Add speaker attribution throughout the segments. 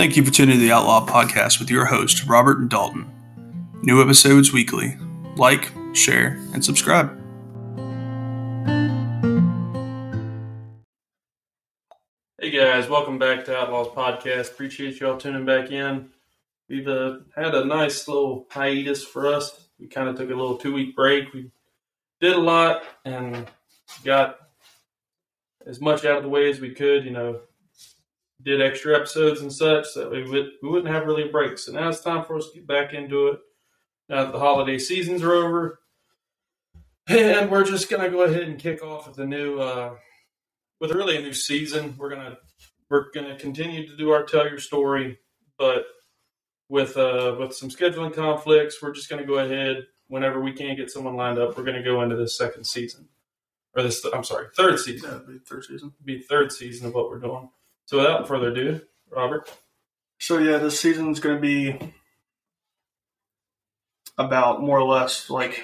Speaker 1: Thank you for tuning to the Outlaw Podcast with your host, Robert Dalton. New episodes weekly. Like, share, and subscribe. Hey guys, welcome back to Outlaws Podcast. Appreciate y'all tuning back in. We've uh, had a nice little hiatus for us. We kind of took a little two week break. We did a lot and got as much out of the way as we could. You know, did extra episodes and such that we would we wouldn't have really a break. So now it's time for us to get back into it. Now that the holiday seasons are over, and we're just gonna go ahead and kick off with a new, uh, with really a new season. We're gonna we're gonna continue to do our tell your story, but with uh with some scheduling conflicts, we're just gonna go ahead whenever we can't get someone lined up. We're gonna go into this second season, or this I'm sorry, third season. Yeah, it'd be third season. Be third season of what we're doing. So without further ado, Robert.
Speaker 2: So yeah, this season's going to be about more or less like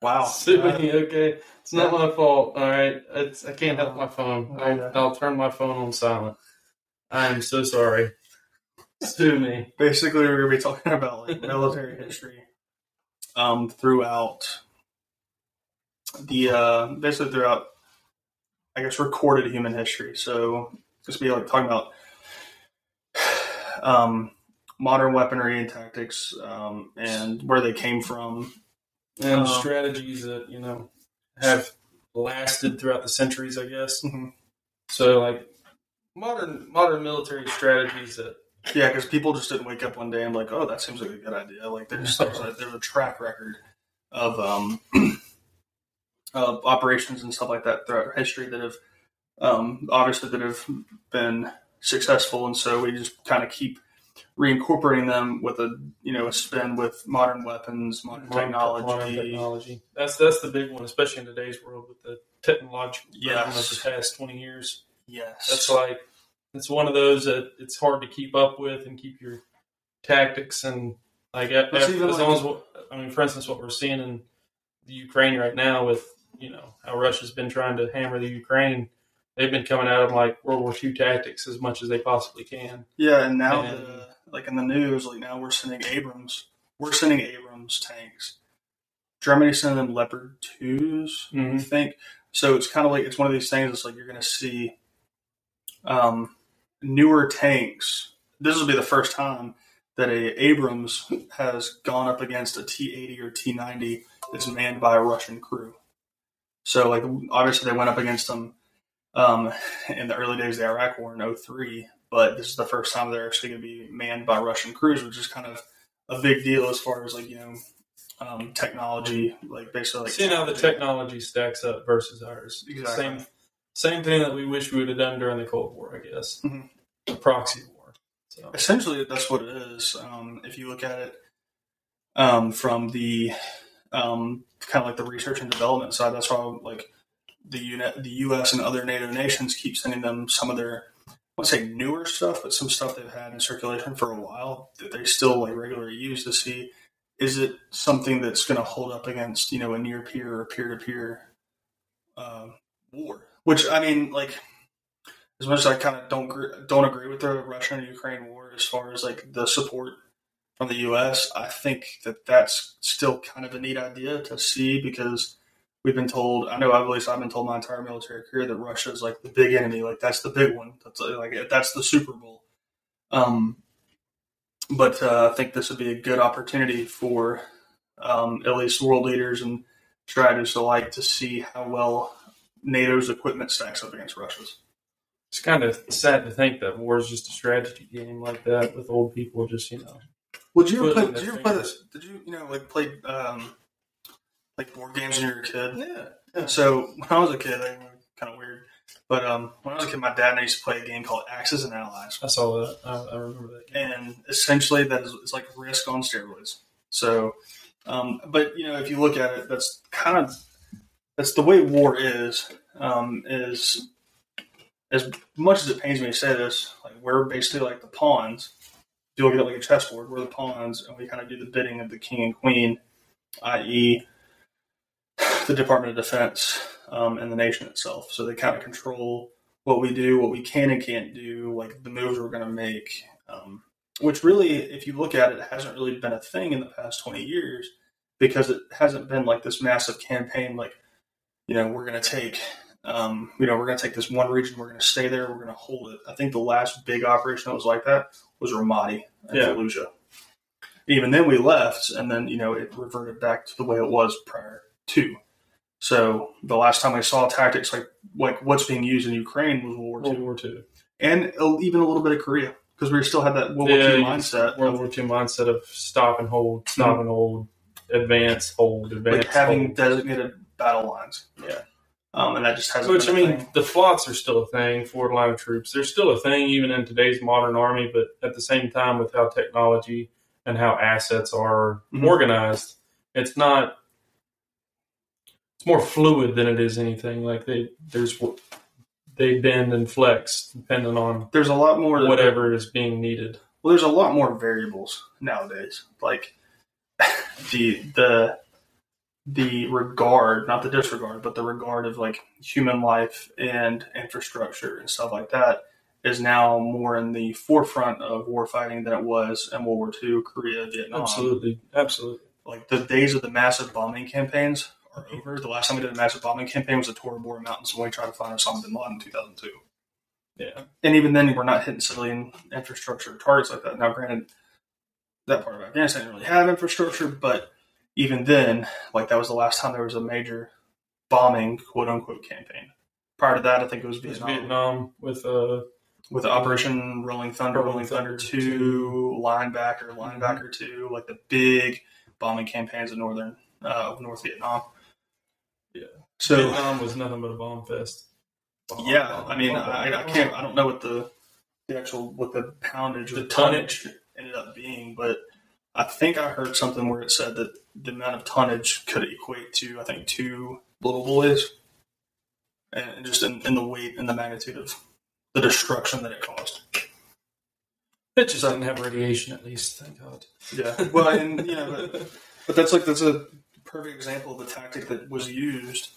Speaker 2: wow.
Speaker 1: Sydney, okay. It's not my fault. All right, it's I can't help my phone. I'll,
Speaker 2: Yeah.
Speaker 1: I'll turn my phone on silent. I am so sorry. Sue me.
Speaker 2: Basically, we're going to be talking about like military history um, throughout the uh, basically throughout I guess recorded human history. So just be like talking about um, modern weaponry and tactics um, and where they came from.
Speaker 1: And
Speaker 2: Uh,
Speaker 1: strategies that you know have lasted throughout the centuries, I guess.
Speaker 2: Mhm.
Speaker 1: So like modern modern military strategies that
Speaker 2: Yeah, because people just didn't wake up one day and like, "Oh, that seems like a good idea." Like they just there's a, there's a track record of um of operations and stuff like that throughout history that have um obviously that have been successful, and so we just kind of keep reincorporating them with a you know a spin with modern weapons, modern,
Speaker 1: modern
Speaker 2: technology.
Speaker 1: modern technology. That's that's the big one, especially in today's world with the technological development
Speaker 2: Yes.
Speaker 1: of the past twenty years.
Speaker 2: Yes,
Speaker 1: That's like it's one of those that it's hard to keep up with and keep your tactics and like a- as, as
Speaker 2: like-
Speaker 1: long as what, I mean, for instance, what we're seeing in the Ukraine right now with you know how Russia's been trying to hammer the Ukraine. They've been coming out of like World War II tactics as much as they possibly can.
Speaker 2: Yeah, and now
Speaker 1: And-
Speaker 2: the like in the news, like now we're sending Abrams, we're sending Abrams tanks. Germany's sending them Leopard 2s I
Speaker 1: Mhm.
Speaker 2: think. So it's kind of like it's one of these things. It's like you're going to see um, newer tanks. This will be the first time that a Abrams has gone up against a T80 or T90 that's manned by a Russian crew. So like obviously they went up against them um, in the early days of the Iraq War in 03, but this is the first time they're actually going to be manned by Russian crews, which is kind of a big deal as far as like you know um, technology, like basically like
Speaker 1: Seeing how the technology stacks up versus ours.
Speaker 2: Exactly.
Speaker 1: Same same thing that we wish we would have done during the Cold War, I guess.
Speaker 2: Mhm.
Speaker 1: The proxy war. So
Speaker 2: essentially that's what it is. Um, if you look at it um, from the um, kind of like the research and development side, that's why like the uni- the U.S. and other NATO nations keep sending them some of their I won't say newer stuff, but some stuff they've had in circulation for a while that they still like regularly use to see is it something that's going to hold up against you know a near peer or peer to peer war. Which I mean, like as much as I kind of don't don't agree with the Russia and Ukraine war as far as like the support from the U.S., I think that that's still kind of a neat idea to see because we've been told. I know at least I've been told my entire military career that Russia is like the big enemy, like that's the big one. That's uh, like that's the Super Bowl. Um, but uh, I think this would be a good opportunity for um, at least world leaders and strategists alike to see how well NATO's equipment stacks up against Russia's.
Speaker 1: it's kind of sad to think that war is just a strategy game like that with old people just, you know.
Speaker 2: Would you ever play? Did you ever play this? Did you you know like play um like board games when you were a kid?
Speaker 1: Yeah.
Speaker 2: So when I was a kid, they were kind of weird. But um, when I was a kid, my dad and I used to play a game called Axis and Allies,
Speaker 1: I saw that. I, I remember that game.
Speaker 2: and essentially that is it's like Risk on steroids. So, um, but you know, if you look at it, that's kind of that's the way war is. Um, is as much as it pains me to say this, like we're basically like the pawns. You look at it like a chessboard, we're the pawns, and we kind of do the bidding of the king and queen, i.e., the Department of Defense um, and the nation itself. So they kind of control what we do, what we can and can't do, like the moves we're going to make. Um, which really, if you look at it, hasn't really been a thing in the past 20 years because it hasn't been like this massive campaign, like, you know, we're going to take, um, you know, we're going to take this one region, we're going to stay there, we're going to hold it. I think the last big operation that was like that was Ramadi and
Speaker 1: Yeah.
Speaker 2: Fallujah. Even then, we left, and then, you know, it reverted back to the way it was prior to. So the last time I saw tactics like like what's being used in Ukraine was World War
Speaker 1: World
Speaker 2: II,
Speaker 1: War Two.
Speaker 2: and even a little bit of Korea because we still had that World War
Speaker 1: Yeah,
Speaker 2: II mindset
Speaker 1: World War Two mindset of stop and hold, stop and hold, advance, hold, advance,
Speaker 2: like having
Speaker 1: hold.
Speaker 2: designated battle lines.
Speaker 1: Yeah.
Speaker 2: Um, and that just hasn't.
Speaker 1: Which I mean,
Speaker 2: thing.
Speaker 1: the flots are still a thing. Forward line of troops, they're still a thing even in today's modern army. But at the same time, with how technology and how assets are
Speaker 2: Mhm.
Speaker 1: organized, it's not. It's more fluid than it is anything. Like they there's they bend and flex depending on
Speaker 2: there's a lot more
Speaker 1: whatever is being needed.
Speaker 2: Well, there's a lot more variables nowadays. Like the the the regard, not the disregard, but the regard of like human life and infrastructure and stuff like that is now more in the forefront of warfighting than it was in World War II, Korea, Vietnam.
Speaker 1: Absolutely, absolutely.
Speaker 2: Like the days of the massive bombing campaigns are over. The last time we did a massive bombing campaign was the Tora Bora Mountains when we tried to find Osama bin Laden in 2002
Speaker 1: Yeah,
Speaker 2: and even then, we're not hitting civilian infrastructure targets like that. Now, granted, that part of Afghanistan didn't really have infrastructure, but even then, like that was the last time there was a major bombing, quote unquote, campaign. Prior to that, I think it was
Speaker 1: it was
Speaker 2: Vietnam,
Speaker 1: Vietnam with uh,
Speaker 2: with Operation Rolling Thunder,
Speaker 1: Rolling
Speaker 2: Thunder,
Speaker 1: Thunder
Speaker 2: Two, Linebacker, Linebacker Two, like the big bombing campaigns in northern uh, of North Vietnam.
Speaker 1: Yeah.
Speaker 2: So
Speaker 1: Vietnam was nothing but a bomb fest. Bomb,
Speaker 2: Yeah,
Speaker 1: bomb,
Speaker 2: I mean,
Speaker 1: bomb,
Speaker 2: I, I can't, I don't know what the the actual what the poundage or
Speaker 1: The tonnage.
Speaker 2: ended up being, but I think I heard something where it said that the amount of tonnage could equate to I think two little boys, and just in, in the weight and the magnitude of the destruction that it caused.
Speaker 1: It just doesn't have radiation, at least. Thank God.
Speaker 2: Yeah, well, and you know, but, but that's like that's a perfect example of the tactic that was used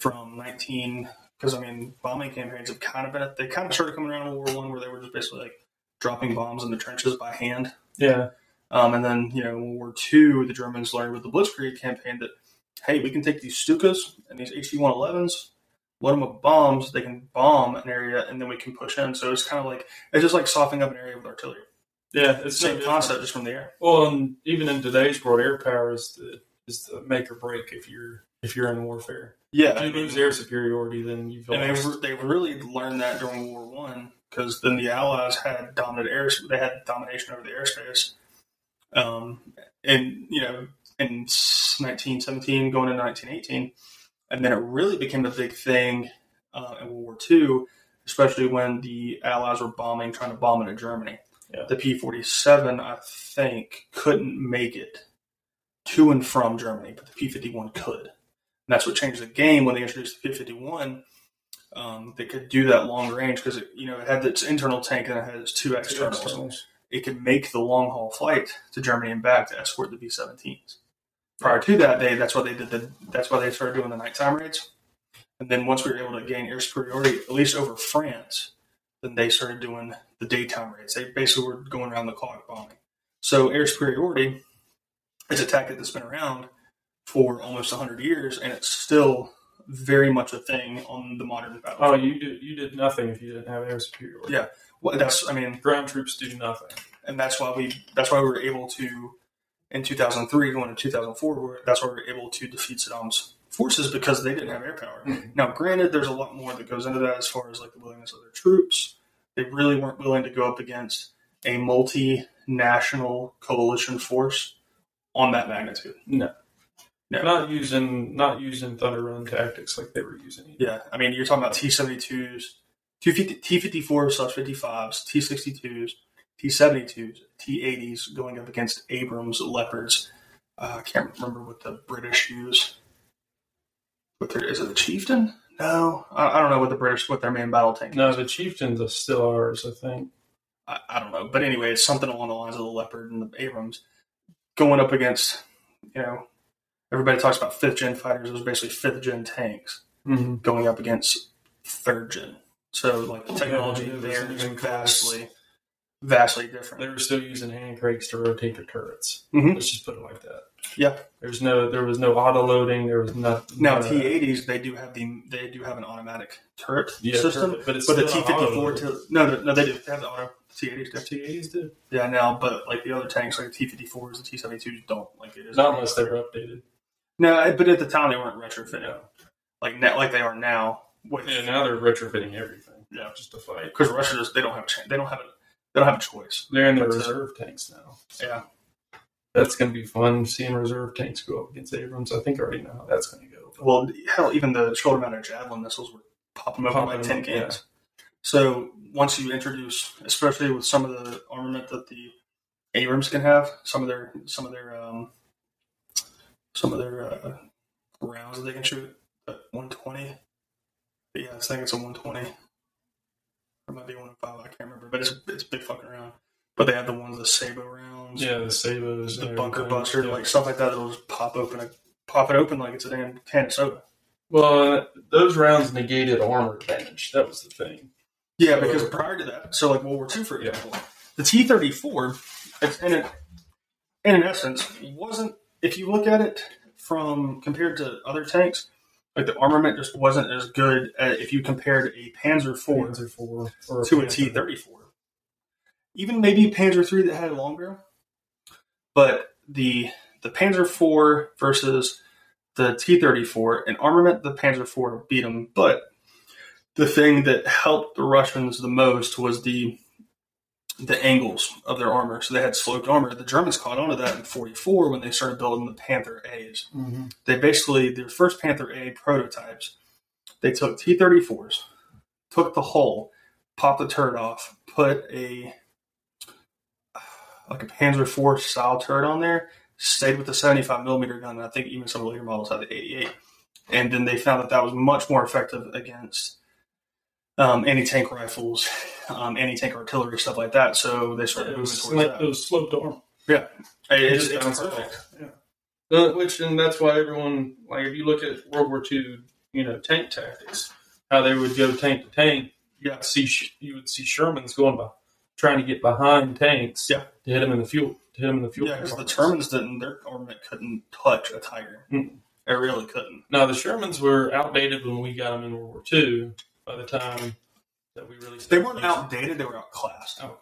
Speaker 2: from 19 because I mean bombing campaigns have kind of been they kind of started coming around in World War One where they were just basically like dropping bombs in the trenches by hand,
Speaker 1: yeah,
Speaker 2: um, and then you know in World War II, the Germans learned with the Blitzkrieg campaign that hey we can take these Stukas and these HE 111s. Load them with bombs, they can bomb an area, and then we can push in. So it's kind of like it's just like softening up an area with artillery.
Speaker 1: yeah. It's the Same
Speaker 2: concept, just from the air.
Speaker 1: Well, and even in today's world, air power is the is the make or break if you're if you're in warfare.
Speaker 2: Yeah,
Speaker 1: If you lose air superiority, then you've
Speaker 2: and
Speaker 1: lost.
Speaker 2: they, they really learned that during World War One because then the Allies had dominant air they had domination over the airspace, um, and you know in 1917 going into 1918, and then it really became a big thing uh, in World War II, especially when the Allies were bombing trying to bomb into Germany.
Speaker 1: Yeah.
Speaker 2: The P-47 I think couldn't make it to and from Germany, but the P-51 could. And that's what changed the game when they introduced the P-51 um, that could do that long range because it, you know it had its internal tank and it had its two externals.
Speaker 1: Externals.
Speaker 2: It could make the long haul flight to Germany and back to escort the B-17s. Prior to that, they that's why they did the that's why they started doing the nighttime raids. And then once we were able to gain air superiority, at least over France, then they started doing the daytime raids. They basically were going around the clock bombing. So air superiority is a tactic that's been around for almost 100 years, and it's still very much a thing on the modern
Speaker 1: Oh,
Speaker 2: battlefield.
Speaker 1: you did you did nothing if you didn't have air superiority.
Speaker 2: Yeah. Well, that's I mean,
Speaker 1: Ground troops do nothing.
Speaker 2: and that's why we that's why we were able to in 2003 going to 2004 that's why we were able to defeat Saddam's forces because they didn't have air power.
Speaker 1: Mhm.
Speaker 2: Now, granted, there's a lot more that goes into that as far as like the willingness of their troops. They really weren't willing to go up against a multinational coalition force on that magnitude.
Speaker 1: No.
Speaker 2: No.
Speaker 1: Not using not using thunder run tactics like they were using.
Speaker 2: Yeah, I mean, you're talking about T-72s, T-54 slash 55s, T-62s, T-72s, T-80s going up against Abrams Leopards. Uh, I can't remember what the British use. What their, is it the Chieftain? No, I, I don't know what the British what their main battle tank.
Speaker 1: No,
Speaker 2: is.
Speaker 1: the chieftains are still ours, I think.
Speaker 2: I, I don't know, but anyway, it's something along the lines of the Leopard and the Abrams going up against. You know, everybody talks about fifth gen fighters. It was basically fifth gen tanks
Speaker 1: Mm-hmm.
Speaker 2: going up against third gen So like the technology
Speaker 1: Yeah,
Speaker 2: there is vastly, vastly different.
Speaker 1: They were still using hand cranks to rotate the turrets.
Speaker 2: Mhm.
Speaker 1: Let's just put it like that.
Speaker 2: Yeah.
Speaker 1: There's no there was no auto loading. There was nothing.
Speaker 2: Now
Speaker 1: none.
Speaker 2: T80s they do have the they do have an automatic turret
Speaker 1: Yeah,
Speaker 2: system,
Speaker 1: turret, but it's
Speaker 2: but the
Speaker 1: not
Speaker 2: T54 to, no no they do they have the auto T80s do.
Speaker 1: T80s do.
Speaker 2: Yeah, now but like the other tanks like the T54s, the T72s don't like it is
Speaker 1: Not unless they're updated.
Speaker 2: no, but at the time they weren't retrofitted
Speaker 1: Yeah.
Speaker 2: like now like they are now. With,
Speaker 1: Yeah, now they're retrofitting everything.
Speaker 2: Yeah.
Speaker 1: just to fight.
Speaker 2: because Russia just they don't have a cha- they don't have a they don't have a choice.
Speaker 1: They're in the reserve tanks now.
Speaker 2: Yeah.
Speaker 1: That's going to be fun seeing reserve tanks go up against Abrams. I think I already know how that's going to go.
Speaker 2: Well, hell, even the shoulder mounted javelin missiles were popping up
Speaker 1: Popping
Speaker 2: like tin
Speaker 1: them, yeah.
Speaker 2: cans. So once you introduce, especially with some of the armament that the Abrams can have, some of their some of their um, some of their uh, rounds that they can shoot at 120. But yeah, I think it's a 120. Or it might be 105. I can't remember, but it's it's a big fucking round. But they have the ones the Sabot rounds,
Speaker 1: Yeah, the Sabots,
Speaker 2: the bunker
Speaker 1: everything.
Speaker 2: buster,
Speaker 1: Yeah.
Speaker 2: like stuff like that. That'll just pop open, a, pop it open like it's a damn can of soda.
Speaker 1: Well, uh, those rounds negated armor damage. That was the thing.
Speaker 2: Yeah,
Speaker 1: So-
Speaker 2: because prior to that, so like World War II, for
Speaker 1: Yeah.
Speaker 2: example, the T thirty four, in an, in an essence, wasn't. If you look at it from compared to other tanks, like the armament just wasn't as good as if you compared a Panzer IV
Speaker 1: Panzer four or
Speaker 2: to a. T thirty four. Even maybe Panzer three that had longer, but the the Panzer IV versus the T thirty four in armament, the Panzer IV beat them. But the thing that helped the Russians the most was the the angles of their armor. So they had sloped armor. The Germans caught on to that in forty four when they started building the Panther A's
Speaker 1: Mhm.
Speaker 2: they basically their first Panther A prototypes. They took T thirty fours, took the hull, popped the turret off, put a like a Panzer IV style turret on there, stayed with the seventy five millimeter gun. And I think even some of the later models had the eighty eight, and then they found that that was much more effective against um, anti tank rifles, um, anti tank artillery, stuff like that. So they started
Speaker 1: It
Speaker 2: moving towards
Speaker 1: like,
Speaker 2: that.
Speaker 1: it was sloped armor.
Speaker 2: yeah, it's,
Speaker 1: just
Speaker 2: it's
Speaker 1: bounced
Speaker 2: perfect.
Speaker 1: off. Yeah. Uh, which and that's why everyone like if you look at World War II, you know, tank tactics, how they would go tank to tank.
Speaker 2: Yeah,
Speaker 1: See, you would see Shermans going by trying to get behind tanks.
Speaker 2: Yeah.
Speaker 1: To hit them in the fuel. To hit them in the fuel.
Speaker 2: Yeah, because the
Speaker 1: compartments.
Speaker 2: Germans didn't. Their armament couldn't touch a Tiger.
Speaker 1: Mm.
Speaker 2: It really couldn't.
Speaker 1: Now the Shermans were outdated when we got them in World War II. By the time that we really
Speaker 2: They weren't outdated. They were outclassed.
Speaker 1: Out.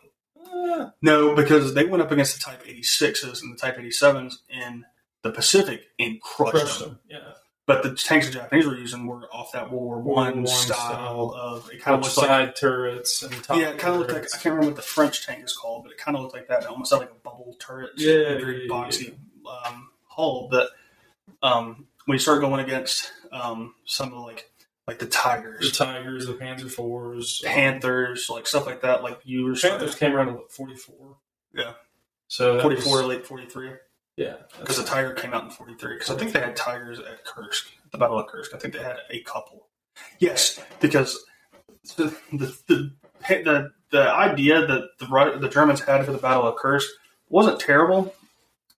Speaker 1: Uh,
Speaker 2: No, because they went up against the Type 86s and the Type 87s in the Pacific and crushed,
Speaker 1: crushed
Speaker 2: them.
Speaker 1: them. Yeah.
Speaker 2: But the tanks the Japanese were using were off that World War One style,
Speaker 1: style.
Speaker 2: of. It kind of looked like.
Speaker 1: side turrets and top
Speaker 2: Yeah, it kind of looked like. I can't remember what the French tank is called, but it kind of looked like that. It almost had like a bubble turret,
Speaker 1: Yeah,
Speaker 2: very
Speaker 1: yeah,
Speaker 2: boxy Um, hull. But um, when you start going against um, some of like like the Tigers,
Speaker 1: the
Speaker 2: Tigers,
Speaker 1: the Panzer fours,
Speaker 2: Panthers, like stuff like that, like you were
Speaker 1: Panthers came around in what, 44.
Speaker 2: Yeah.
Speaker 1: So
Speaker 2: 44,
Speaker 1: was-
Speaker 2: late 43.
Speaker 1: yeah.
Speaker 2: Because the Tiger came out in 43. Because I think they had Tigers at Kursk, at the Battle of Kursk. I think they had a couple. Yes, because the the the, the, the idea that the, the Germans had for the Battle of Kursk wasn't terrible.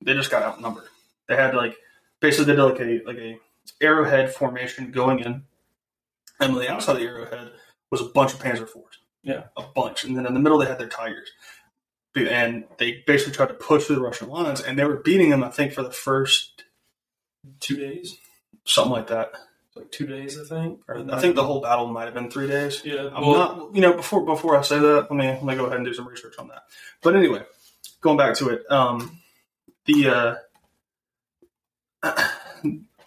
Speaker 2: They just got outnumbered. They had like basically they did like a like a arrowhead formation going in, and on the outside of the arrowhead was a bunch of Panzer fours.
Speaker 1: Yeah.
Speaker 2: a bunch, and then in the middle they had their Tigers and they basically tried to push through the Russian lines, and they were beating them. I think for the first
Speaker 1: two days,
Speaker 2: something like that.
Speaker 1: like two days, I think.
Speaker 2: Or I think the whole battle might have been three days.
Speaker 1: Yeah.
Speaker 2: I'm
Speaker 1: well,
Speaker 2: not, you know, before before I say that, let me let me go ahead and do some research on that. But anyway, going back to it, um, the uh,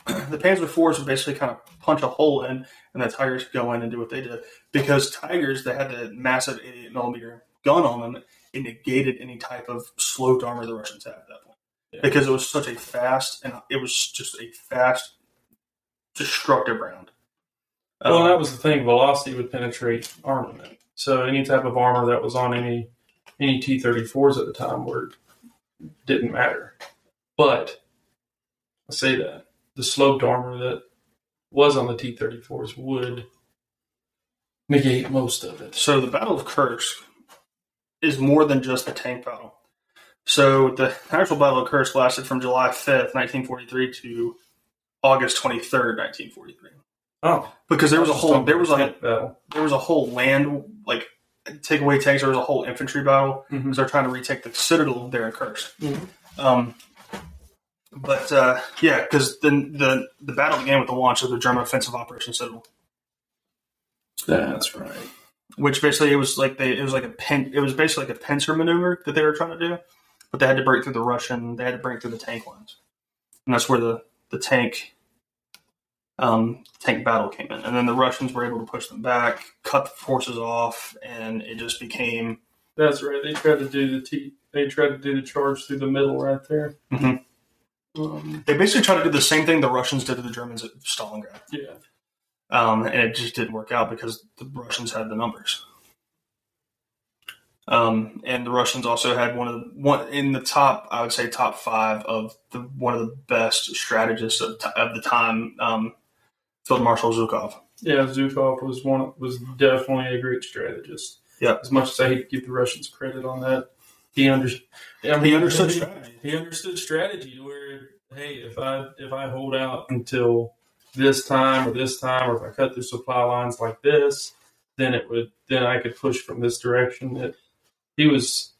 Speaker 2: the Panzer fours were basically kind of punch a hole in, and the Tigers go in and do what they did because Tigers they had the massive 88 millimeter gun on them. It negated any type of sloped armor the Russians had at that point
Speaker 1: Yeah.
Speaker 2: because it was such a fast and it was just a fast, destructive round.
Speaker 1: well,
Speaker 2: Um,
Speaker 1: that was the thing. Velocity would penetrate armament. So any type of armor that was on any any T thirty fours at the time were didn't matter. But I say that the sloped armor that was on the T thirty fours would negate most of it.
Speaker 2: So the Battle of Kursk is more than just a tank battle. So the actual Battle of Kursk lasted from July 5th, 1943 to August 23rd, 1943.
Speaker 1: Oh,
Speaker 2: because there was a whole there was a
Speaker 1: battle.
Speaker 2: there was a whole land like take away tanks. There was a whole infantry battle because they're trying to retake the citadel there in Kursk.
Speaker 1: Mhm.
Speaker 2: Um, but uh, yeah, because then the the battle began with the launch of the German offensive operation Citadel,
Speaker 1: That's right.
Speaker 2: which basically it was like they it was like a pin it was basically like a pincer maneuver that they were trying to do, but they had to break through the Russian they had to break through the tank lines, and that's where the the tank um, tank battle came in, and then the Russians were able to push them back, cut the forces off, and it just became
Speaker 1: That's right. They tried to do the T. They tried to do the charge through the middle right there.
Speaker 2: Mhm.
Speaker 1: Um,
Speaker 2: they basically tried to do the same thing the Russians did to the Germans at Stalingrad.
Speaker 1: yeah.
Speaker 2: um, and it just didn't work out because the Russians had the numbers. Um, and the Russians also had one of the one in the top, I would say, top five of the one of the best strategists of, t- of the time, um, Field Marshal Zhukov.
Speaker 1: Yeah, Zhukov was one was definitely a great strategist.
Speaker 2: Yeah.
Speaker 1: As much as I hate to give the Russians credit on that, he under, I mean,
Speaker 2: He understood
Speaker 1: he,
Speaker 2: strategy.
Speaker 1: He understood strategy where hey, if I if I hold out until this time or this time, or if I cut through supply lines like this, then it would then I could push from this direction. That he was,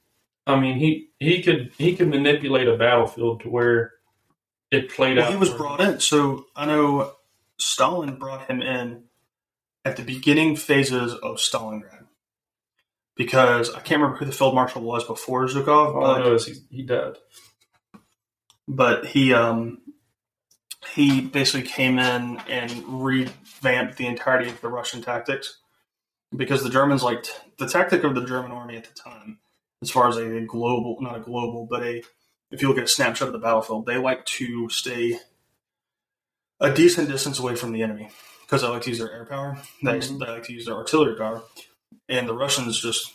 Speaker 1: I mean, he he could he could manipulate a battlefield to where it played
Speaker 2: Well,
Speaker 1: out.
Speaker 2: he was brought in. So I know Stalin brought him in at the beginning phases of Stalingrad because I can't remember who the field marshal was before Zhukov.
Speaker 1: All I know is he, he died.
Speaker 2: But he um, he basically came in and revamped the entirety of the Russian tactics because the Germans liked the tactic of the German army at the time, as far as a, global, not a global, but a if you look at a snapshot of the battlefield, they like to stay a decent distance away from the enemy because they like to use their air power. They,
Speaker 1: Mhm.
Speaker 2: they like to use their artillery power, and the Russians just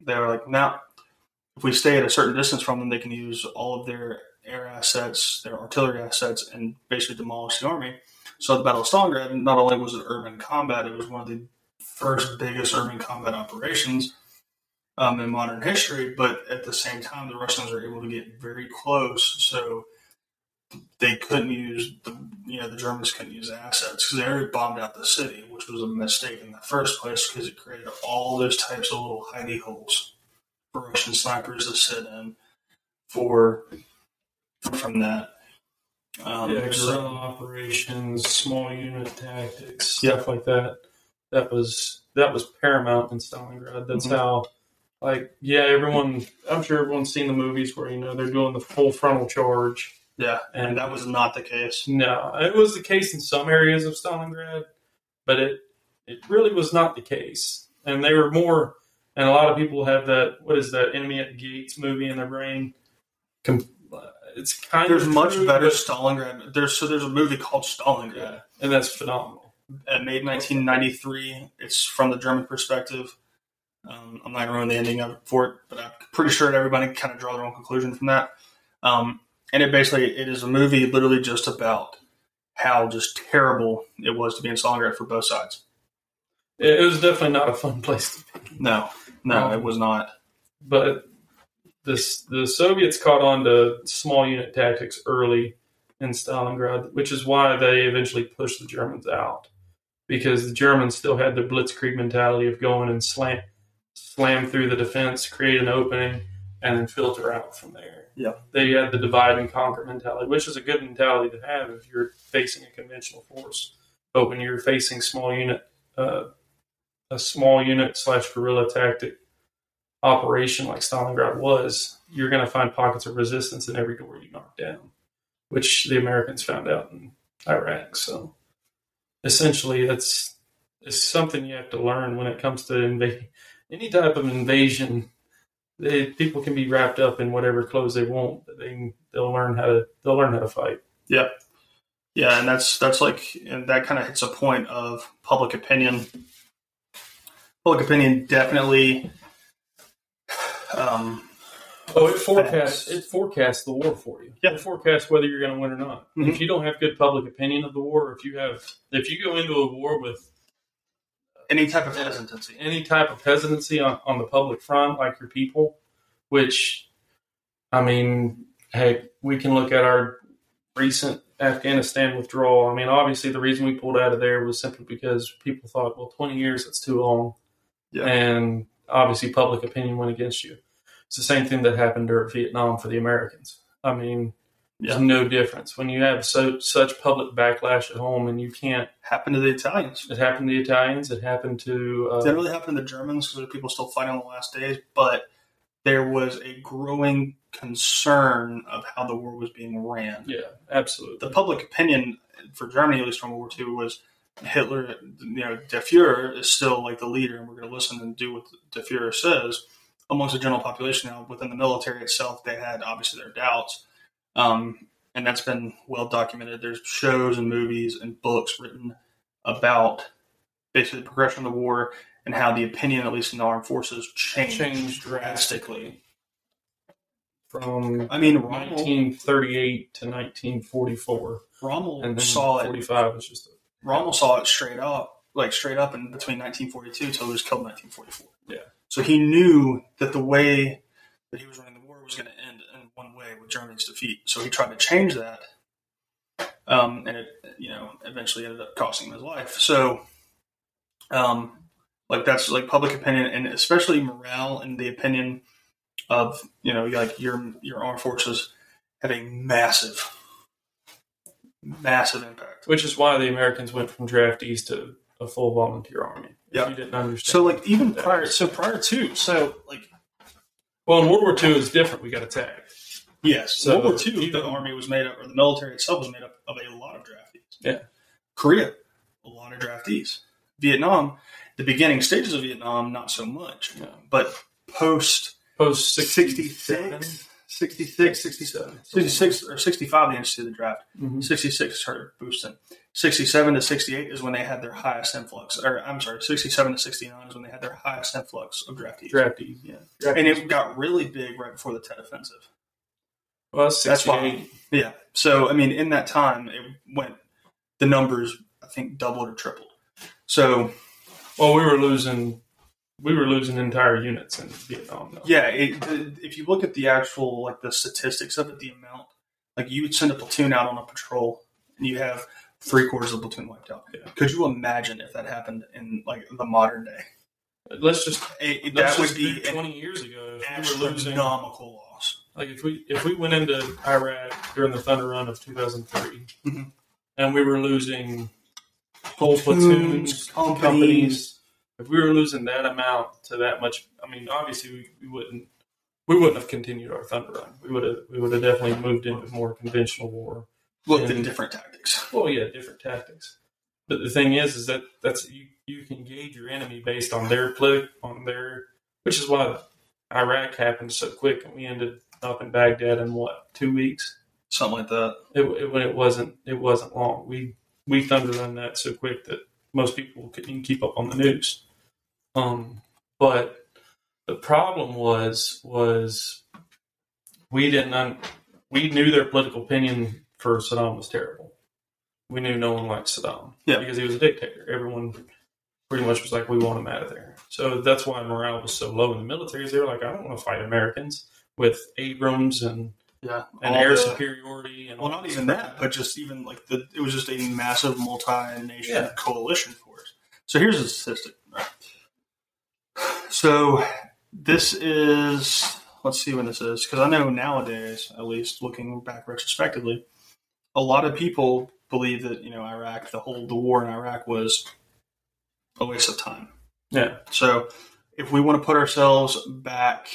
Speaker 2: they were like, now if we stay at a certain distance from them, they can use all of their air assets, their artillery assets, and basically demolish the army. So the Battle of Stalingrad, not only was it urban combat, it was one of the first biggest urban combat operations um, in modern history. But at the same time, the Russians were able to get very close, so they couldn't use the you know the Germans couldn't use the assets because they already bombed out the city, which was a mistake in the first place because it created all those types of little hidey holes for Russian snipers to sit in for from that. Um,
Speaker 1: yeah, guerrilla operations, small unit tactics,
Speaker 2: Yeah.
Speaker 1: stuff like that. That was that was paramount in Stalingrad. That's
Speaker 2: Mhm.
Speaker 1: how, like, yeah, everyone. I'm sure everyone's seen the movies where you know they're doing the full frontal charge,
Speaker 2: yeah, and
Speaker 1: and
Speaker 2: that was not the case.
Speaker 1: no, it was the case in some areas of Stalingrad, but it it really was not the case. And they were more, and a lot of people have that. What is that? Enemy at the Gates movie in their brain. Com- It's kind of
Speaker 2: There's
Speaker 1: of
Speaker 2: much
Speaker 1: true,
Speaker 2: better Stalingrad. There's so there's a movie called Stalingrad.
Speaker 1: yeah, and that's phenomenal.
Speaker 2: uh, made in 1993. It's from the German perspective. Um, I'm not going to ruin the ending of it for it, but I'm pretty sure everybody can kind of draw their own conclusion from that. Um, and it basically it is a movie literally just about how just terrible it was to be in Stalingrad for both sides.
Speaker 1: It it was definitely not a fun place to be.
Speaker 2: No, no, it was not.
Speaker 1: But this, the Soviets caught on to small unit tactics early in Stalingrad, which is why they eventually pushed the Germans out. Because the Germans still had their blitzkrieg mentality of going and slam, slam through the defense, create an opening, and then filter out from there.
Speaker 2: Yeah.
Speaker 1: They had the divide and conquer mentality, which is a good mentality to have if you're facing a conventional force. But when you're facing small unit, uh, a small unit slash guerrilla tactic operation like Stalingrad was, you're going to find pockets of resistance in every door you knock down, which the Americans found out in Iraq. So essentially, that's it's something you have to learn when it comes to invading any type of invasion. They, people can be wrapped up in whatever clothes they want, but they they'll learn how to they'll learn how to fight.
Speaker 2: Yeah, yeah, and that's that's like and that kind of hits a point of public opinion. Public opinion definitely. Um,
Speaker 1: Oh, it forecasts it forecasts the war for you.
Speaker 2: Yeah.
Speaker 1: It forecasts whether you're going to win or not.
Speaker 2: Mhm.
Speaker 1: If you don't have good public opinion of the war, if you have if you go into a war with
Speaker 2: any type of hesitancy.
Speaker 1: any type of hesitancy on, on the public front, like your people, which, I mean, hey, we can look at our recent Afghanistan withdrawal, I mean, obviously the reason we pulled out of there was simply because people thought, well, 20 years, that's too long.
Speaker 2: Yeah.
Speaker 1: And obviously public opinion went against you. It's the same thing that happened during Vietnam for the Americans. I mean,
Speaker 2: Yeah.
Speaker 1: there's no difference. When you have so such public backlash at home and you can't,
Speaker 2: Happened to the Italians.
Speaker 1: it happened to the Italians, it happened to. Uh,
Speaker 2: Didn't really happen to the Germans because there were people still fighting on the last days, but there was a growing concern of how the war was being ran.
Speaker 1: yeah, absolutely.
Speaker 2: The public opinion for Germany, at least from World War II, was Hitler, you know, Der Fuhrer is still like the leader, and we're going to listen and do what Der Fuhrer says. Amongst the general population now, within the military itself, they had obviously their doubts. Um, and that's been well documented. There's shows and movies and books written about basically the progression of the war and how the opinion, at least in the armed forces, changed,
Speaker 1: changed drastically from
Speaker 2: I mean, Rommel,
Speaker 1: 1938 to 1944,
Speaker 2: Rommel
Speaker 1: and then
Speaker 2: saw it.
Speaker 1: 45 was just a,
Speaker 2: Rommel saw it straight up, like straight up in between 1942 till he was killed in 1944.
Speaker 1: Yeah.
Speaker 2: So he knew that the way that he was running the war was going to end in one way with Germany's defeat. So he tried to change that, um, and it, you know, eventually ended up costing him his life. So, um, like that's like public opinion, and especially morale and the opinion of you know, like your your armed forces have a massive, massive impact.
Speaker 1: which is why the Americans went from draftees to a full volunteer army.
Speaker 2: Yeah.
Speaker 1: you didn't understand.
Speaker 2: So like even
Speaker 1: that.
Speaker 2: prior, so prior to, so like
Speaker 1: well, in World War II, it's different. We got attacked.
Speaker 2: yes,
Speaker 1: So
Speaker 2: World War II, the army was made up, or the military itself was made up of a lot of draftees.
Speaker 1: Yeah.
Speaker 2: Korea, a lot of draftees. Vietnam, the beginning stages of Vietnam, not so much,
Speaker 1: Yeah.
Speaker 2: but post
Speaker 1: Post
Speaker 2: 66, 66, 67, 66 or 65, the they instituted the draft.
Speaker 1: Mhm.
Speaker 2: 66 started boosting. 67 to 68 is when they had their highest influx. Or I'm sorry, 67 to 69 is when they had their highest influx of draftees.
Speaker 1: Draftees.
Speaker 2: Yeah.
Speaker 1: Draftees.
Speaker 2: And it got really big right before the Tet Offensive.
Speaker 1: well,
Speaker 2: That's why. Yeah. So, I mean, in that time, it went, the numbers, I think, doubled or tripled. So,
Speaker 1: Well, we were losing. We were losing entire units in Vietnam. Though.
Speaker 2: yeah, it, the, if you look at the actual, like, the statistics of it, the amount, like, you would send a platoon out on a patrol and you have three quarters of the platoon wiped out.
Speaker 1: Yeah.
Speaker 2: Could you imagine if that happened in, like, the modern day?
Speaker 1: Let's just
Speaker 2: It, it-
Speaker 1: let's
Speaker 2: that
Speaker 1: just
Speaker 2: would be
Speaker 1: 20 years ago. If we were losing.
Speaker 2: astronomical loss.
Speaker 1: Like if we if we went into Iraq during the Thunder Run of 2003,
Speaker 2: Mhm.
Speaker 1: and we were losing whole
Speaker 2: Platoons,
Speaker 1: platoons,
Speaker 2: companies.
Speaker 1: companies. If we were losing that amount to that much, I mean, obviously we, we wouldn't we wouldn't have continued our Thunder Run. We would have we would have definitely moved into more conventional war.
Speaker 2: Looked at
Speaker 1: And-
Speaker 2: different tactics.
Speaker 1: Well, yeah, different tactics. But the thing is, is that that's you, you can gauge your enemy based on their play on their, which is why Iraq happened so quick, and we ended up in Baghdad in what two weeks.
Speaker 2: Something like that.
Speaker 1: It, it when it wasn't it wasn't long. We we thunder run that so quick that most people couldn't keep up on the news. Um, but the problem was was we didn't un- we knew their political opinion for Saddam was terrible. We knew no one liked Saddam
Speaker 2: Yeah.
Speaker 1: because he was a dictator. Everyone pretty much was like, we want him out of there. So that's why morale was so low in the military. They were like, I don't want to fight Americans with Abrams and,
Speaker 2: Yeah.
Speaker 1: and air
Speaker 2: the-
Speaker 1: superiority and
Speaker 2: Well, not even that, but just even like the it was just a massive multi-nation
Speaker 1: Yeah.
Speaker 2: coalition force. So here's a statistic. So this is let's see when this is because I know nowadays, at least looking back retrospectively, a lot of people believe that you know Iraq, the whole the war in Iraq was a waste of time.
Speaker 1: yeah,
Speaker 2: So if we want to put ourselves back,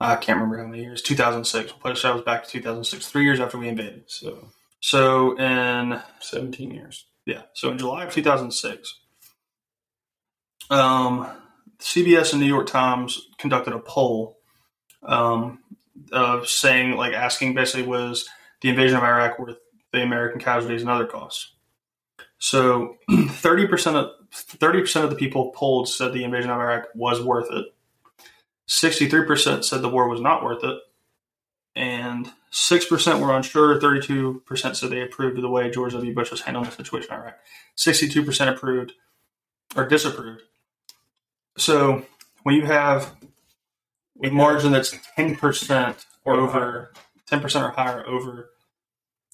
Speaker 2: I can't remember how many years, 2006. We'll put ourselves back to 2006, three years after we invaded.
Speaker 1: so
Speaker 2: So in
Speaker 1: 17 years.
Speaker 2: yeah, so in July of 2006, um, CBS and New York Times conducted a poll, um, of saying like asking basically was the invasion of Iraq worth the American casualties and other costs. So 30 percent of 30 percent of the people polled said the invasion of Iraq was worth it. 63 percent said the war was not worth it, and six percent were unsure. 32 percent said they approved of the way George W. Bush was handling the situation in Iraq. 62 percent approved or disapproved. So when you have a margin that's 10 percent
Speaker 1: Or
Speaker 2: over 10 percent or higher over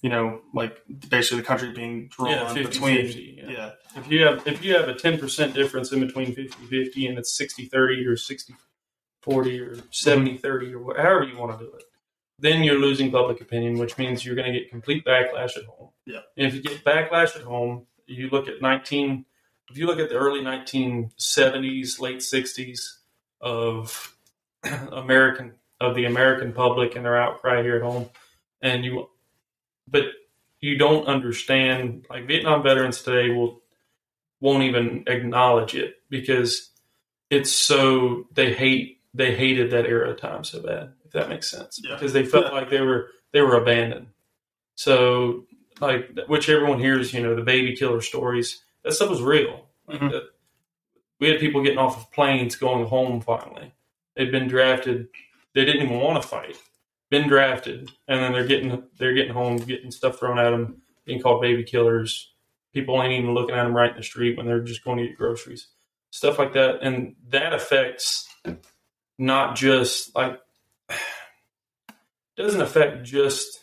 Speaker 2: you know, like basically the country being drawn
Speaker 1: Yeah, 50,
Speaker 2: between.
Speaker 1: 50, yeah.
Speaker 2: yeah.
Speaker 1: If you have if you have a ten percent difference in between 50-50 and it's 60-30 or 60-40 or 70-30 or however you want to do it, then you're losing public opinion, which means you're going to get complete backlash at home.
Speaker 2: Yeah.
Speaker 1: And if you get backlash at home, you look at nineteen. If you look at the early nineteen seventies, late sixties of American of the American public and their outcry here at home, and you, but you don't understand like Vietnam veterans today will won't even acknowledge it because it's so they hate they hated that era of time so bad if that makes sense.
Speaker 2: Yeah.
Speaker 1: because they felt like they were they were abandoned. So like which everyone hears you know the baby killer stories that stuff was real. Like
Speaker 2: Mhm.
Speaker 1: that, we had people getting off of planes going home finally. They'd been drafted. They didn't even want to fight. Been drafted. And then they're getting they're getting home getting stuff thrown at them being called baby killers. People ain't even looking at them right in the street when they're just going to get groceries. Stuff like that. And that affects not just like doesn't affect just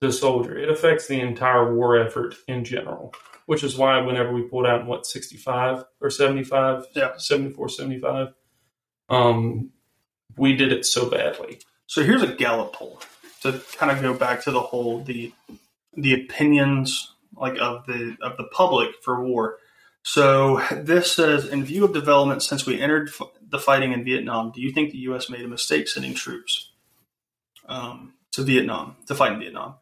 Speaker 1: the soldier. It affects the entire war effort in general which is why whenever we pulled out in what 65 or 75
Speaker 2: Yeah.
Speaker 1: 74 75 um we did it so badly
Speaker 2: So here's a Gallup poll to kind of go back to the whole the the opinions like of the of the public for war. So this says, in view of developments since we entered f- the fighting in Vietnam, do you think the U.S. made a mistake sending troops um, to Vietnam to fight in Vietnam?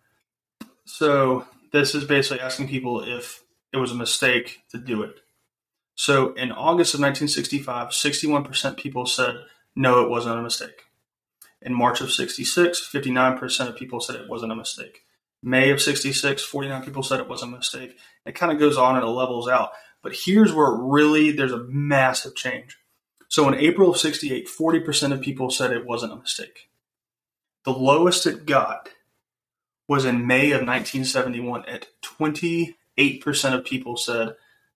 Speaker 2: So this is basically asking people if it was a mistake to do it. So in August of 1965, 61% people said no, it wasn't a mistake. In March of 66, 59% of people said it wasn't a mistake. May of 66, 49 people said it wasn't a mistake. It kind of goes on and it levels out. But here's where really there's a massive change. So in April of 68, 40% of people said it wasn't a mistake. The lowest it got was in May of 1971 at 28% of people said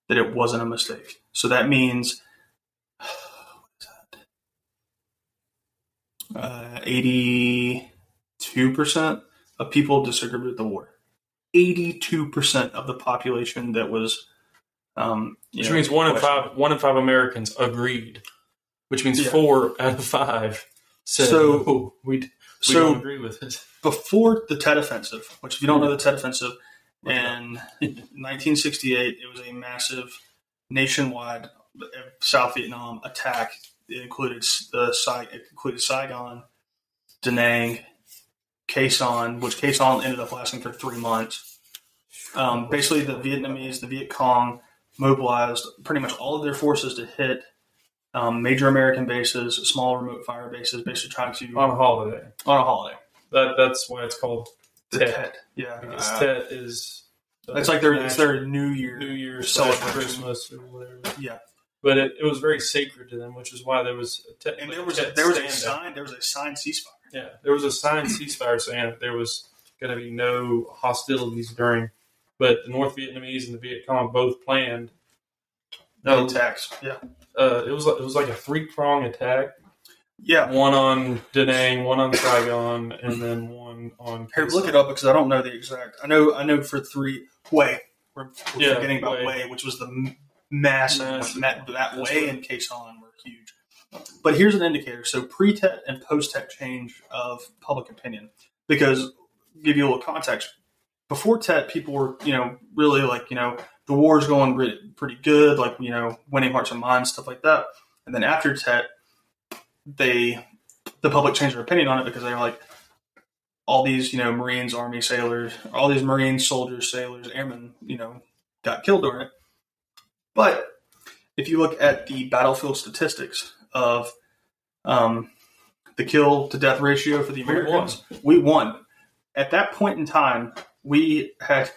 Speaker 2: that it wasn't a mistake. So that means uh, 82% of people disagreed with the war. 82% of the population that was. Um,
Speaker 1: which
Speaker 2: know,
Speaker 1: means one in five one in five Americans agreed, which means
Speaker 2: Yeah.
Speaker 1: four out of five said
Speaker 2: So-
Speaker 1: "No, we we
Speaker 2: So
Speaker 1: don't agree with it.
Speaker 2: before the Tet Offensive, which if you don't know the Tet Offensive,
Speaker 1: It
Speaker 2: in 1968, it was a massive nationwide uh, South Vietnam attack. It included the it included Saigon, Da Nang, Sanh, which Sanh ended up lasting for three months. Um, basically, the Vietnamese, the Viet Cong, mobilized pretty much all of their forces to hit um, major American bases, small remote fire bases, basically trying to
Speaker 1: on a holiday.
Speaker 2: on a holiday.
Speaker 1: That that's why it's called Tet.
Speaker 2: Yeah,
Speaker 1: because
Speaker 2: Uh,
Speaker 1: Tet is uh,
Speaker 2: It's like their it's their New Year.
Speaker 1: New slash
Speaker 2: celebration.
Speaker 1: Christmas or whatever.
Speaker 2: Yeah,
Speaker 1: But it, it was very sacred to them, which is why there was a Tet,
Speaker 2: and there was a, there was a sign there was a signed ceasefire.
Speaker 1: Yeah, there was a signed ceasefire saying that there was going to be no hostilities during, but the North Vietnamese and the Viet Cong both planned.
Speaker 2: No attacks. Yeah,
Speaker 1: uh, it was it was like a three prong attack.
Speaker 2: Yeah.
Speaker 1: One on Da Nang, one on Saigon, and then one on.
Speaker 2: Here, look it up because I don't know the exact. I know I know for three Way. We're, we're
Speaker 1: Yeah,
Speaker 2: forgetting about
Speaker 1: Hue.
Speaker 2: Which was the massive,
Speaker 1: Massive.
Speaker 2: That, that Hue and Khe Sanh were huge. But here's an indicator. So pre-tet and post-tet change of public opinion. Because give you a little context. Before tet, people were you know really like you know the war's going pretty good, like you know winning hearts and minds, stuff like that. And then after tet, they the public changed their opinion on it because they were like all these you know Marines, Army, sailors, all these Marines, soldiers, sailors, airmen, you know, got killed during it. But if you look at the battlefield statistics of um, the kill to death ratio for the Americans, we won. At that point in time, we had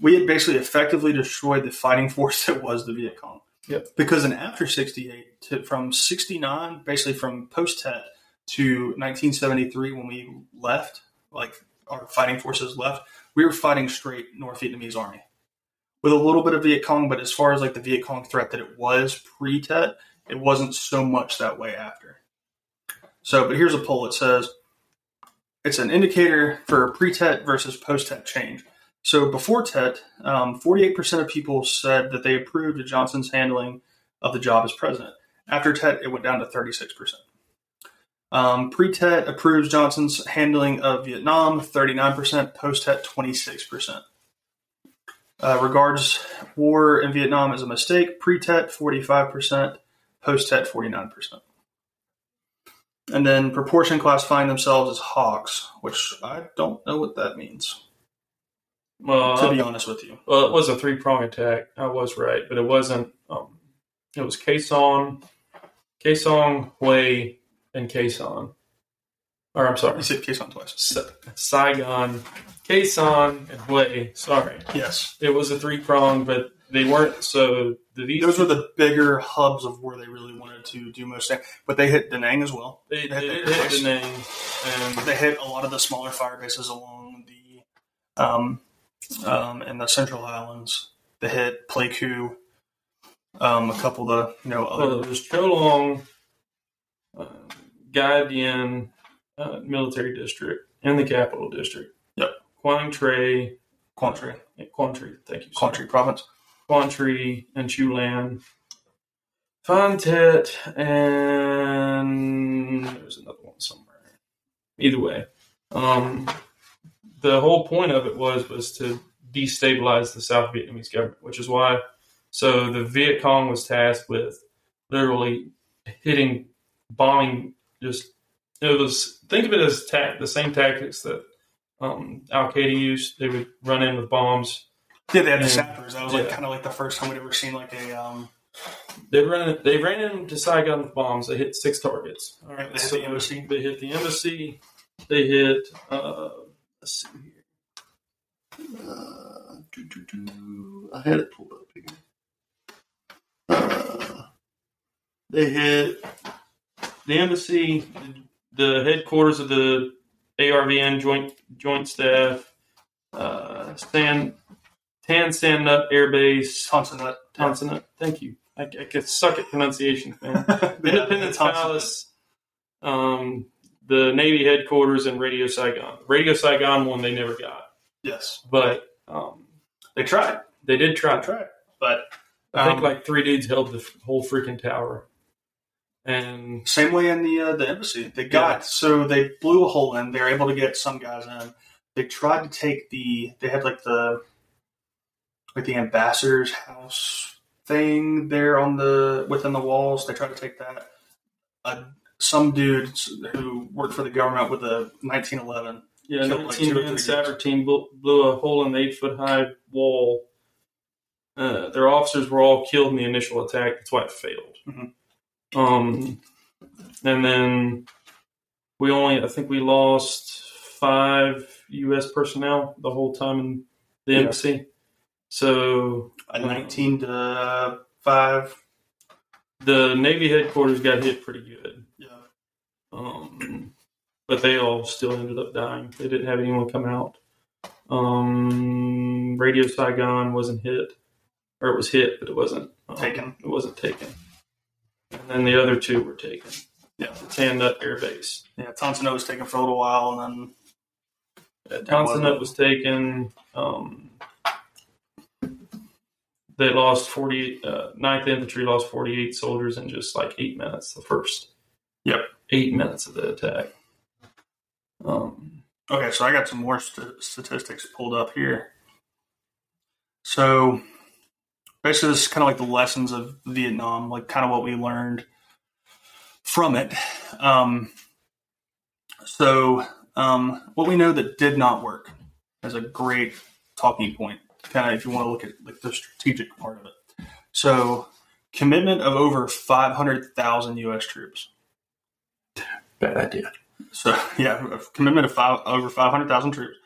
Speaker 2: we had basically effectively destroyed the fighting force that was the Viet Cong.
Speaker 1: Yep.
Speaker 2: Because in after '68, to, from '69, basically from post Tet to 1973, when we left, like our fighting forces left, we were fighting straight North Vietnamese army with a little bit of Viet Cong. But as far as like the Viet Cong threat that it was pre Tet, it wasn't so much that way after. So, but here's a poll. It says it's an indicator for pre-TET versus post-TET change. So before TET, um, 48% of people said that they approved of Johnson's handling of the job as president. After TET, it went down to 36%. Um, pre-TET approves Johnson's handling of Vietnam, 39%, post-TET, 26%. Uh, regards war in Vietnam as a mistake, pre-TET, 45%, post-TET, 49%. And then proportion classifying themselves as hawks, which I don't know what that means,
Speaker 1: Well,
Speaker 2: to be honest with you.
Speaker 1: well, it was a three prong attack. I was right, but it wasn't. Um, it was Khe Sanh, Kaesong, Hue, and Khe Sanh. Or I'm sorry,
Speaker 2: You said on twice.
Speaker 1: Sa- Saigon, Khe Sanh, and Hue. Sorry,
Speaker 2: Yes.
Speaker 1: it was a three prong, but they weren't. So the these
Speaker 2: Those were the bigger hubs of where they really wanted to do most things. But they hit Da Nang as well.
Speaker 1: they,
Speaker 2: they had
Speaker 1: they hit name, and
Speaker 2: They hit a lot of the smaller fire bases along the um, um, in the Central Highlands. They hit Pleiku, um, a couple of the you know
Speaker 1: well,
Speaker 2: other
Speaker 1: it was Cholong, uh, Gia Dinh uh, military district, and the capital district.
Speaker 2: Yep.
Speaker 1: Quang Tre,
Speaker 2: Quantry,
Speaker 1: Quang Tri, thank you.
Speaker 2: Quantry province.
Speaker 1: Quan Tri and Chulan. Phan Thiet and there's another one somewhere. Either way, um, the whole point of it was was to destabilize the South Vietnamese government, which is why. So the Viet Cong was tasked with literally hitting, bombing. Just it was think of it as ta- the same tactics that um, Al Qaeda used. They would run in with bombs.
Speaker 2: Yeah, they had the sappers. That was like
Speaker 1: yeah.
Speaker 2: kind of like the first time we'd ever seen like a um,
Speaker 1: They ran. They ran into Saigon with bombs. They hit six targets. All right.
Speaker 2: They hit
Speaker 1: so
Speaker 2: the embassy.
Speaker 1: They hit the embassy. They hit. Uh, let's see here.
Speaker 3: Uh, do, do, do. I had it pulled up here. Uh,
Speaker 1: They hit the embassy, the headquarters of the ARVN Joint Joint Staff, uh, Tan Son Nhut Air Base,
Speaker 2: Tonsonnet.
Speaker 1: Tonsonnet. Thank you. I, I could suck at pronunciation, man. Independence Palace, um, the Navy headquarters, and Radio Saigon. Radio Saigon one they never got,
Speaker 2: Yes,
Speaker 1: but um,
Speaker 2: they tried.
Speaker 1: they did try.
Speaker 2: They tried, but
Speaker 1: I think
Speaker 2: um,
Speaker 1: like three dudes held the whole freaking tower, and
Speaker 2: Same way in the uh, the embassy. They got
Speaker 1: Yeah.
Speaker 2: so they blew a hole in. They were able to get some guys in. They tried to take the. They had like the like the ambassador's house thing there on the within the walls. They tried to take that. Uh, some dude who worked for the government with a 1911.
Speaker 1: yeah,
Speaker 2: Killed, like, two or
Speaker 1: nineteen man
Speaker 2: three
Speaker 1: sapper team blew, blew a hole in the eight foot high wall. Uh, their officers were all killed in the initial attack. That's why it failed.
Speaker 2: Mhm.
Speaker 1: Um, and then we only, I think we lost five U.S. personnel the whole time in the
Speaker 2: Yeah.
Speaker 1: embassy. So
Speaker 2: A 19 to five.
Speaker 1: the Navy headquarters got hit pretty good.
Speaker 2: Yeah.
Speaker 1: Um, but they all still ended up dying. They didn't have anyone come out. Um, Radio Saigon wasn't hit, or it was hit, but it wasn't um,
Speaker 2: Taken.
Speaker 1: It wasn't taken. And then the other two were taken.
Speaker 2: Yeah.
Speaker 1: The Tan Nut Air Base.
Speaker 2: Yeah. Tonsonnet was taken for a little while, and then
Speaker 1: Townsend Nut was taken. Um, they lost 48, uh, 9th Infantry lost 48 soldiers in just like eight minutes, the first
Speaker 2: Yep.
Speaker 1: eight minutes of the attack. Um,
Speaker 2: Okay, so I got some more st- statistics pulled up here. So basically, this is kind of like the lessons of Vietnam, like kind of what we learned from it. Um, so um, what we know that did not work is a great talking point. Kind of if you want to look at like the strategic part of it. So commitment of over five hundred thousand U.S. troops.
Speaker 1: bad idea.
Speaker 2: So yeah, commitment of five, over five hundred thousand troops.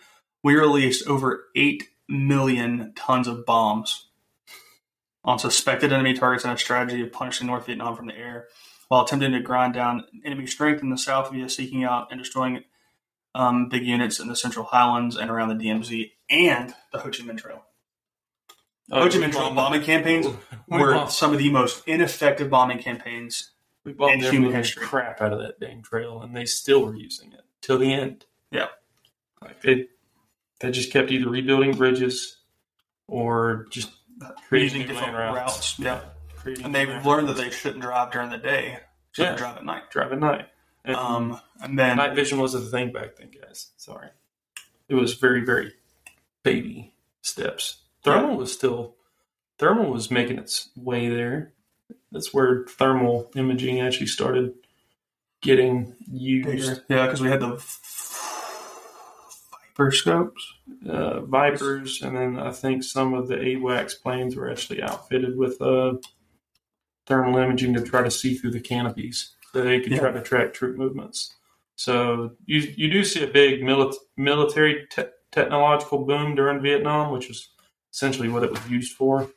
Speaker 2: We released over eight million tons of bombs on suspected enemy targets and a strategy of punishing North Vietnam from the air, while attempting to grind down enemy strength in the south via seeking out and destroying um, big units in the Central Highlands and around the DMZ and the Ho Chi Minh Trail.
Speaker 1: Uh,
Speaker 2: Ho Chi Minh Trail bombing campaigns
Speaker 1: we
Speaker 2: were
Speaker 1: bombed-
Speaker 2: some of the most ineffective bombing campaigns
Speaker 1: we bombed
Speaker 2: in human history.
Speaker 1: crap out of that dang trail, and they still were using it till the end.
Speaker 2: Yeah.
Speaker 1: like they they just kept either rebuilding bridges or just creating
Speaker 2: using different
Speaker 1: land
Speaker 2: routes. Yeah,
Speaker 1: creating
Speaker 2: and they've learned that they shouldn't drive during the day. Shouldn't
Speaker 1: Yeah.
Speaker 2: drive at night.
Speaker 1: drive at night. And
Speaker 2: Um, and then
Speaker 1: night vision was a thing back then, guys. Sorry, it was very very baby steps. Thermal was still thermal was making its way there. That's where thermal imaging actually started getting used.
Speaker 2: yeah, because we had the Viper scopes.
Speaker 1: uh, Vipers, and then I think some of the AWACS planes were actually outfitted with uh, thermal imaging to try to see through the canopies, so they could
Speaker 2: Yeah.
Speaker 1: try to track troop movements. So you you do see a big mili- military te- technological boom during Vietnam, which is essentially what it was used for.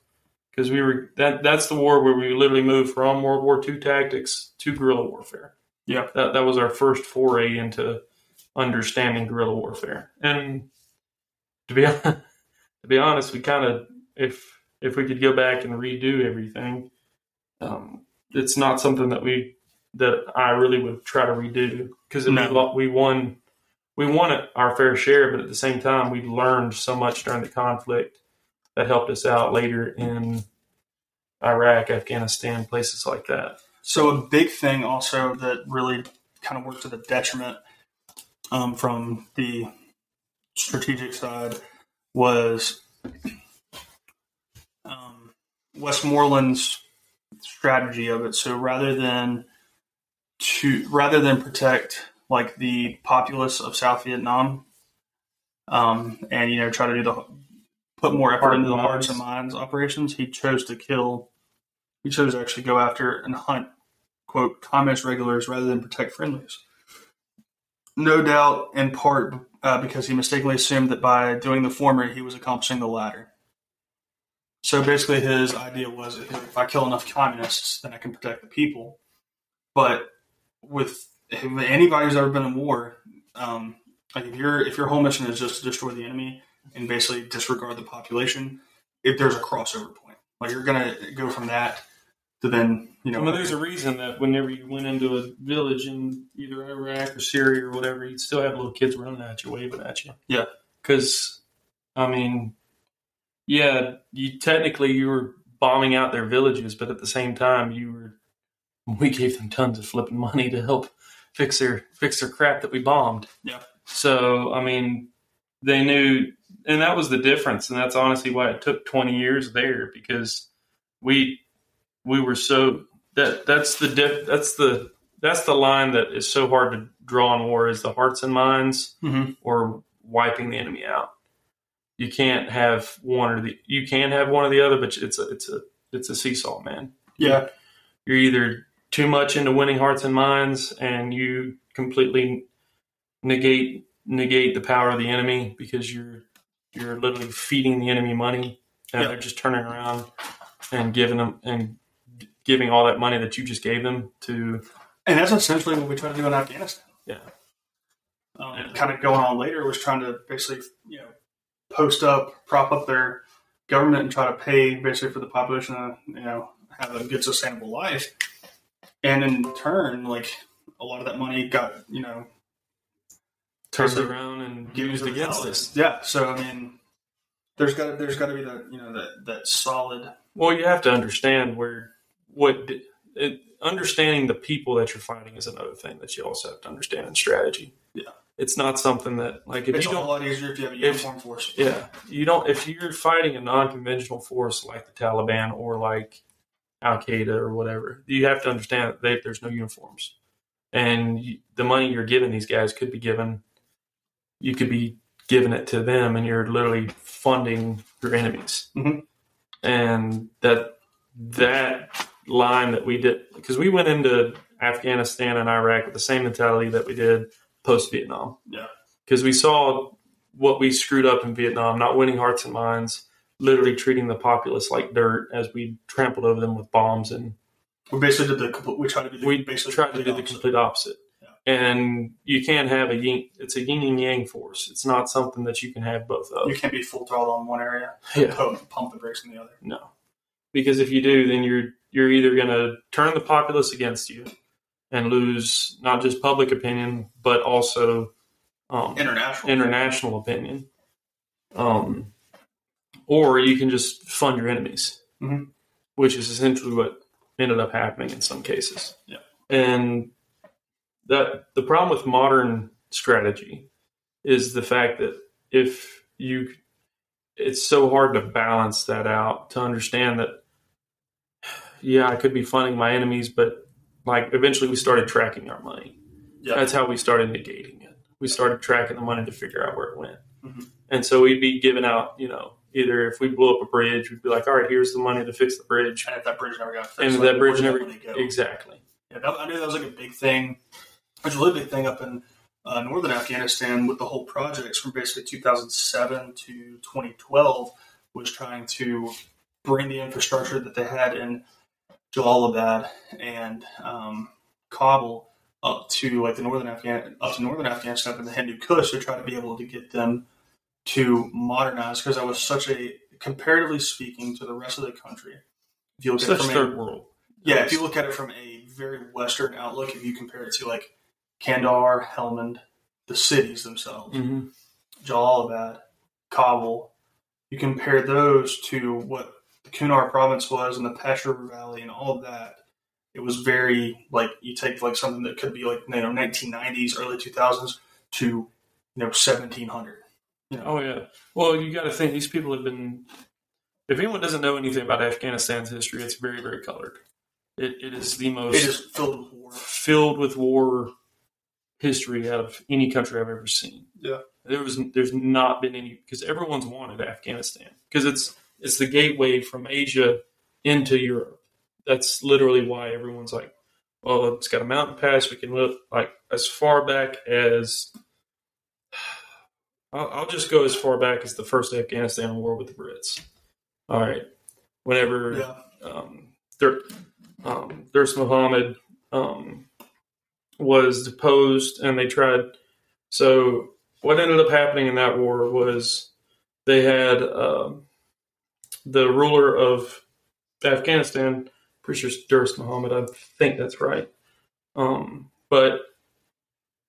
Speaker 1: Because we were that that's the war where we literally moved from World War II tactics to guerrilla warfare.
Speaker 2: Yeah.
Speaker 1: that that was our first foray into understanding guerrilla warfare. And to be to be honest, we kind of if if we could go back and redo everything, um, it's not something that we that I really would try to redo because
Speaker 2: No.
Speaker 1: we, we won we won it our fair share, but at the same time we learned so much during the conflict that helped us out later in Iraq, Afghanistan, places like that.
Speaker 2: So a big thing also that really kind of worked to the detriment um, from the strategic side was um, Westmoreland's strategy of it. So rather than to rather than protect like the populace of South Vietnam, um, and you know try to do the put more effort into the hearts and minds operations, he chose to kill. He chose to actually go after and hunt quote communist regulars rather than protect friendlies. No doubt, in part uh, because he mistakenly assumed that by doing the former, he was accomplishing the latter. So basically, his idea was if I kill enough communists, then I can protect the people. But with anybody who's ever been in war, um, like if your if your whole mission is just to destroy the enemy and basically disregard the population, if there's a crossover point, like you're gonna go from that to then you know
Speaker 1: I mean, there's a reason that whenever you went into a village in either Iraq or Syria or whatever, you'd still have little kids running at you, waving at you.
Speaker 2: Yeah.
Speaker 1: Because, I mean, yeah, you technically you were bombing out their villages, but at the same time, you were we gave them tons of flipping money to help fix their fix their crap that we bombed.
Speaker 2: Yeah.
Speaker 1: So I mean, they knew, and that was the difference, and that's honestly why it took 20 years there because we we were so that that's the diff, that's the that's the line that is so hard to draw in war is the hearts and minds
Speaker 2: Mhm.
Speaker 1: or wiping the enemy out. You can't have one or the you can have one or the other, but it's a it's a it's a seesaw, man.
Speaker 2: yeah
Speaker 1: You're either too much into winning hearts and minds and you completely negate negate the power of the enemy because you're you're literally feeding the enemy money and
Speaker 2: Yeah.
Speaker 1: they're just turning around and giving them and giving all that money that you just gave them to
Speaker 2: And that's essentially what we tried to do in Afghanistan.
Speaker 1: Yeah.
Speaker 2: Um,
Speaker 1: Yeah.
Speaker 2: Kind of going on later was trying to basically, you know, post up, prop up their government and try to pay basically for the population to, you know, have a good sustainable life. And in turn, like a lot of that money got, you know, turned
Speaker 1: around and used against us.
Speaker 2: Yeah. So I mean, there's got there's got to be that you know that that solid.
Speaker 1: Well, you have to understand where what it, understanding the people that you're fighting is another thing that you also have to understand in strategy.
Speaker 2: Yeah.
Speaker 1: it's not something that like if
Speaker 2: It's
Speaker 1: you
Speaker 2: a
Speaker 1: don't
Speaker 2: whole lot easier if you have a
Speaker 1: if-
Speaker 2: uniform force.
Speaker 1: Yeah, you don't. If you're fighting a non-conventional force like the Taliban or like Al Qaeda or whatever, you have to understand that they, there's no uniforms, and you, the money you're giving these guys could be given. You could be giving it to them, and you're literally funding your enemies.
Speaker 2: Mhm.
Speaker 1: And that that line that we did because we went into Afghanistan and Iraq with the same mentality that we did post Vietnam.
Speaker 2: Yeah.
Speaker 1: because we saw what we screwed up in Vietnam, not winning hearts and minds, literally treating the populace like dirt as we trampled over them with bombs, and
Speaker 2: We basically did the complete- we tried to do the
Speaker 1: we
Speaker 2: basically
Speaker 1: tried to do the
Speaker 2: opposite.
Speaker 1: complete opposite.
Speaker 2: Yeah.
Speaker 1: And you can't have a yin. It's a yin and yang force. It's not something that you can have both of.
Speaker 2: You can't be full throttle on one area,
Speaker 1: Yeah.
Speaker 2: pump, pump the brakes in the other.
Speaker 1: No, because if you do, then you're you're either going to turn the populace against you and lose not just public opinion, but also um,
Speaker 2: International.
Speaker 1: international opinion. Um, or you can just fund your enemies,
Speaker 2: Mhm.
Speaker 1: which is essentially what ended up happening in some cases.
Speaker 2: Yeah.
Speaker 1: And that the problem with modern strategy is the fact that if you, it's so hard to balance that out to understand that, yeah, I could be funding my enemies, but like eventually we started tracking our money.
Speaker 2: Yeah.
Speaker 1: That's how we started negating it. We started tracking the money to figure out where it went.
Speaker 2: Mhm.
Speaker 1: And so we'd be giving out, you know, either if we blew up a bridge, we'd be like, all right, here's the money to fix the bridge.
Speaker 2: and if that bridge never got fixed,
Speaker 1: And
Speaker 2: like,
Speaker 1: that bridge never,
Speaker 2: money go?
Speaker 1: exactly.
Speaker 2: Yeah, that, I knew that was like a big thing. There's a really big thing up in uh, northern Afghanistan with the whole projects from basically 2007 to 2012 was trying to bring the infrastructure that they had in Jalalabad and um, Kabul up to like the northern Afghan up to northern Afghanistan up in the Hindu Kush to try to be able to get them to modernize because that was such a comparatively speaking to the rest of the country. If you look at it from a-
Speaker 1: third world.
Speaker 2: yeah, if you look at it from a very Western outlook, if you compare it to like Kandahar, Helmand, the cities themselves,
Speaker 1: hmm
Speaker 2: Jalalabad, Kabul, you compare those to what the Kunar province was and the Peshawar Valley and all of that. It was very like you take like something that could be like you know 1990s, early 2000s to you know 1700. You know,
Speaker 1: Oh, yeah. Well, you got to think these people have been. If anyone doesn't know anything about Afghanistan's history, it's very, very colored. It, it is the most
Speaker 2: it is filled with war.
Speaker 1: filled with war history out of any country I've ever seen.
Speaker 2: Yeah.
Speaker 1: There was there's not been any because everyone's wanted Afghanistan because it's it's the gateway from Asia into Europe. That's literally why everyone's like, well, it's got a mountain pass. We can look like as far back as I'll, I'll just go as far back as the first Afghanistan war with the Brits. All right, whenever
Speaker 2: Yeah,
Speaker 1: um, Dur- um, Dost Muhammad um, was deposed, and they tried. So what ended up happening in that war was they had um, the ruler of Afghanistan, pretty sure it's Dost Muhammad. I think that's right. Um, but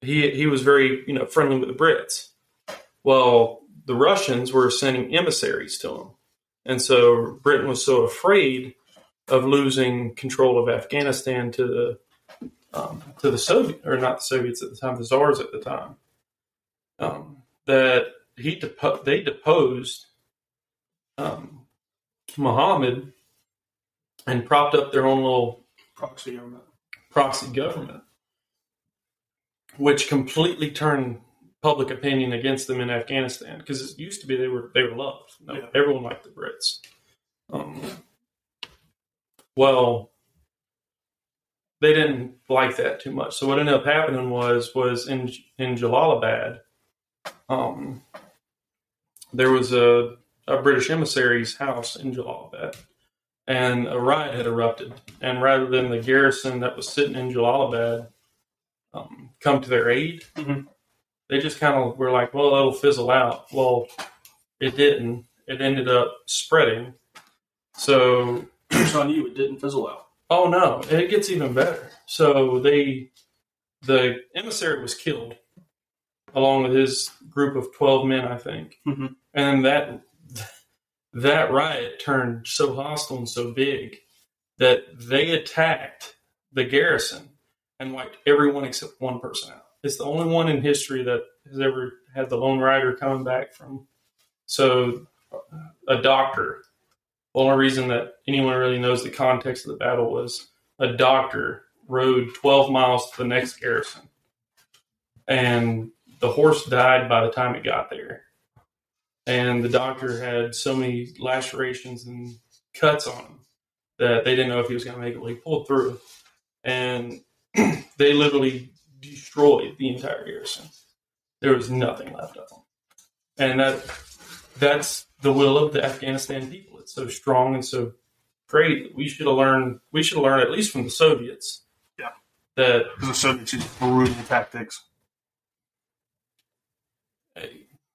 Speaker 1: he he was very you know friendly with the Brits. Well, the Russians were sending emissaries to him, and so Britain was so afraid of losing control of Afghanistan to the um, to the Soviet or not the Soviets at the time, the Czars at the time. Um, that he depo- they deposed um, Muhammad and propped up their own little
Speaker 2: proxy government.
Speaker 1: proxy government, which completely turned public opinion against them in Afghanistan because it used to be they were they were loved. No,
Speaker 2: Yeah.
Speaker 1: Everyone liked the Brits. Um, well, they didn't like that too much. So what ended up happening was was in in Jalalabad, um, there was a a British emissary's house in Jalalabad, and a riot had erupted. And rather than the garrison that was sitting in Jalalabad um, come to their aid,
Speaker 2: Mhm.
Speaker 1: they just kind of were like, "Well, it'll fizzle out." Well, it didn't. It ended up spreading. So
Speaker 2: It's on you. It didn't fizzle out.
Speaker 1: Oh no, it gets even better. So they, the emissary was killed, along with his group of twelve men, I think,
Speaker 2: Mhm.
Speaker 1: and that that riot turned so hostile and so big that they attacked the garrison and wiped everyone except one person out. It's the only one in history that has ever had the lone rider coming back from. So, a doctor the only reason that anyone really knows the context of the battle was a doctor rode 12 miles to the next garrison and the horse died by the time it got there and the doctor had so many lacerations and cuts on him that they didn't know if he was going to make it he pulled through and they literally destroyed the entire garrison there was nothing left of them and that that's the will of the Afghanistan people. It's so strong and so great. We should have learned. We should have learned at least from the Soviets.
Speaker 2: Yeah.
Speaker 1: That,
Speaker 2: the Soviets used brutal tactics.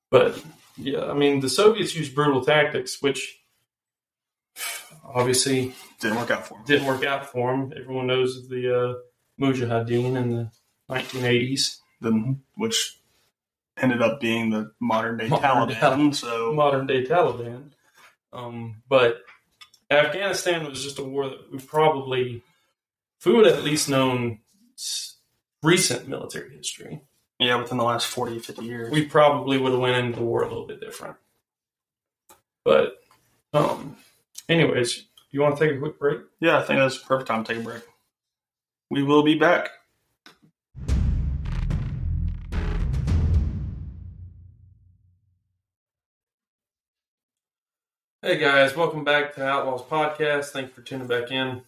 Speaker 1: but yeah, I mean, the Soviets used brutal tactics, which obviously
Speaker 2: Didn't work out for them.
Speaker 1: didn't work out for them. Everyone knows of the uh, Mujahideen in the 1980s.
Speaker 2: Then, which ended up being the modern day
Speaker 1: Modern day
Speaker 2: Taliban. So
Speaker 1: modern day Taliban. Um, but Afghanistan was just a war that we probably, if we would have at least known recent military history,
Speaker 2: yeah, within the last 40, 50 years.
Speaker 1: we probably would have went into the war a little bit different. But, um, anyways, you want to take a quick break?
Speaker 2: yeah, I think that's the perfect time to take a break. We will be back.
Speaker 1: Hey guys, welcome back to Outlaws Podcast. Thanks for tuning back in,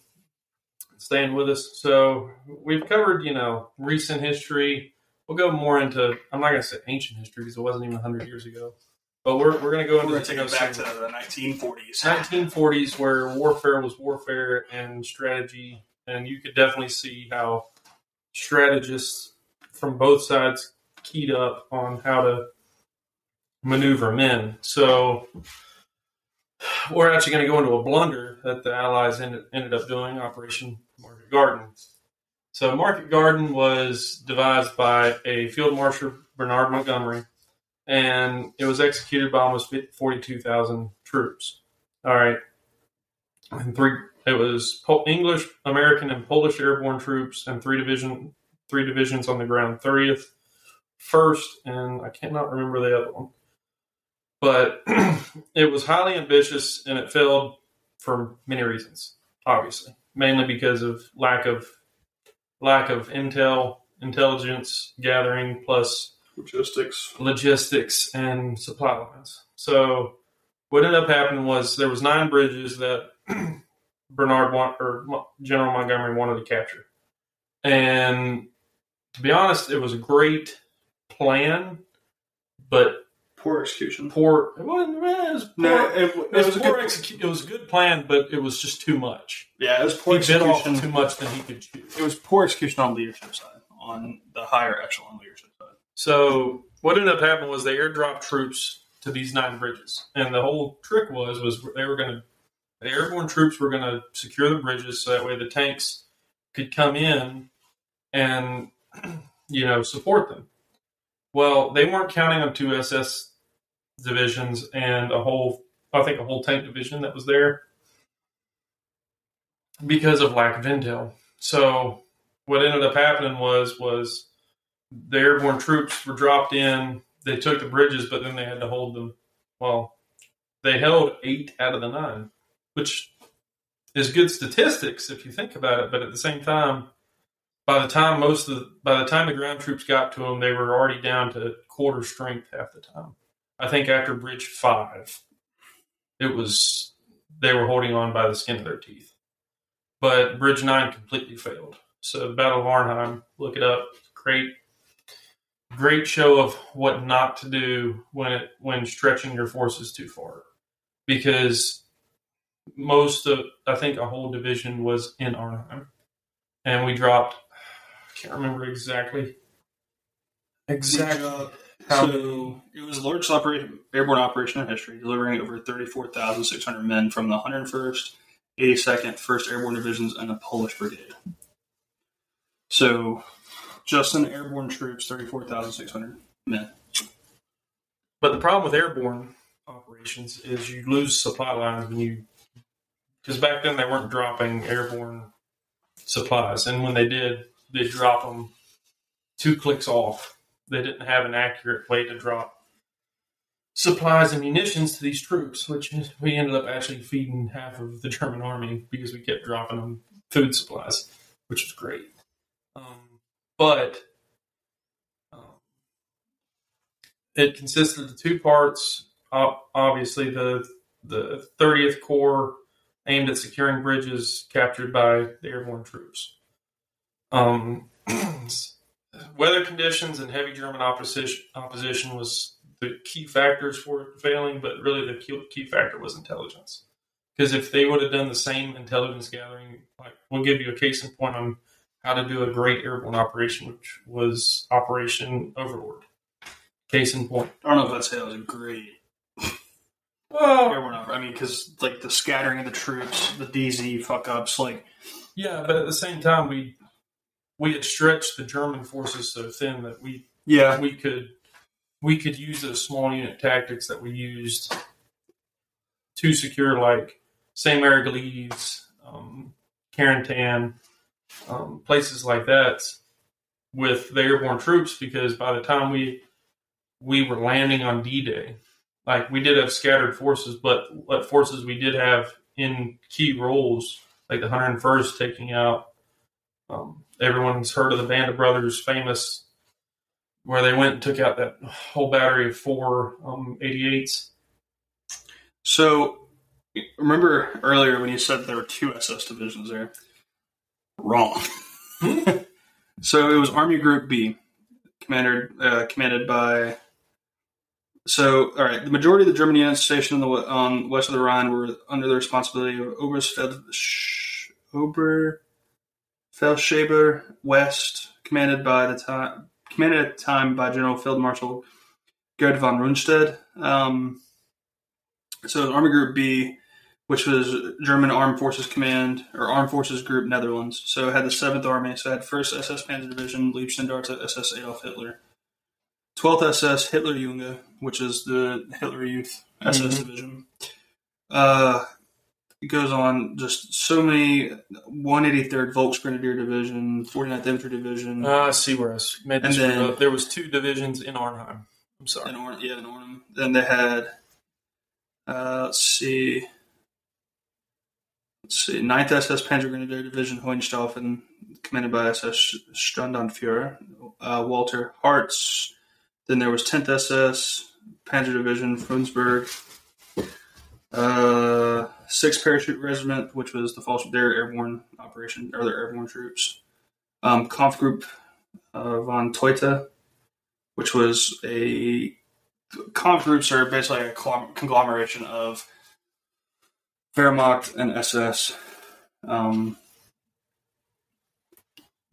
Speaker 1: staying with us. So we've covered, you know, recent history. We'll go more into. I'm not going to say ancient history because it wasn't even 100 years ago, but we're we're going to go into
Speaker 2: to take it back to the 1940s.
Speaker 1: 1940s where warfare was warfare and strategy, and you could definitely see how strategists from both sides keyed up on how to maneuver men. So we're actually going to go into a blunder that the Allies ended, ended up doing, Operation Market Garden. So Market Garden was devised by a Field Marshal Bernard Montgomery, and it was executed by almost 42,000 troops. All right, and three. It was English, American, and Polish airborne troops, and three division, three divisions on the ground. Thirtieth, first, and I cannot remember the other one but it was highly ambitious and it failed for many reasons obviously mainly because of lack of lack of intel intelligence gathering plus
Speaker 2: Logistics.
Speaker 1: logistics and supply lines so what ended up happening was there was nine bridges that bernard want, or general montgomery wanted to capture and to be honest it was a great plan but
Speaker 2: Poor execution.
Speaker 1: poor. It wasn't. It was poor.
Speaker 2: No, it, it
Speaker 1: it was,
Speaker 2: was
Speaker 1: a poor
Speaker 2: good,
Speaker 1: It was a good plan, but it was just too much.
Speaker 2: yeah, it was poor
Speaker 1: he bit off
Speaker 2: execution.
Speaker 1: too much than he could chew.
Speaker 2: It was poor execution on the leadership side, on the higher echelon leadership side.
Speaker 1: So what ended up happening was they airdropped troops to these nine bridges, and the whole trick was was they were going to the airborne troops were going to secure the bridges so that way the tanks could come in and you know support them. Well, they weren't counting on two SS divisions and a whole I think a whole tank division that was there because of lack of intel. So what ended up happening was was the airborne troops were dropped in. They took the bridges, but then they had to hold them. Well, they held eight out of the nine, which is good statistics if you think about it. But at the same time, by the time most of the, by the time the ground troops got to them, they were already down to quarter strength half the time. I think after Bridge Five, it was they were holding on by the skin of their teeth. But Bridge Nine completely failed. So Battle of Arnhem, look it up. Great, great show of what not to do when it when stretching your forces too far, because most of I think a whole division was in Arnhem, and we dropped. I can't remember exactly. Exactly. How
Speaker 2: so it was the largest operation, airborne operation in history, delivering over 34,600 men from the 101st, 82nd, 1st Airborne Divisions, and the Polish Brigade. So, just in airborne troops, 34,600 men.
Speaker 1: But the problem with airborne operations is you lose supply lines when you, because back then they weren't dropping airborne supplies, and when they did, they drop them two clicks off. They didn't have an accurate way to drop supplies and munitions to these troops, which we ended up actually feeding half of the German army because we kept dropping them food supplies, which was great. Um, but um, it consisted of two parts. Obviously, the the 30th Corps aimed at securing bridges captured by the airborne troops. Um, weather conditions and heavy German opposition opposition was the key factors for it failing, but really the key, key factor was intelligence. Because if they would have done the same intelligence gathering, like we'll give you a case in point on how to do a great airborne operation, which was Operation Overlord. Case in point.
Speaker 2: I don't know if I'd say that was a great
Speaker 1: Well,
Speaker 2: airborne operation. I mean, because, like, the scattering of the troops, the DZ fuck ups, like,
Speaker 1: yeah, but at the same time, we we had stretched the German forces so thin that we
Speaker 2: yeah,
Speaker 1: we could we could use those small unit tactics that we used to secure like St. Mary Gleaves, um, Carentan, um, places like that with the airborne troops because by the time we we were landing on D-Day, like we did have scattered forces, but what forces we did have in key roles, like the 101st taking out. Um, everyone's heard of the Band of Brothers, famous, where they went and took out that whole battery of four um, 88s.
Speaker 2: So, remember earlier when you said there were two SS divisions there? Wrong. so it was Army Group B, commanded uh, commanded by. So, all right, the majority of the German units stationed on the um, west of the Rhine were under the responsibility of Oberstfeld, Oberbefehlshaber West, commanded by the time commanded at the time by General Field Marshal Gerd von Rundstedt. Um, so Army Group B, which was German Armed Forces Command or Armed Forces Group Netherlands. So it had the Seventh Army. So it had First SS Panzer Division, Leibstandarte SS Adolf Hitler, 12th SS Hitler Junge, which is the Hitler Youth SS
Speaker 1: Mhm.
Speaker 2: Division. Uh, goes on just so many 183rd Volksgrenadier Division, 49th Infantry Division,
Speaker 1: Uh, I see where I made this
Speaker 2: And then-
Speaker 1: up. There was two divisions in Arnhem. I'm sorry.
Speaker 2: in Or- yeah, in Ornum. Then they had, uh, let's see, let's see, 9th SS Panzer Grenadier Division Hohenstaufen, commanded by SS Standartenführer uh, Walter Hartz. Then there was 10th SS Panzer Division Frundsberg. Uh, 6th Parachute Regiment, which was the false their airborne operation or their airborne troops. Um, Group uh, von Tettau, which was a Kampf groups are basically a conglomeration of Wehrmacht and SS. Um,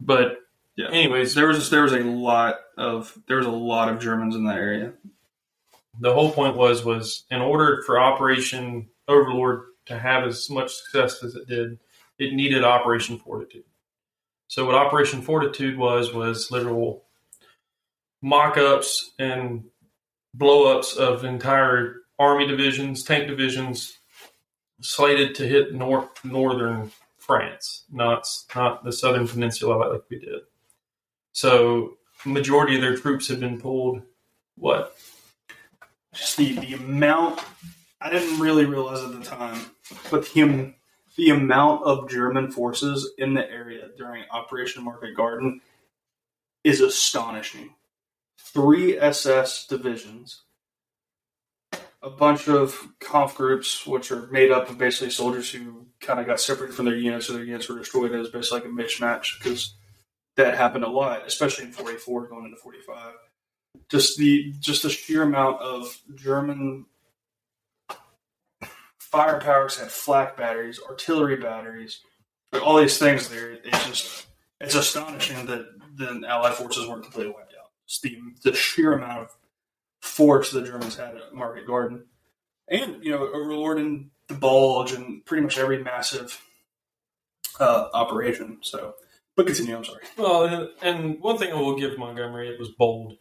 Speaker 1: But
Speaker 2: Yeah.
Speaker 1: anyways,
Speaker 2: there was there was a lot of there was a lot of Germans in that area.
Speaker 1: the whole point was was in order for Operation Overlord to have as much success as it did, it needed Operation Fortitude. So what Operation Fortitude was was literal mock-ups and blow-ups of entire army divisions, tank divisions, slated to hit nor- northern France, not not the southern peninsula like we did. So majority of their troops had been pulled. What
Speaker 2: Just the, the amount I didn't really realize at the time, but the the amount of German forces in the area during Operation Market Garden is astonishing. Three SS divisions, a bunch of Kampf groups, which are made up of basically soldiers who kind of got separated from their units, so their units were destroyed as basically like a mismatch because that happened a lot, especially in 44 going into 45. Just the just the sheer amount of German firepowers had flak batteries, artillery batteries, but all these things there. It's just it's astonishing that the Allied forces weren't completely wiped out. Just the the sheer amount of force the Germans had at Market Garden, and you know Overlord the Bulge and pretty much every massive uh, operation. So, but continue. I'm sorry.
Speaker 1: Well, and one thing I will give Montgomery, it was bold.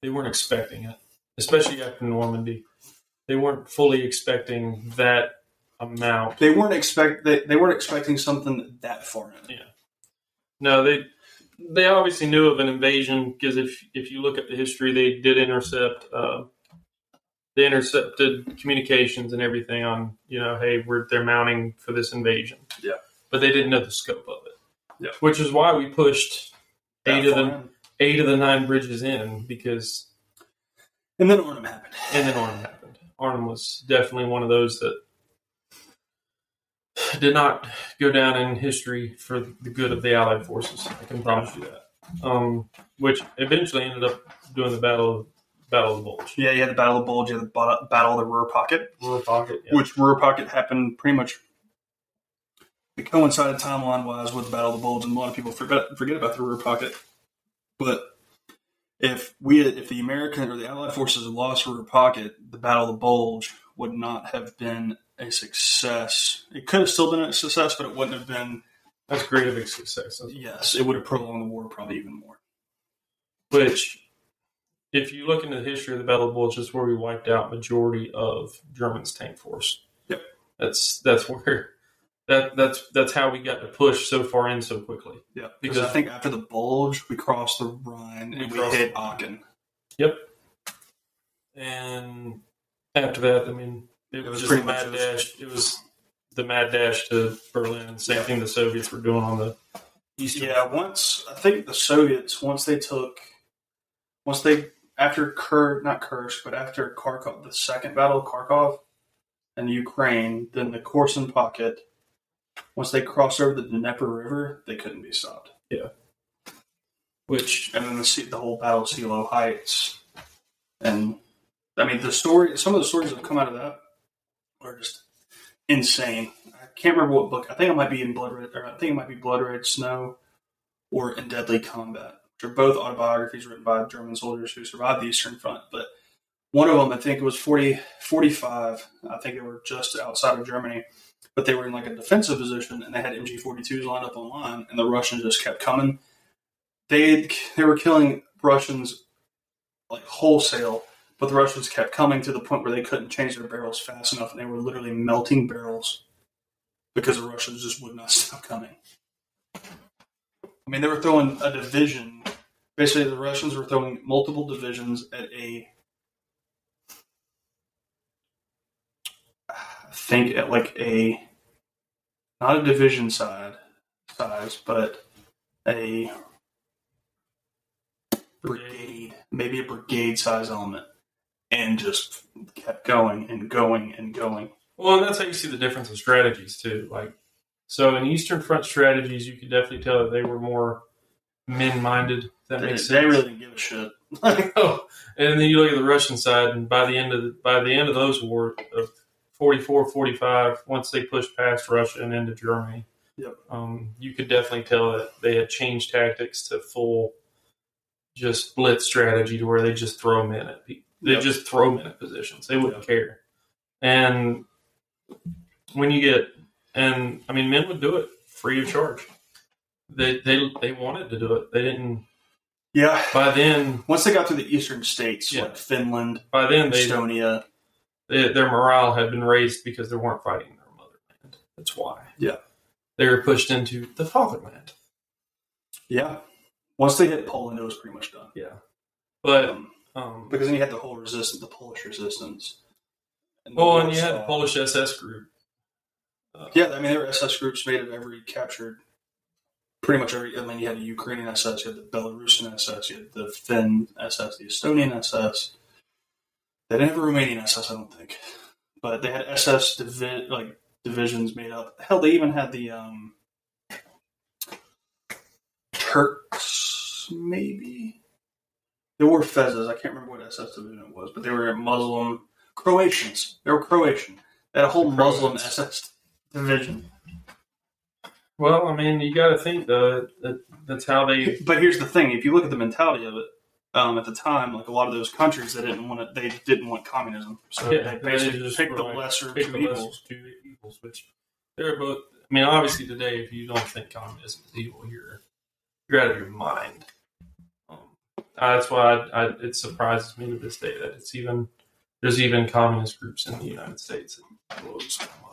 Speaker 1: They weren't expecting it, especially after Normandy. They weren't fully expecting that amount.
Speaker 2: They weren't expect they, they weren't expecting something that far in.
Speaker 1: No, they they obviously knew of an invasion because if if you look at the history, they did intercept. Uh, they intercepted communications and everything on you know, hey, we're they're mounting for this invasion.
Speaker 2: Yeah.
Speaker 1: but they didn't know the scope of it.
Speaker 2: Yeah.
Speaker 1: which is why we pushed eight of them
Speaker 2: in.
Speaker 1: eight of the nine bridges in because
Speaker 2: And then Ornum happened.
Speaker 1: and then Arnhem happened. Arnhem was definitely one of those that did not go down in history for the good of the Allied forces. I can promise you that. Um, which eventually ended up doing the battle of Battle of the Bulge.
Speaker 2: Yeah, you had the Battle of the Bulge, you had the Battle of the Ruhr Pocket,
Speaker 1: Ruhr Pocket. Yeah.
Speaker 2: which Ruhr Pocket happened pretty much. It coincided timeline wise with the Battle of the Bulge, and a lot of people forget forget about the Ruhr Pocket. But if we, if the American or the Allied forces had lost Ruhr Pocket, the Battle of the Bulge would not have been a success. It could have still been a success, but it wouldn't have been.
Speaker 1: That's great of a success.
Speaker 2: Yes, it would have prolonged the war probably even more.
Speaker 1: Which if you look into the history of the Battle of the Bulge, it's where we wiped out majority of German's tank force.
Speaker 2: Yep.
Speaker 1: That's that's where that that's that's how we got to push so far in so quickly.
Speaker 2: Yeah, because I think after the bulge, we crossed the Rhine
Speaker 1: We
Speaker 2: and we, hit. Aachen.
Speaker 1: Yep. And after that, I mean, it,
Speaker 2: It
Speaker 1: was
Speaker 2: was
Speaker 1: just a mad dash. It was the mad dash to Berlin. Same thing the Soviets were doing on the eastern.
Speaker 2: Yeah, once I think the Soviets once they took once they after Kur not Kursk but after Kharkov the second battle of Kharkov and Ukraine then the Korsun pocket once they crossed over the Dnieper River they couldn't be stopped Yeah.
Speaker 1: Which
Speaker 2: and then the sea- the whole battle of Seelow Heights and I mean the story some of the stories that come out of that are just insane. I can't remember what book. I think it might be in Blood Red, or I think it might be Blood Red Snow, or In Deadly Combat, which are both autobiographies written by German soldiers who survived the Eastern Front. But one of them, I think it was 40, 45. I think they were just outside of Germany, but they were in like a defensive position, and they had MG42s lined up online, and the Russians just kept coming. They they were killing Russians like wholesale but the Russians kept coming to the point where they couldn't change their barrels fast enough, and they were literally melting barrels because the Russians just would not stop coming. I mean, they were throwing a division. Basically, the Russians were throwing multiple divisions at a, think at like a, not a division side size, but a brigade, maybe a brigade size element, and just kept going and going and going.
Speaker 1: Well, and that's how you see the difference in strategies too. Like, so in Eastern Front strategies, you could definitely tell that they were more men-minded. That
Speaker 2: They,
Speaker 1: makes
Speaker 2: they
Speaker 1: sense.
Speaker 2: really didn't give a shit.
Speaker 1: oh, and then you look at the Russian side, and by the end of the, by the end of those wars of 44, 45, once they pushed past Russia and into Germany,
Speaker 2: Yep.
Speaker 1: um, you could definitely tell that they had changed tactics to full just blitz strategy to where they just throw men at people. They
Speaker 2: Yep.
Speaker 1: just throw men at positions. They wouldn't
Speaker 2: Yep.
Speaker 1: care. And when you get, and I mean, men would do it free of charge. They they they wanted to do it. They didn't.
Speaker 2: Yeah.
Speaker 1: By then,
Speaker 2: Once they got to the eastern states,
Speaker 1: Yeah.
Speaker 2: like Finland,
Speaker 1: by then they
Speaker 2: Estonia,
Speaker 1: they, their morale had been raised because they weren't fighting their motherland. That's why.
Speaker 2: Yeah.
Speaker 1: They were pushed into the fatherland.
Speaker 2: yeah. Once they hit Poland, it was pretty much done.
Speaker 1: Yeah. But,
Speaker 2: Um,
Speaker 1: um,
Speaker 2: because then you had the whole resistance, the Polish resistance. And
Speaker 1: well, and you had the Polish SS group. Uh,
Speaker 2: Yeah, I mean, there were SS groups made of every captured, pretty much every. I mean, you had the Ukrainian SS, you had the Belarusian SS, you had the Finn SS, the Estonian SS. They didn't have a Romanian SS, I don't think, but they had SS divi- like divisions made up. Hell, they even had the um, Turks, maybe. They were Fezes. I can't remember what SS division it was, but they were Muslim Croatians. They were Croatian. They had a whole Muslim SS division.
Speaker 1: Well, I mean, you got to think though that that's how they.
Speaker 2: But here's the thing: if you look at the mentality of it, um, at the time, like a lot of those countries, they didn't want it. They didn't want communism, so
Speaker 1: Yeah,
Speaker 2: they basically
Speaker 1: they just
Speaker 2: picked the
Speaker 1: like,
Speaker 2: lesser
Speaker 1: pick
Speaker 2: two
Speaker 1: the
Speaker 2: evils.
Speaker 1: two evils, which they're both. I mean, obviously today, if you don't think communism is evil, you're you're out of your mind. Um, that's why I, I, it surprises me to this day that it's even there's even communist groups in the United States.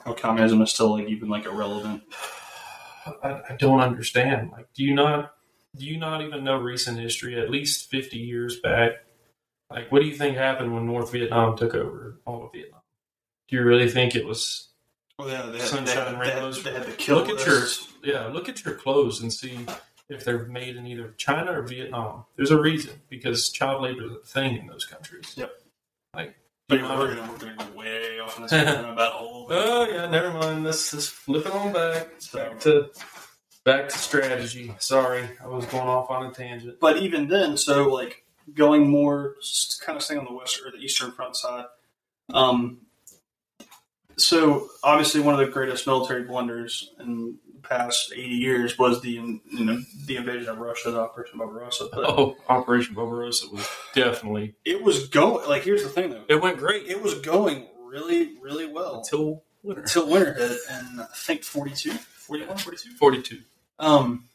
Speaker 2: How communism is still like even like irrelevant.
Speaker 1: I, I don't understand. Like, do you not do you not even know recent history? At least fifty years back, like, what do you think happened when North Vietnam took over all of Vietnam? Do you really think it was?
Speaker 2: Well, yeah, they had,
Speaker 1: Sunshine
Speaker 2: they had, they had- they had
Speaker 1: Look at your yeah, look at your clothes and see if they're made in either China or Vietnam. There's a reason because child labor is a thing in those countries.
Speaker 2: Yep.
Speaker 1: Like,
Speaker 2: But
Speaker 1: you
Speaker 2: we're gonna, we're gonna go way off on this about.
Speaker 1: Oh yeah, never mind. Let's just flip it on back. Back to back to strategy. Sorry, I was going off on a tangent.
Speaker 2: But even then, so like going more, kind of staying on the western or the eastern front side. Um, so obviously, one of the greatest military blunders in the past eighty years was the you know the invasion of Russia, the Operation Barbarossa. But
Speaker 1: Oh, Operation Barbarossa was definitely
Speaker 2: it was going like here's the thing though,
Speaker 1: it went great
Speaker 2: it was going really really well
Speaker 1: until winter.
Speaker 2: until winter hit, and I think 42, 41, 42.
Speaker 1: Forty-two.
Speaker 2: Um,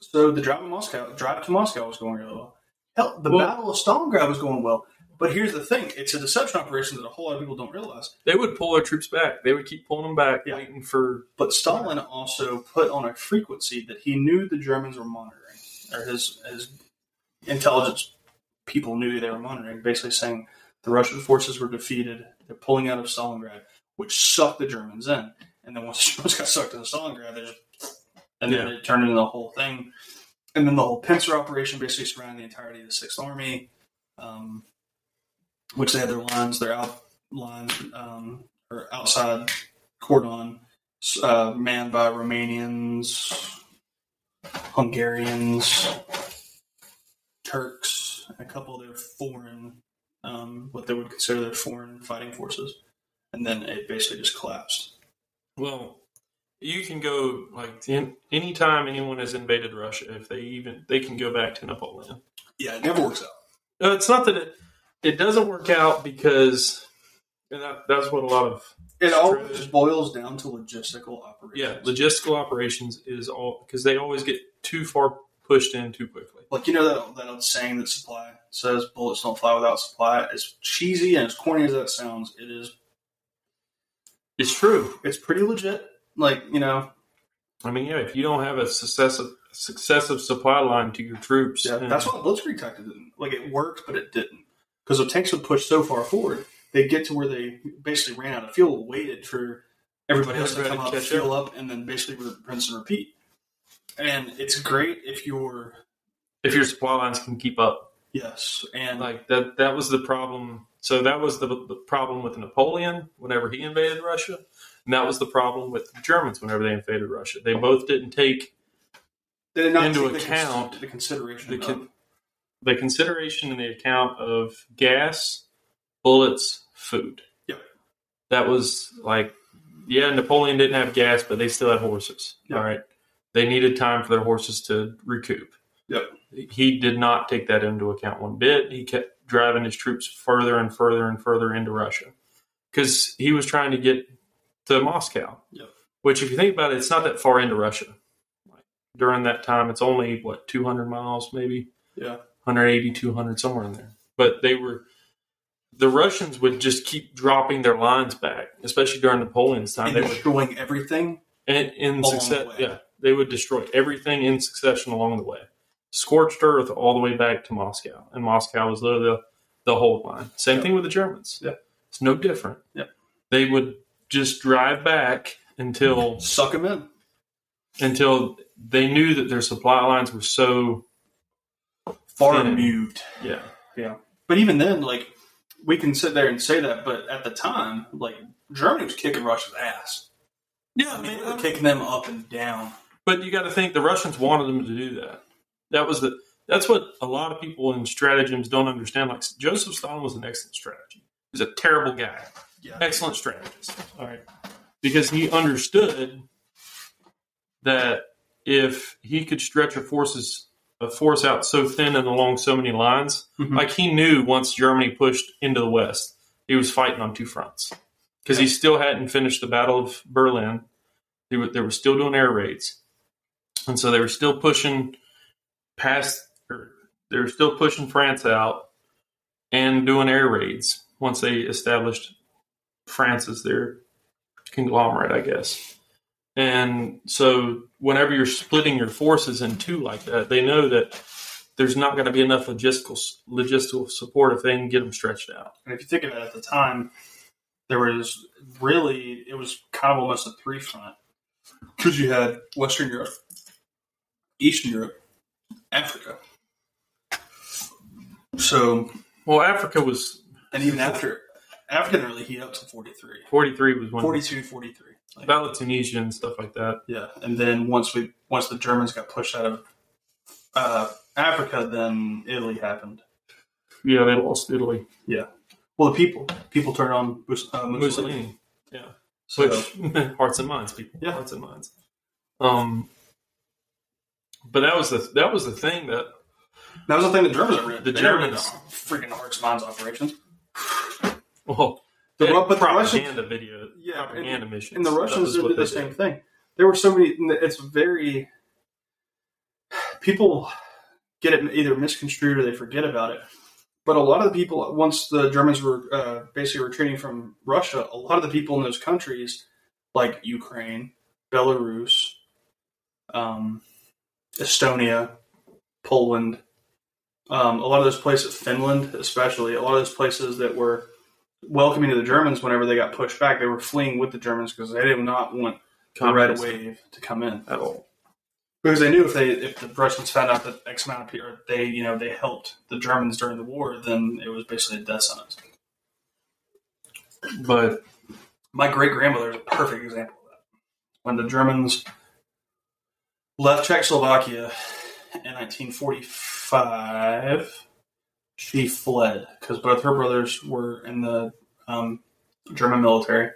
Speaker 2: so the drive to Moscow, drive to Moscow was going really well. Hell, the
Speaker 1: Well-
Speaker 2: Battle of Stalingrad was going well. But here's the thing: it's a deception operation that a whole lot of people don't realize.
Speaker 1: They would pull their troops back. They would keep pulling them back,
Speaker 2: Yeah.
Speaker 1: waiting for.
Speaker 2: But Stalin also put on a frequency that he knew the Germans were monitoring, or his his intelligence people knew they were monitoring. Basically, saying the Russian forces were defeated. They're pulling out of Stalingrad, which sucked the Germans in. And then once the Germans got sucked into Stalingrad, they just and then
Speaker 1: Yeah.
Speaker 2: it turned into the whole thing. And then the whole pincer operation basically surrounded the entirety of the Sixth Army, um, which they had their lines, their out lines, um, or outside cordon, uh, manned by Romanians, Hungarians, Turks, and a couple of their foreign, um, what they would consider their foreign fighting forces. And then it basically just collapsed.
Speaker 1: Well, you can go like in, anytime anyone has invaded Russia, if they even they can go back to Napoleon.
Speaker 2: Yeah, it never works out.
Speaker 1: No, it's not that it it doesn't work out because and that, that's what a lot of
Speaker 2: It always boils down to logistical operations.
Speaker 1: yeah logistical operations is all because they always get too far pushed in too quickly.
Speaker 2: Like you know that that old saying that supply says bullets don't fly without supply. As cheesy and as corny as that sounds, it is.
Speaker 1: It's true.
Speaker 2: It's pretty legit. Like you know,
Speaker 1: I mean, yeah, if you don't have a successive successive supply line to your troops,
Speaker 2: yeah, that's what Blitzkrieg tactic didn't. Like it worked, but it didn't because the tanks would push so far forward. they'd get to where they basically ran out of fuel, waited for everybody else to come up, fuel up, and then basically rinse and repeat. And it's great if you're
Speaker 1: if your supply lines can keep up.
Speaker 2: yes, and
Speaker 1: Like that that was the problem. So that was the, the problem with Napoleon whenever he invaded Russia, and that was the problem with the Germans whenever they invaded Russia. They both didn't take
Speaker 2: they did not
Speaker 1: into
Speaker 2: take the
Speaker 1: account
Speaker 2: the consideration
Speaker 1: the con- the consideration and the account of gas, bullets, food.
Speaker 2: Yep.
Speaker 1: That was like, yeah, Napoleon didn't have gas, but they still had horses.
Speaker 2: Yep.
Speaker 1: All right. They needed time for their horses to recoup.
Speaker 2: Yep.
Speaker 1: He did not take that into account one bit. He kept driving his troops further and further and further into Russia because he was trying to get to Moscow.
Speaker 2: Yep.
Speaker 1: Which, if you think about it, it's not that far into Russia. Like, during that time, it's only, what, 200 miles maybe?
Speaker 2: yeah.
Speaker 1: 180, 200, somewhere in there. But they were, the Russians would just keep dropping their lines back, especially during Napoleon's time.
Speaker 2: and
Speaker 1: They would,
Speaker 2: destroying everything.
Speaker 1: and in
Speaker 2: Along the
Speaker 1: success, yeah, they would destroy everything in succession along the way. Scorched earth all the way back to Moscow. And Moscow was literally the, the whole line. Same
Speaker 2: Yeah.
Speaker 1: thing with the Germans.
Speaker 2: Yeah.
Speaker 1: It's no different.
Speaker 2: Yeah.
Speaker 1: They would just drive back until
Speaker 2: Suck them in.
Speaker 1: until they knew that their supply lines were so
Speaker 2: Far
Speaker 1: Thin.
Speaker 2: removed.
Speaker 1: yeah yeah.
Speaker 2: But even then, like we can sit there and say that, but at the time, like Germany was kicking Russia's ass.
Speaker 1: yeah
Speaker 2: I mean, they were kicking them up and down.
Speaker 1: But you got to think the Russians wanted them to do that. That was the that's what a lot of people in stratagems don't understand. Like Joseph Stalin was an excellent strategy. He's a terrible guy,
Speaker 2: Yeah.
Speaker 1: excellent strategist. All right, because he understood that if he could stretch a forces a force out so thin and along so many lines,
Speaker 2: Mhm.
Speaker 1: like he knew once Germany pushed into the west, he was fighting on two fronts because he still hadn't finished the Battle of Berlin. They were, they were still doing air raids, and so they were still pushing past. Or they were still pushing France out and doing air raids once they established France is their conglomerate, I guess. And so, whenever you're splitting your forces in two like that, they know that there's not going to be enough logistical logistical support if they can get them stretched out.
Speaker 2: And if you think of it at the time, there was really, it was kind of almost a three front. Because you had Western Europe, Eastern Europe, Africa. So,
Speaker 1: Well, Africa was
Speaker 2: and even after, Africa didn't really heat up to 43.
Speaker 1: 43 was when
Speaker 2: 42, 43. Like,
Speaker 1: Battle of Tunisia and stuff like that.
Speaker 2: yeah. And then once we, once the Germans got pushed out of uh, Africa, then Italy happened.
Speaker 1: Yeah, they lost Italy. Yeah.
Speaker 2: Well, the people, people turned on uh, Mussolini.
Speaker 1: Mussolini. Yeah.
Speaker 2: So,
Speaker 1: Which hearts and minds, people.
Speaker 2: Yeah.
Speaker 1: Hearts and minds. Um, but that was the that was the thing that
Speaker 2: that was the thing the Germans were
Speaker 1: The Germans-
Speaker 2: freaking hearts minds operations.
Speaker 1: Well
Speaker 2: The, Ru- but the Russians,
Speaker 1: video
Speaker 2: Yeah,
Speaker 1: propaganda missions.
Speaker 2: and the Russians did the same thing. There were so many. It's very people. get it either misconstrued or they forget about it. But a lot of the people, once the Germans were uh, basically retreating from Russia, a lot of the people in those countries, like Ukraine, Belarus, um, Estonia, Poland, um, a lot of those places, Finland especially, a lot of those places that were welcoming to the Germans whenever they got pushed back, they were fleeing with the Germans because they did not want the red wave to come in
Speaker 1: at all.
Speaker 2: because they knew if they if the Russians found out that X amount of people they you know they helped the Germans during the war, then it was basically a death sentence.
Speaker 1: But
Speaker 2: My great grandmother is a perfect example of that. When the Germans left Czechoslovakia in 1945, she fled because both her brothers were in the um, German military.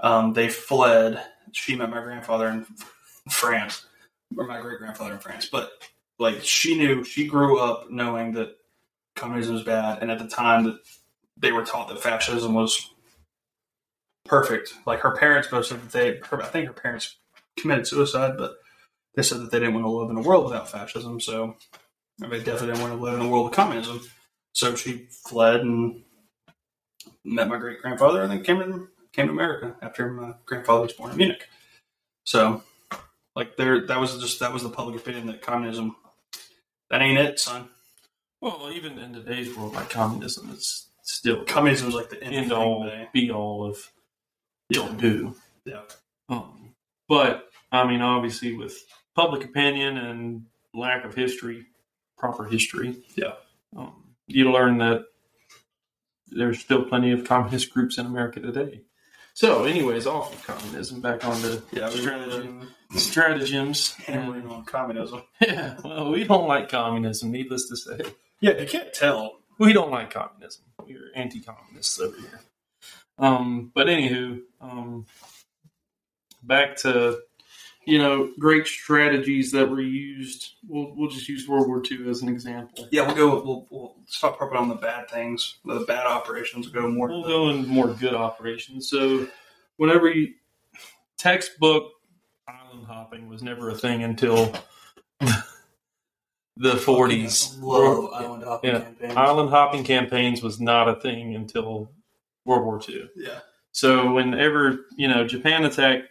Speaker 2: Um, they fled. She met my grandfather in France, or my great grandfather in France. But like she knew, she grew up knowing that communism was bad, and at the time that they were taught that fascism was perfect. Like her parents both said that they, her, I think her parents committed suicide, but they said that they didn't want to live in a world without fascism. So and they definitely didn't want to live in a world of communism. So she fled and met my great grandfather, and then came to came to America after my grandfather was born in Munich. So, like there, that was just that was the public opinion that communism that ain't it, son.
Speaker 1: well, even in today's world, like communism is still
Speaker 2: Communism is like the
Speaker 1: end
Speaker 2: end
Speaker 1: all
Speaker 2: thing.
Speaker 1: be all of don't do.
Speaker 2: Yeah.
Speaker 1: Um, but I mean, obviously, with public opinion and lack of history, proper history,
Speaker 2: Yeah.
Speaker 1: um, you learn that there's still plenty of communist groups in America today. So, anyways, off of communism, back on to
Speaker 2: Yeah, were
Speaker 1: stratagems.
Speaker 2: hammering on communism.
Speaker 1: Yeah, well, we don't like communism. Needless to say,
Speaker 2: Yeah, you can't tell.
Speaker 1: we don't like communism. We're anti-communists over here. Um, but anywho, um, back to you know great strategies that were used. We'll we'll just use World War II as an example.
Speaker 2: Yeah, we'll go. We'll, we'll stop harping on the bad things, the bad operations. We'll go more.
Speaker 1: We'll go in more good operations. So, whenever you textbook island hopping was never a thing until the forties.
Speaker 2: Love island hopping
Speaker 1: Yeah.
Speaker 2: campaigns.
Speaker 1: Island hopping campaigns was not a thing until World War II.
Speaker 2: yeah,
Speaker 1: So whenever you know Japan attacked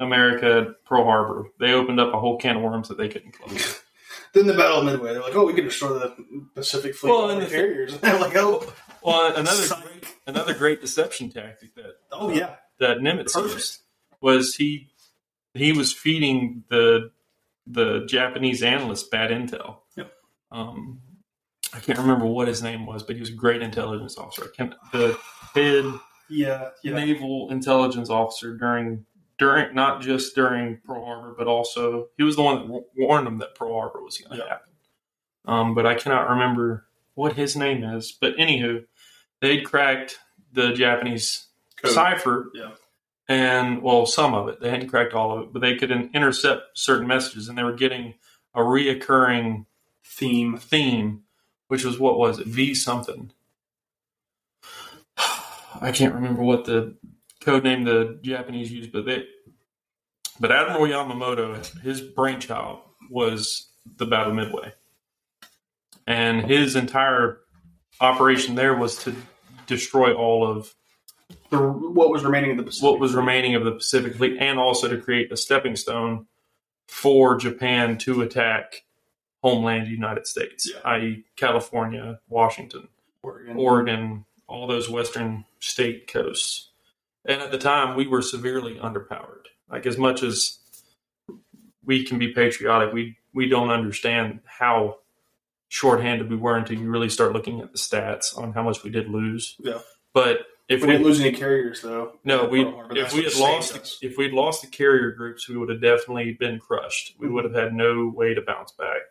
Speaker 1: America Pearl Harbor, they opened up a whole can of worms that they couldn't close.
Speaker 2: then the Battle of Midway, they're like, "Oh, we can destroy the Pacific Fleet
Speaker 1: Well, and
Speaker 2: the carriers." And they're like, "Oh,
Speaker 1: Well, another
Speaker 2: psych.
Speaker 1: another great deception tactic that
Speaker 2: oh yeah,
Speaker 1: that Nimitz
Speaker 2: Perfect.
Speaker 1: used was he he was feeding the the Japanese analysts bad intel.
Speaker 2: Yep.
Speaker 1: Um, I can't remember what his name was, but he was a great intelligence officer. The head
Speaker 2: yeah, yeah."
Speaker 1: naval intelligence officer during during not just during Pearl Harbor, but also he was the one that warned them that Pearl Harbor was going to
Speaker 2: Yeah.
Speaker 1: happen. Um, but I cannot remember what his name is. But anywho, they'd cracked the Japanese
Speaker 2: Code.
Speaker 1: cipher,
Speaker 2: Yeah.
Speaker 1: and well, some of it they hadn't cracked all of it, but they could intercept certain messages, and they were getting a reoccurring
Speaker 2: theme.
Speaker 1: theme, which was what was it V something. I can't remember what the code name the Japanese used, but they, but Admiral Yamamoto, his brainchild was the Battle of Midway, and his entire operation there was to destroy all of
Speaker 2: The, what was remaining of the Pacific?
Speaker 1: what was remaining of the Pacific Fleet, and also to create a stepping stone for Japan to attack homeland United States,
Speaker 2: Yeah.
Speaker 1: i.e., California, Washington,
Speaker 2: Oregon.
Speaker 1: Oregon, all those western state coasts. And at the time, we were severely underpowered. Like as much as we can be patriotic, we we don't understand how shorthanded we were until you really start looking at the stats on how much we did lose.
Speaker 2: Yeah.
Speaker 1: But if
Speaker 2: we didn't lose any carriers though.
Speaker 1: no, we if we had lost
Speaker 2: us.
Speaker 1: if we'd lost the carrier groups, we would have definitely been crushed. We would have had no way to bounce back.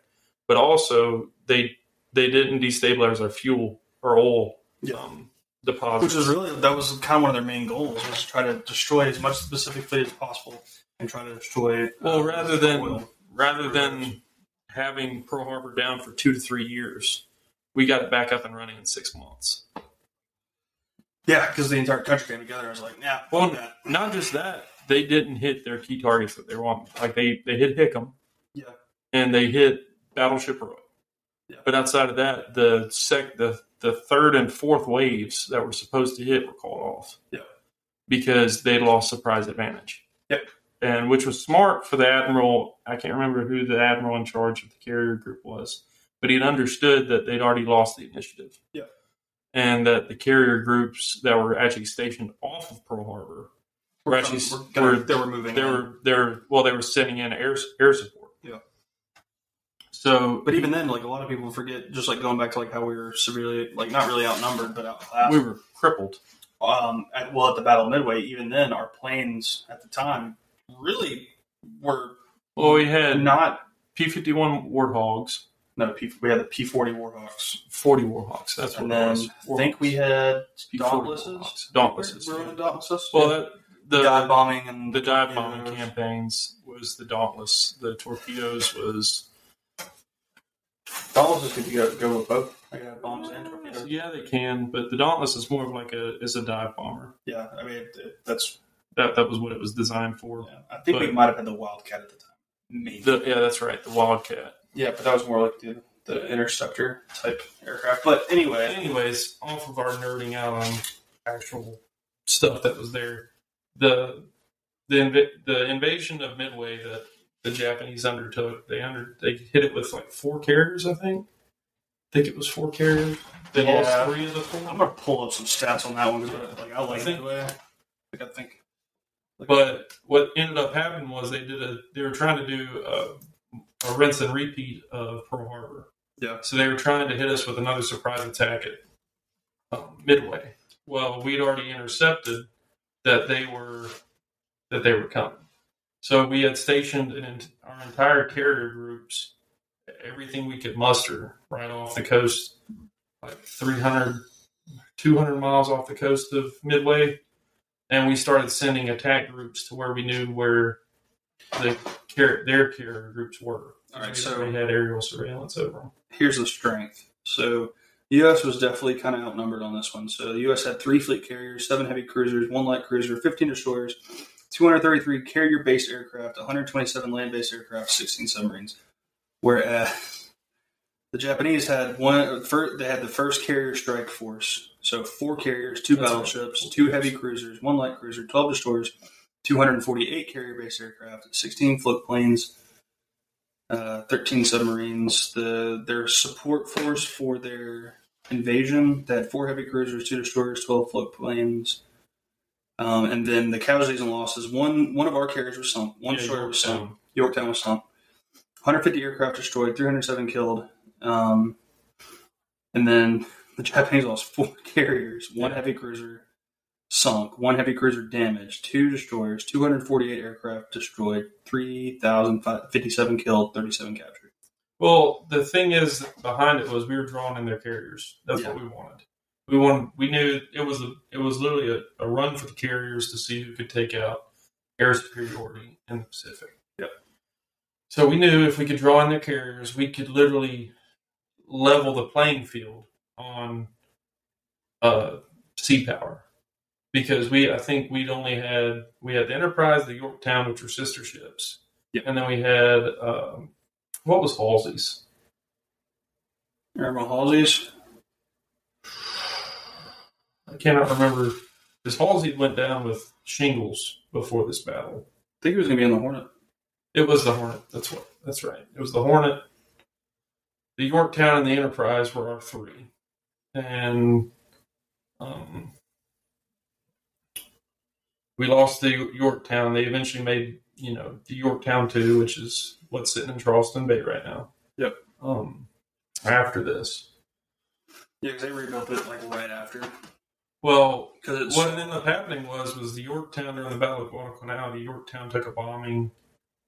Speaker 1: But also, they they didn't destabilize our fuel or oil
Speaker 2: Yeah.
Speaker 1: um,
Speaker 2: Which is really that was kind of one of their main goals was to try to destroy as much of the Pacific Fleet as possible and try to destroy.
Speaker 1: well,
Speaker 2: uh,
Speaker 1: rather than
Speaker 2: oil.
Speaker 1: rather than having Pearl Harbor down for two to three years, we got it back up and running in six months.
Speaker 2: yeah, because the entire country came together. I was like, nah,
Speaker 1: Well, not just that, they didn't hit their key targets that they want. Like they they hit Hickam,
Speaker 2: yeah,
Speaker 1: and they hit Battleship Row.
Speaker 2: Yeah.
Speaker 1: But outside of that, the sec the the third and fourth waves that were supposed to hit were called off.
Speaker 2: Yeah.
Speaker 1: Because they lost surprise advantage.
Speaker 2: Yep.
Speaker 1: And which was smart for the admiral. I can't remember who the admiral in charge of the carrier group was, but he'd understood that they'd already lost the initiative.
Speaker 2: Yeah.
Speaker 1: And that the carrier groups that were actually stationed off of Pearl Harbor were actually
Speaker 2: We're gonna-
Speaker 1: were
Speaker 2: they were moving.
Speaker 1: they
Speaker 2: in.
Speaker 1: were they're well they were sending in air air support.
Speaker 2: Yeah.
Speaker 1: So,
Speaker 2: But even then, like a lot of people forget, just like going back to like how we were severely, like not really outnumbered, but outclassed.
Speaker 1: we were crippled.
Speaker 2: um, at, well, at the Battle of Midway, even then, our planes at the time really were
Speaker 1: Well, we had
Speaker 2: not.
Speaker 1: P fifty one Warthogs,
Speaker 2: No, P, we had the P forty Warhawks,
Speaker 1: forty Warhawks. That's what
Speaker 2: and
Speaker 1: it
Speaker 2: then
Speaker 1: was.
Speaker 2: I think we had
Speaker 1: P40
Speaker 2: Dauntlesses.
Speaker 1: Dauntlesses.
Speaker 2: Were, were the Dauntlesses?
Speaker 1: Well, that, the
Speaker 2: dive bombing and
Speaker 1: the dive bombing campaigns was the Dauntless. The torpedoes was
Speaker 2: Dauntlesses could go, go with both. I got bombs and torpedoes.
Speaker 1: yeah they can, but the Dauntless is more of like a is a dive bomber.
Speaker 2: Yeah, I mean it, it- that's.
Speaker 1: That that was what it was designed for.
Speaker 2: Yeah, I think we
Speaker 1: But-
Speaker 2: might have had the Wildcat at the time. Maybe.
Speaker 1: The, yeah, that's right. The Wildcat.
Speaker 2: yeah, but that was more like the the interceptor type aircraft. But anyway,
Speaker 1: anyways, off of our nerding out on actual stuff that was there, the the inv- the invasion of Midway that the Japanese undertook, they under they hit it with like four carriers, I think. I think it was four carriers. They
Speaker 2: Yeah.
Speaker 1: lost three of the
Speaker 2: I'm gonna pull up some stats on that one because like I like
Speaker 1: I think-
Speaker 2: the way. Like I think.
Speaker 1: But what ended up happening was they did a they were trying to do a, a rinse and repeat of Pearl Harbor.
Speaker 2: Yeah.
Speaker 1: So they were trying to hit us with another surprise attack at um, Midway. Well, we'd already intercepted that they were that they were coming. So we had stationed an, our entire carrier groups, everything we could muster, right off the coast, like 300, 200 miles off the coast of Midway. And we started sending attack groups to where we knew where the car- their carrier groups were.
Speaker 2: All right, so-
Speaker 1: we had aerial surveillance over them.
Speaker 2: Here's the strength. So the U.S. was definitely kind of outnumbered on this one. So the U.S. had three fleet carriers, seven heavy cruisers, one light cruiser, 15 destroyers, 233 carrier-based aircraft, 127 land-based aircraft, 16 submarines. Whereas the Japanese had one. fir- They had the first carrier strike force. So four carriers, two
Speaker 1: That's right.
Speaker 2: battleships, two heavy cruisers, one light cruiser, 12 destroyers, 248 carrier-based aircraft, 16 float planes, uh, 13 submarines. The their support force for their invasion they had four heavy cruisers, two destroyers, 12 float planes. Um, and then the casualties and losses. One one of our carriers was sunk. One
Speaker 1: Yeah,
Speaker 2: destroyer was sunk.
Speaker 1: Yorktown.
Speaker 2: Was sunk. 150 aircraft destroyed, 307 killed. Um, and then the Japanese lost four carriers, one
Speaker 1: Yeah.
Speaker 2: heavy cruiser sunk, one heavy cruiser damaged, two destroyers, 248 aircraft destroyed, 3,057 killed, 37 captured.
Speaker 1: Well, the thing is behind it was we were drawing in their carriers. That's what we wanted. We wanted. We knew it was a. It was literally a, a run for the carriers to see who could take out air superiority in the Pacific.
Speaker 2: Yep.
Speaker 1: So we knew if we could draw in their carriers, we could literally level the playing field on uh, sea power. Because we, I think we'd only had we had the Enterprise, the Yorktown, which were sister ships,
Speaker 2: Yep.
Speaker 1: and then we had um, what was Halsey's?
Speaker 2: Admiral Halsey's,
Speaker 1: I cannot remember. Because Halsey went down with shingles before this battle.
Speaker 2: I think he was going to be on the Hornet.
Speaker 1: It was the Hornet. That's what. That's right. It was the Hornet. The Yorktown and the Enterprise were our three, and um, we lost the Yorktown. They eventually made you know the Yorktown two, which is what's sitting in Charleston Bay right now.
Speaker 2: Yep.
Speaker 1: Um, after this,
Speaker 2: Yeah, because they rebuilt it like right after.
Speaker 1: Well,
Speaker 2: Because
Speaker 1: what ended up happening was was the Yorktown during the Battle of Guadalcanal, the Yorktown took a bombing,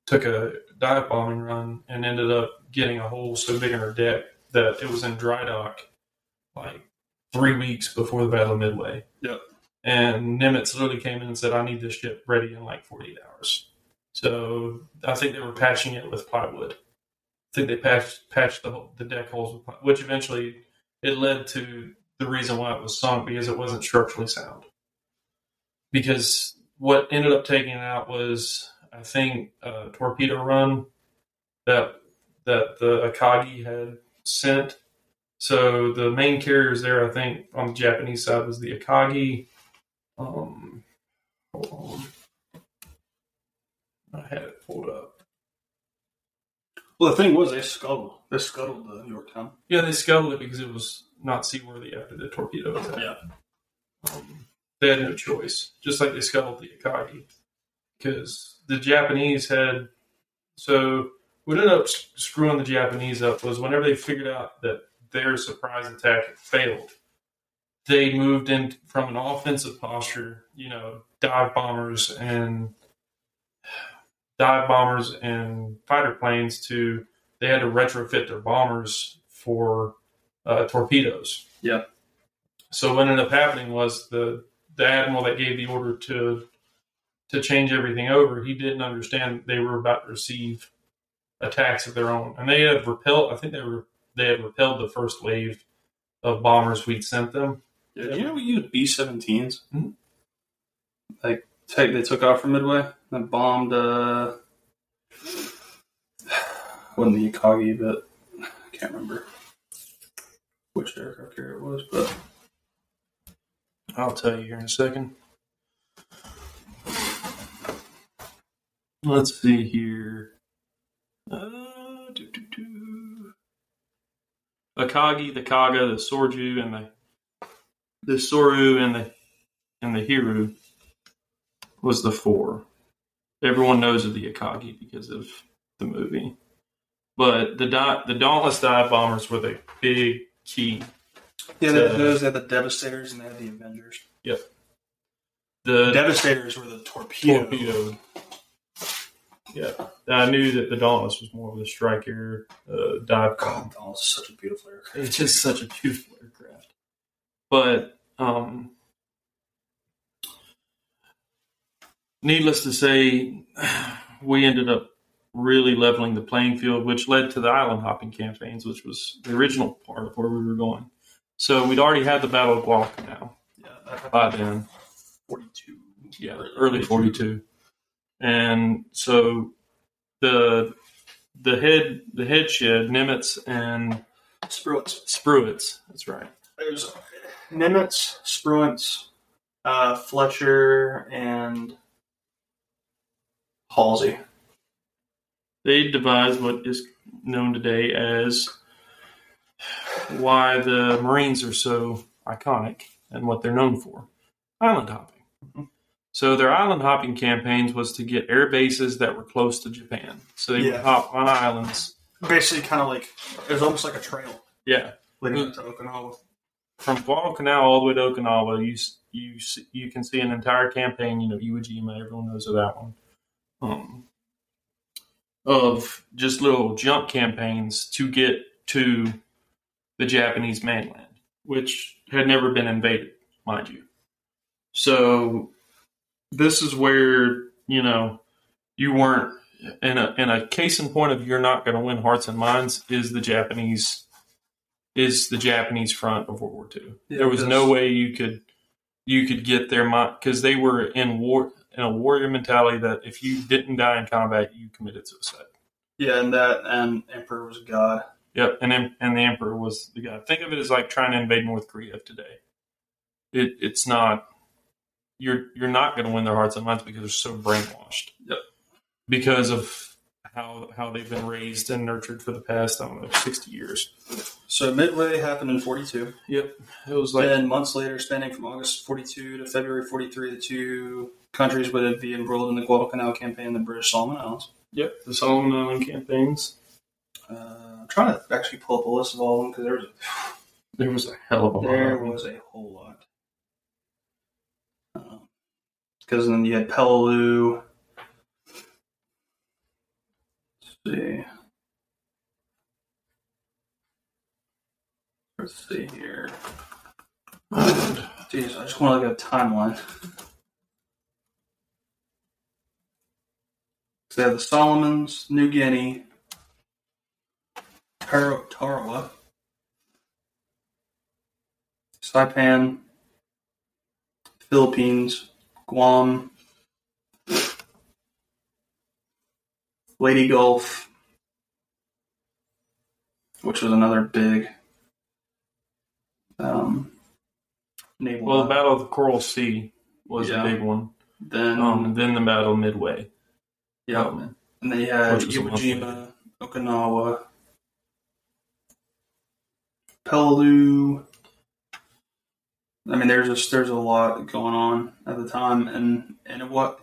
Speaker 1: took a dive bombing run, and ended up getting a hole so big in her deck that it was in dry dock like three weeks before the Battle of Midway.
Speaker 2: Yep.
Speaker 1: And Nimitz literally came in and said, "I need this ship ready in like 48 hours." So I think they were patching it with plywood. I think they patched patched the the deck holes with, which eventually it led to the reason why it was sunk because it wasn't structurally sound. Because what ended up taking it out was, I think, a torpedo run that that the Akagi had sent. So the main carriers there, I think, on the Japanese side was the Akagi. Um, hold on. I had it pulled up.
Speaker 2: Well, the thing was, they scuttled. They scuttled the New York Yorktown.
Speaker 1: Yeah, they scuttled it because it was not seaworthy after the torpedo attack.
Speaker 2: Yeah.
Speaker 1: Um, they had no choice, just like they scuttled the Akagi, because the Japanese had. So what ended up screwing the Japanese up was whenever they figured out that their surprise attack had failed, they moved in from an offensive posture, you know, dive bombers and dive bombers and fighter planes to they had to retrofit their bombers for uh, torpedoes.
Speaker 2: Yeah.
Speaker 1: So what ended up happening was the the admiral that gave the order to to change everything over, he didn't understand they were about to receive attacks of their own, and they had repelled. I think they were they had repelled the first wave of bombers we'd sent them.
Speaker 2: Yeah, you know we used B 17s?
Speaker 1: Mhm.
Speaker 2: Like, take, they took off from Midway and bombed, uh, wasn't the Akagi, but I can't remember which aircraft carrier it was, but
Speaker 1: I'll tell you here in a second. Let's see here. Uh. Akagi, the Kaga, the Soryu, and the the Soryu and the and the Hiryu was the four. Everyone knows of the Akagi because of the movie, but the di- the Dauntless dive bombers were the big key
Speaker 2: yeah, they had those, had the Devastators and they had the Avengers. Yep.
Speaker 1: The
Speaker 2: Devastators were the torpedo.
Speaker 1: torpedo. Yeah, I knew that the Dauntless was more of a striker uh, dive bomb.
Speaker 2: God, oh, it's such a beautiful aircraft.
Speaker 1: It's just such a beautiful aircraft. But um, needless to say, we ended up really leveling the playing field, which led to the island hopping campaigns, which was the original part of where we were going. So we'd already had the Battle of Guadalcanal
Speaker 2: Yeah,
Speaker 1: by then.
Speaker 2: 42.
Speaker 1: yeah, early forty two, and so the the head the head shed Nimitz and
Speaker 2: Spruance.
Speaker 1: Spruitz. That's right.
Speaker 2: There's Nimitz, Spruance, uh, Fletcher, and Halsey.
Speaker 1: They devised what is known today as why the Marines are so iconic and what they're known for island hopping. So their island hopping campaigns was to get air bases that were close to Japan. So they would hop on islands.
Speaker 2: Basically, kind of like it was almost like a trail
Speaker 1: Yeah,
Speaker 2: leading up mm. to Okinawa.
Speaker 1: from Guadalcanal all the way to Okinawa, you you you can see an entire campaign. You know, Iwo Jima, everyone knows of that one. Um, of just little jump campaigns to get to the Japanese mainland, which had never been invaded, mind you. So this is where you know you weren't in a in a case in point of you're not going to win hearts and minds is the Japanese is the Japanese front of World War II.
Speaker 2: Yeah,
Speaker 1: there was no way you could you could get their mind because they were in war in a warrior mentality that if you didn't die in combat, you committed suicide.
Speaker 2: Yeah, and that and Emperor was God.
Speaker 1: Yep, and and the emperor was the guy. Think of it as like trying to invade North Korea of today. It it's not you're you're not going to win their hearts and minds because they're so brainwashed.
Speaker 2: Yep.
Speaker 1: Because of how how they've been raised and nurtured for the past I don't know sixty years.
Speaker 2: So Midway happened in 42.
Speaker 1: Yep, it was like
Speaker 2: then months later, spanning from August 42 to February 43, the two countries would be enrolled in the Guadalcanal campaign in the British Solomon Islands.
Speaker 1: yep the Solomon Island campaigns.
Speaker 2: Uh, I'm trying to actually pull up a list of all of them because there was
Speaker 1: There was a hell of a lot.
Speaker 2: There was a whole lot. Because then you had Peleliu. Let's see. Let's see here. Jeez, I just want to look at a timeline. So they have the Solomons, New Guinea, Tar- Tarawa, Saipan, Philippines, Guam, Leyte Gulf, which was another big um, naval.
Speaker 1: Well, the
Speaker 2: battle.
Speaker 1: Of the Coral Sea was
Speaker 2: Yeah.
Speaker 1: a big one.
Speaker 2: Then,
Speaker 1: Um, then the Battle of Midway.
Speaker 2: Yeah, and then you had Iwo Jima, Okinawa, Peleliu. I mean, there's just there's a lot going on at the time, and and what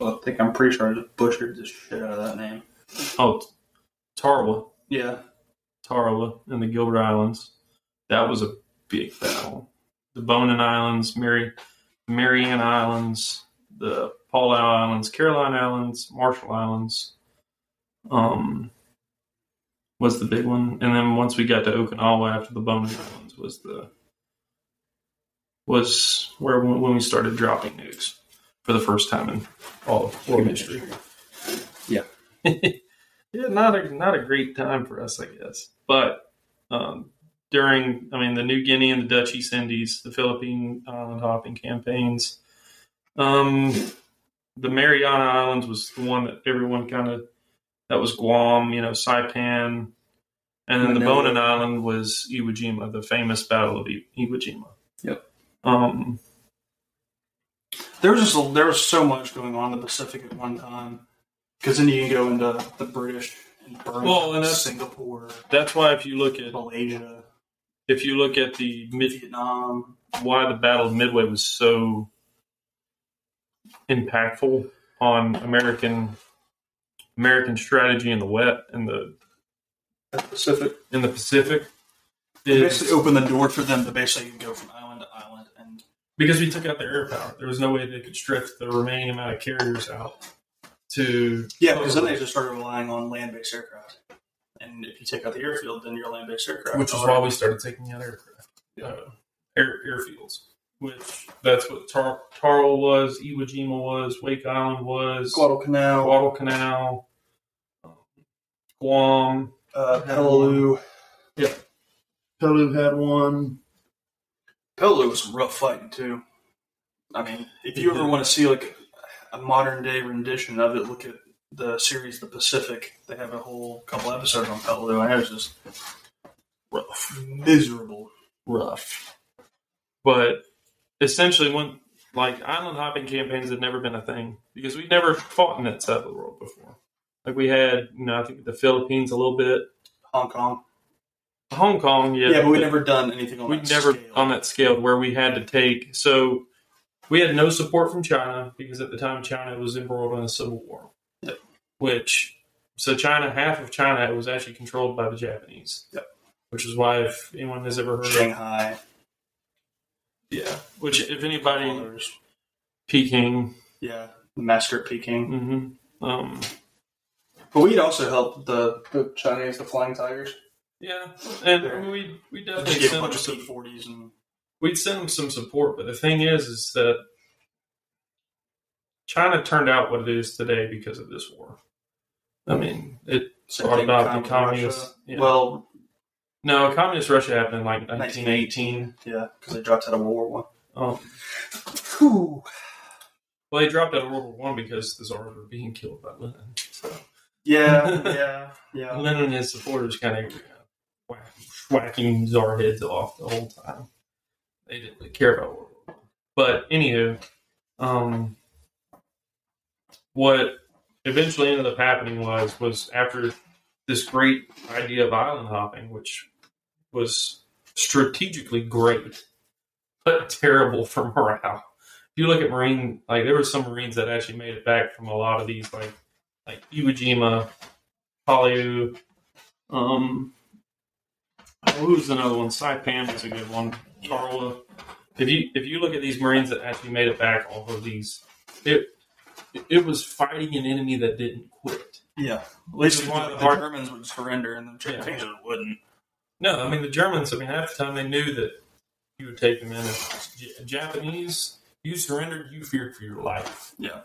Speaker 2: I think I'm pretty sure I just butchered the shit out of that name.
Speaker 1: oh, Tarawa.
Speaker 2: Yeah,
Speaker 1: Tarawa and the Gilbert Islands. That was a big battle. The Bonin Islands, Mary, Mariana Islands, the Palau Islands, Caroline Islands, Marshall Islands, um, was the big one. And then once we got to Okinawa after the Bonin Islands was the was where when we started dropping nukes for the first time in all of world history.
Speaker 2: Yeah.
Speaker 1: yeah, not a not a great time for us, I guess. But um, during, I mean, the New Guinea and the Dutch East Indies, the Philippine island hopping campaigns, um, the Mariana Islands was the one that everyone kind of that was Guam, you know, Saipan, and then the Bonin Island was Iwo Jima, the famous Battle of Iwo Jima.
Speaker 2: Yep.
Speaker 1: Um,
Speaker 2: there was just a, there was so much going on in the Pacific at one time. Because then you can go into the British and Burma,
Speaker 1: Well, and that's-
Speaker 2: Singapore,
Speaker 1: that's why if you look at
Speaker 2: Malaysia,
Speaker 1: if you look at the mid,
Speaker 2: Vietnam.
Speaker 1: why the Battle of Midway was so impactful on American American strategy in the wet in the
Speaker 2: the Pacific.
Speaker 1: in the Pacific
Speaker 2: It
Speaker 1: is
Speaker 2: basically opened the door for them to basically go from island to island. And
Speaker 1: because we took out their air power. There was no way they could stretch the remaining amount of carriers out to
Speaker 2: yeah, because then they just started relying on land based aircraft. And if you take out the airfield, then you're land based aircraft.
Speaker 1: which is why we started taking out aircraft, uh, air airfields. Which that's what Tar- Taro was, Iwo Jima was, Wake Island was,
Speaker 2: Guadalcanal,
Speaker 1: Guadalcanal, Guam.
Speaker 2: uh, Peleliu.
Speaker 3: Yeah, Peleliu had one.
Speaker 2: Peleliu was some rough fighting too. I mean, if you ever want to see like a modern day rendition of it, look at the series The Pacific. They have a whole couple episodes on Peleliu, and it was just rough, miserable.
Speaker 1: rough. But essentially, when like island hopping campaigns had never been a thing because we'd never fought in that side of the world before. Like we had, you know, I think the Philippines a little bit,
Speaker 2: Hong Kong.
Speaker 1: Hong Kong, yeah,
Speaker 2: Yeah, but we never done anything on
Speaker 1: we'd
Speaker 2: that
Speaker 1: never
Speaker 2: scale.
Speaker 1: on that scale where we had to take. So we had no support from China because at the time China was embroiled in a civil war.
Speaker 2: Yep.
Speaker 1: Which so China, half of China was actually controlled by the Japanese.
Speaker 2: Yep.
Speaker 1: Which is why if anyone has ever heard of
Speaker 2: Shanghai.
Speaker 1: Yeah, which if anybody. Peking,
Speaker 2: Yeah, the master at Peking.
Speaker 1: hmm um,
Speaker 2: But we'd also help the, the Chinese, the Flying Tigers.
Speaker 1: yeah, and
Speaker 2: There.
Speaker 1: we we definitely
Speaker 2: gave a bunch of
Speaker 1: some,
Speaker 2: P-40s and
Speaker 1: we'd send them some support, but the thing is, is that China turned out what it is today because of this war. I mean, it Brought about the communists, yeah.
Speaker 2: Well,
Speaker 1: no communist Russia happened in like 1918.
Speaker 2: yeah, because they dropped out of World War One.
Speaker 1: Oh.
Speaker 2: Whew.
Speaker 1: well, they dropped out of World War One because the Tsars were being killed by Lenin. So
Speaker 2: Yeah, yeah, yeah.
Speaker 1: Lenin and his supporters kind of whack, whacking czar heads off the whole time. They didn't really care about World War One. But anywho, um, what eventually ended up happening was was after this great idea of island hopping, which was strategically great, but terrible for morale. If you look at Marine, like there were some Marines that actually made it back from a lot of these, like like Iwo Jima, Palau, um, who was another one? Saipan was a good one. Tarawa. If you if you look at these Marines that actually made it back off of these, it it was fighting an enemy that didn't quit.
Speaker 2: Yeah, at least
Speaker 1: Which is
Speaker 2: the, the Germans would surrender and the Japanese wouldn't.
Speaker 1: No, I mean the Germans. I mean half the time they knew that you would take them in. If Japanese, you surrendered, you feared for your life.
Speaker 2: Yeah.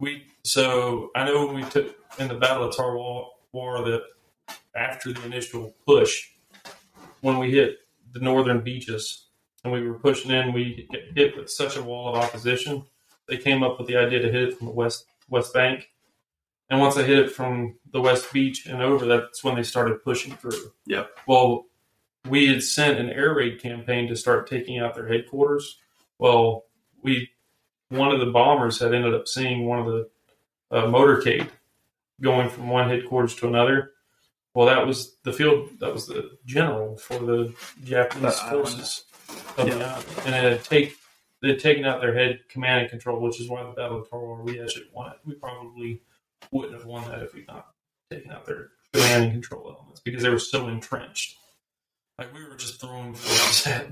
Speaker 1: We so I know when we took in the Battle of Tarwar War that after the initial push, when we hit the northern beaches and we were pushing in, we hit- hit with such a wall of opposition. They came up with the idea to hit it from the west west bank, And once they hit it from the West Beach and over, that's when they started pushing through.
Speaker 2: Yeah.
Speaker 1: Well, we had sent an air raid campaign to start taking out their headquarters. Well, we one of the bombers had ended up seeing one of the uh, motorcade going from one headquarters to another. Well, that was the field. That was the general for the Japanese
Speaker 2: island.
Speaker 1: forces the
Speaker 2: Yeah.
Speaker 1: and it had take they had taken out their head command and control, which is why the Battle of Harbor we actually won it. We probably wouldn't have won that if we'd not taken out their command and control elements because they were so entrenched. Like we were just throwing forces at,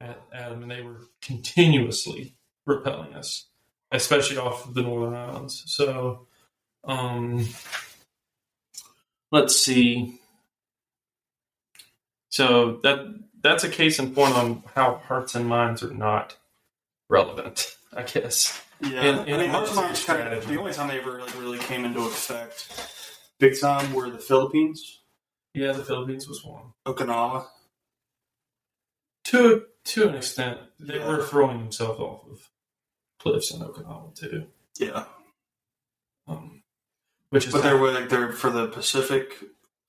Speaker 1: at, at them, and they were continuously repelling us, especially off of the northern islands. So, um, let's see. So that that's a case in point on how hearts and minds are not relevant, I guess.
Speaker 2: Yeah,
Speaker 1: And- and
Speaker 2: I mean, most
Speaker 1: military
Speaker 2: times, kind of, the only time they ever like, really came into effect, big time, were the Philippines,
Speaker 1: Yeah, the Philippines was one.
Speaker 2: Okinawa.
Speaker 1: To to an extent, they
Speaker 2: Yeah.
Speaker 1: were throwing themselves off of cliffs in Okinawa too.
Speaker 2: Yeah,
Speaker 1: Um, which is
Speaker 2: but there were like there for the Pacific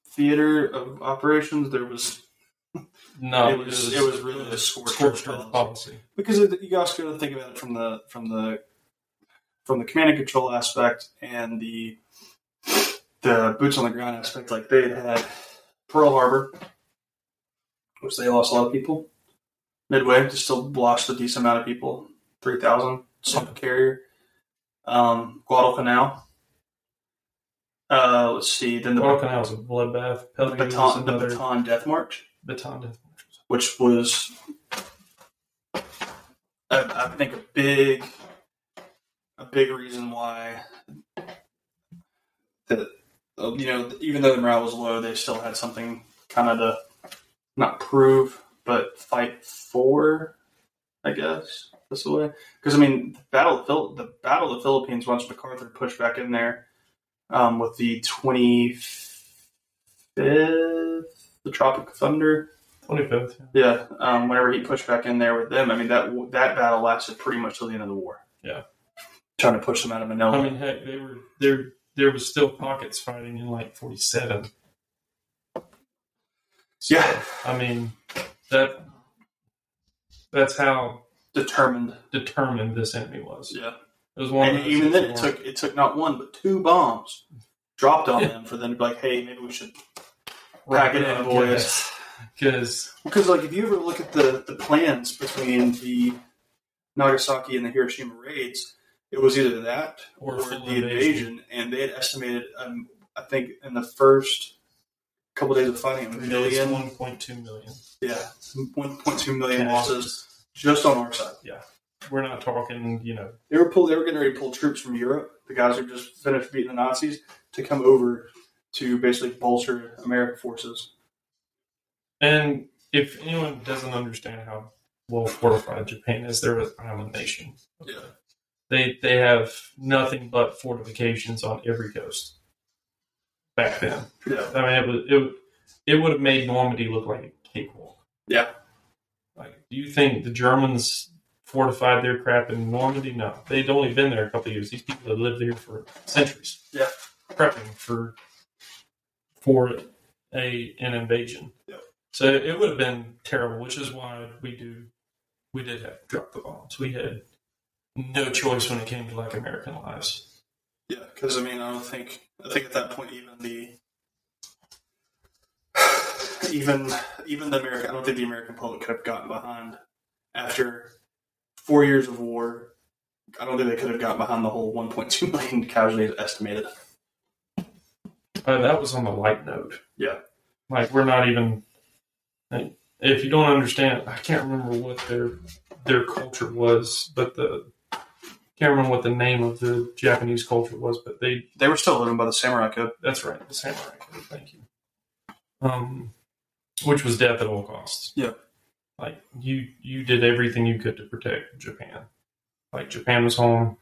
Speaker 2: theater of operations. There was
Speaker 1: no,
Speaker 2: it was- it was really a scorched
Speaker 1: scorched
Speaker 2: earth
Speaker 1: earth policy.
Speaker 2: because it, you also got to think about it from the from the from the command and control aspect and the the boots on the ground aspect. Like they had Pearl Harbor, which they lost a lot of people. Midway just still lost a decent amount of people, three thousand sunk a carrier. Um, Guadalcanal. Uh, let's see. Then the
Speaker 1: Guadalcanal was a bloodbath.
Speaker 2: the Bataan, the Bataan Death March.
Speaker 1: Bataan Death March.
Speaker 2: which was I, I think a big a big reason why uh, you know even though the morale was low they still had something kind of to not prove but fight for I guess that's the way because I mean the battle of the battle of the Philippines once MacArthur pushed back in there um, with the twenty fifth the Tropic of Thunder
Speaker 1: Twenty fifth.
Speaker 2: yeah, um, whenever he pushed back in there with them, I mean that that battle lasted pretty much till the end of the war.
Speaker 1: Yeah.
Speaker 2: trying to push them out of Manila.
Speaker 1: I mean, heck, they were there. There was still pockets fighting in like forty seven.
Speaker 2: yeah,
Speaker 1: I mean that. That's how
Speaker 2: determined.
Speaker 1: determined this enemy was.
Speaker 2: Yeah,
Speaker 1: It was one.
Speaker 2: and even then, it took it took not one but two bombs dropped on them for them to be like, hey, maybe we should pack it in, boys.
Speaker 1: Because
Speaker 2: Because like if you ever look at the the plans between the Nagasaki and the Hiroshima raids, it was either that
Speaker 1: Or
Speaker 2: or, the invasion.
Speaker 1: invasion.
Speaker 2: and they had estimated, um, I think, in the first couple days of fighting, a million,
Speaker 1: one point two million
Speaker 2: yeah, one point two million losses just on our side.
Speaker 1: Yeah, we're not talking, you know,
Speaker 2: They were pull, they were getting ready to pull troops from Europe, the guys who just finished beating the Nazis, to come over to basically bolster American forces.
Speaker 1: And if anyone doesn't understand how well fortified Japan is, they're an island nation.
Speaker 2: Yeah.
Speaker 1: They they have nothing but fortifications on every coast. Back then,
Speaker 2: Yeah,
Speaker 1: I mean, it was it would- it would have made Normandy look like a cakewalk.
Speaker 2: yeah,
Speaker 1: Like, do you think the Germans fortified their crap in Normandy? No, they'd only been there a couple of years. These people had lived there for centuries.
Speaker 2: Yeah.
Speaker 1: prepping for for a an invasion.
Speaker 2: Yeah.
Speaker 1: So it would have been terrible, which is why we do we did have drop the bombs. We had no choice when it came to like American lives.
Speaker 2: yeah. Because I mean, I don't think I think at that point even the even even the American I don't think the American public could have gotten behind after four years of war. I don't think they could have gotten behind the whole 1.2 million casualties estimated.
Speaker 1: Uh, that was on the light note.
Speaker 2: Yeah.
Speaker 1: Like we're not even. Like, if you don't understand, I can't remember what their their culture was, but the can't remember what the name of the Japanese culture was, but they
Speaker 2: They were still living by the samurai code.
Speaker 1: that's right, the samurai code. Thank you. Um, which was death at all costs.
Speaker 2: Yeah.
Speaker 1: Like you, you did everything you could to protect Japan. Like Japan was home,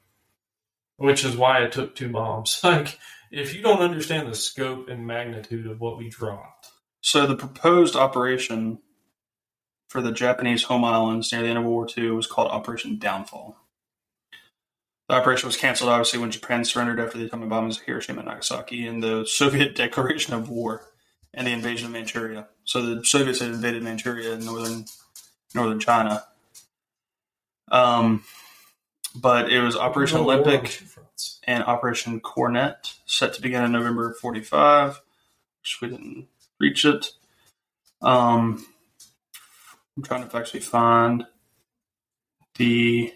Speaker 1: which is why it took two bombs. Like if you don't understand the scope and magnitude of what we dropped,
Speaker 2: So the proposed operation for the Japanese home islands near the end of World War II was called Operation Downfall. The operation was canceled, obviously, when Japan surrendered after the atomic bombings of Hiroshima and Nagasaki and the Soviet declaration of war and the invasion of Manchuria. So the Soviets had invaded Manchuria in northern northern China. Um, but it was Operation
Speaker 1: No
Speaker 2: Olympic and Operation Coronet, set to begin in November 45, which we didn't reach it. Um, I'm trying to actually find the.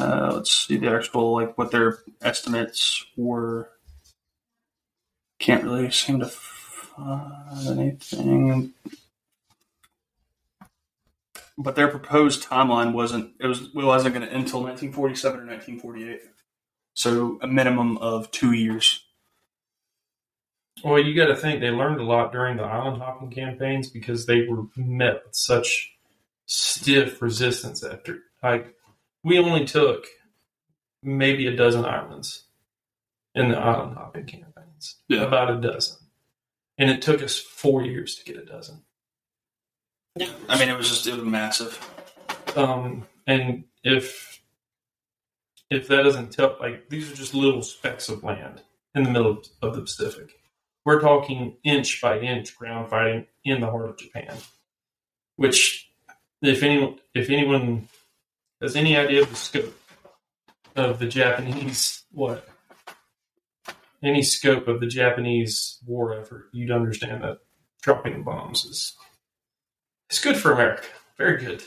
Speaker 2: Uh, let's see the actual like what their estimates were. Can't really seem to find anything. But their proposed timeline wasn't it was it wasn't going to end until 1947 or 1948. So a minimum of two years.
Speaker 1: Well, you got to think they learned a lot during the island hopping campaigns because they were met with such stiff resistance after. Like, we only took maybe a dozen islands in the island hopping campaigns,
Speaker 2: Yeah.
Speaker 1: about a dozen, and it took us four years to get a dozen. Yeah.
Speaker 2: I mean, it was just it was massive.
Speaker 1: Um, and if if that doesn't tell, like these are just little specks of land in the middle of, of the Pacific. We're talking inch by inch ground fighting in the heart of Japan. Which, if anyone if anyone has any idea of the scope of the Japanese what any scope of the Japanese war effort, you'd understand that dropping bombs is it's good for America. Very good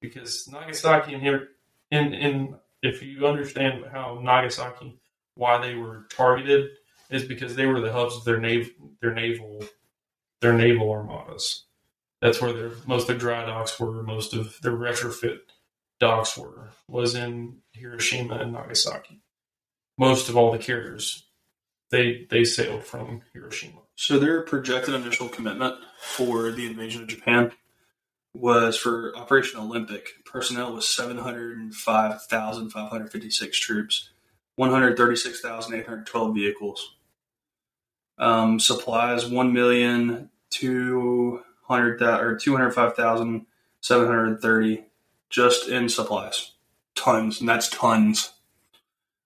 Speaker 1: because Nagasaki and here, and and if you understand how Nagasaki, why they were targeted, is because they were the hubs of their naval, their naval, their naval armadas. That's where their most of their dry docks were. Most of their retrofit docks were was in Hiroshima and Nagasaki. Most of all the carriers, they they sailed from Hiroshima.
Speaker 2: So their projected initial commitment for the invasion of Japan was for Operation Olympic. Personnel was 705,556 troops, 136,812 vehicles. Um, supplies 1,200,000 or 205,730 just in supplies. Tons, and that's tons.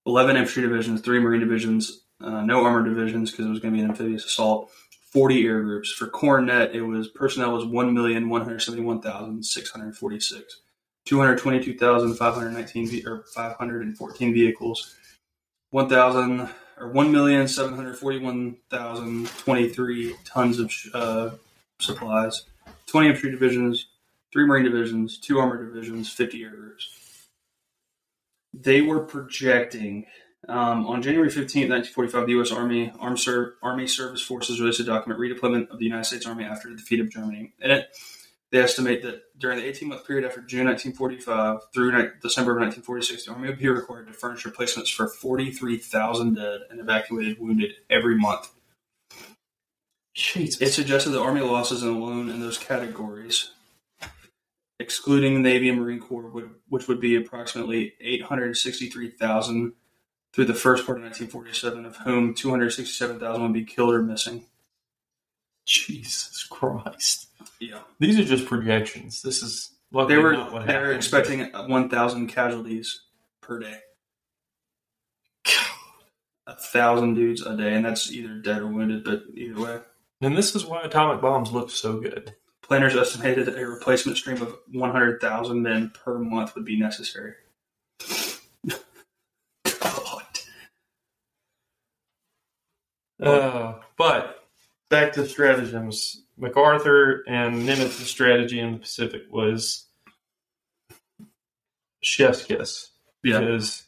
Speaker 2: 11 infantry divisions, 3 marine divisions, uh, no armored divisions because it was going to be an amphibious assault. 40 air groups. For Coronet, it was personnel was 1,171,646. 222,519 ve- or 514 vehicles. 1,000 or 1,741,023 tons of uh, supplies. 20 infantry divisions, 3 marine divisions, 2 armored divisions, 50 air groups. They were projecting um, on January 15, 1945, the U.S. Army Armed Ser- Army Service Forces released a document, Redeployment of the United States Army After the Defeat of Germany. In it, they estimate that during the 18 month period after June 1945 through ni- December of 1946, the Army would be required to furnish replacements for 43,000 dead and evacuated wounded every month.
Speaker 1: Jesus.
Speaker 2: It suggested the Army losses alone in those categories, excluding the Navy and Marine Corps, which would be approximately 863,000 through the first part of 1947, of whom 267,000 would be killed or missing.
Speaker 1: Jesus Christ.
Speaker 2: Yeah.
Speaker 1: These are just projections. This is
Speaker 2: They were
Speaker 1: not what
Speaker 2: they were expecting 1,000 casualties per day. A thousand dudes a day, and that's either dead or wounded, but either way.
Speaker 1: And this is why atomic bombs look so good.
Speaker 2: Planners estimated that a replacement stream of 100,000 men per month would be necessary. God.
Speaker 1: Uh, but back to stratagems. MacArthur and Nimitz's strategy in the Pacific was chef's kiss.
Speaker 2: Yeah.
Speaker 1: Because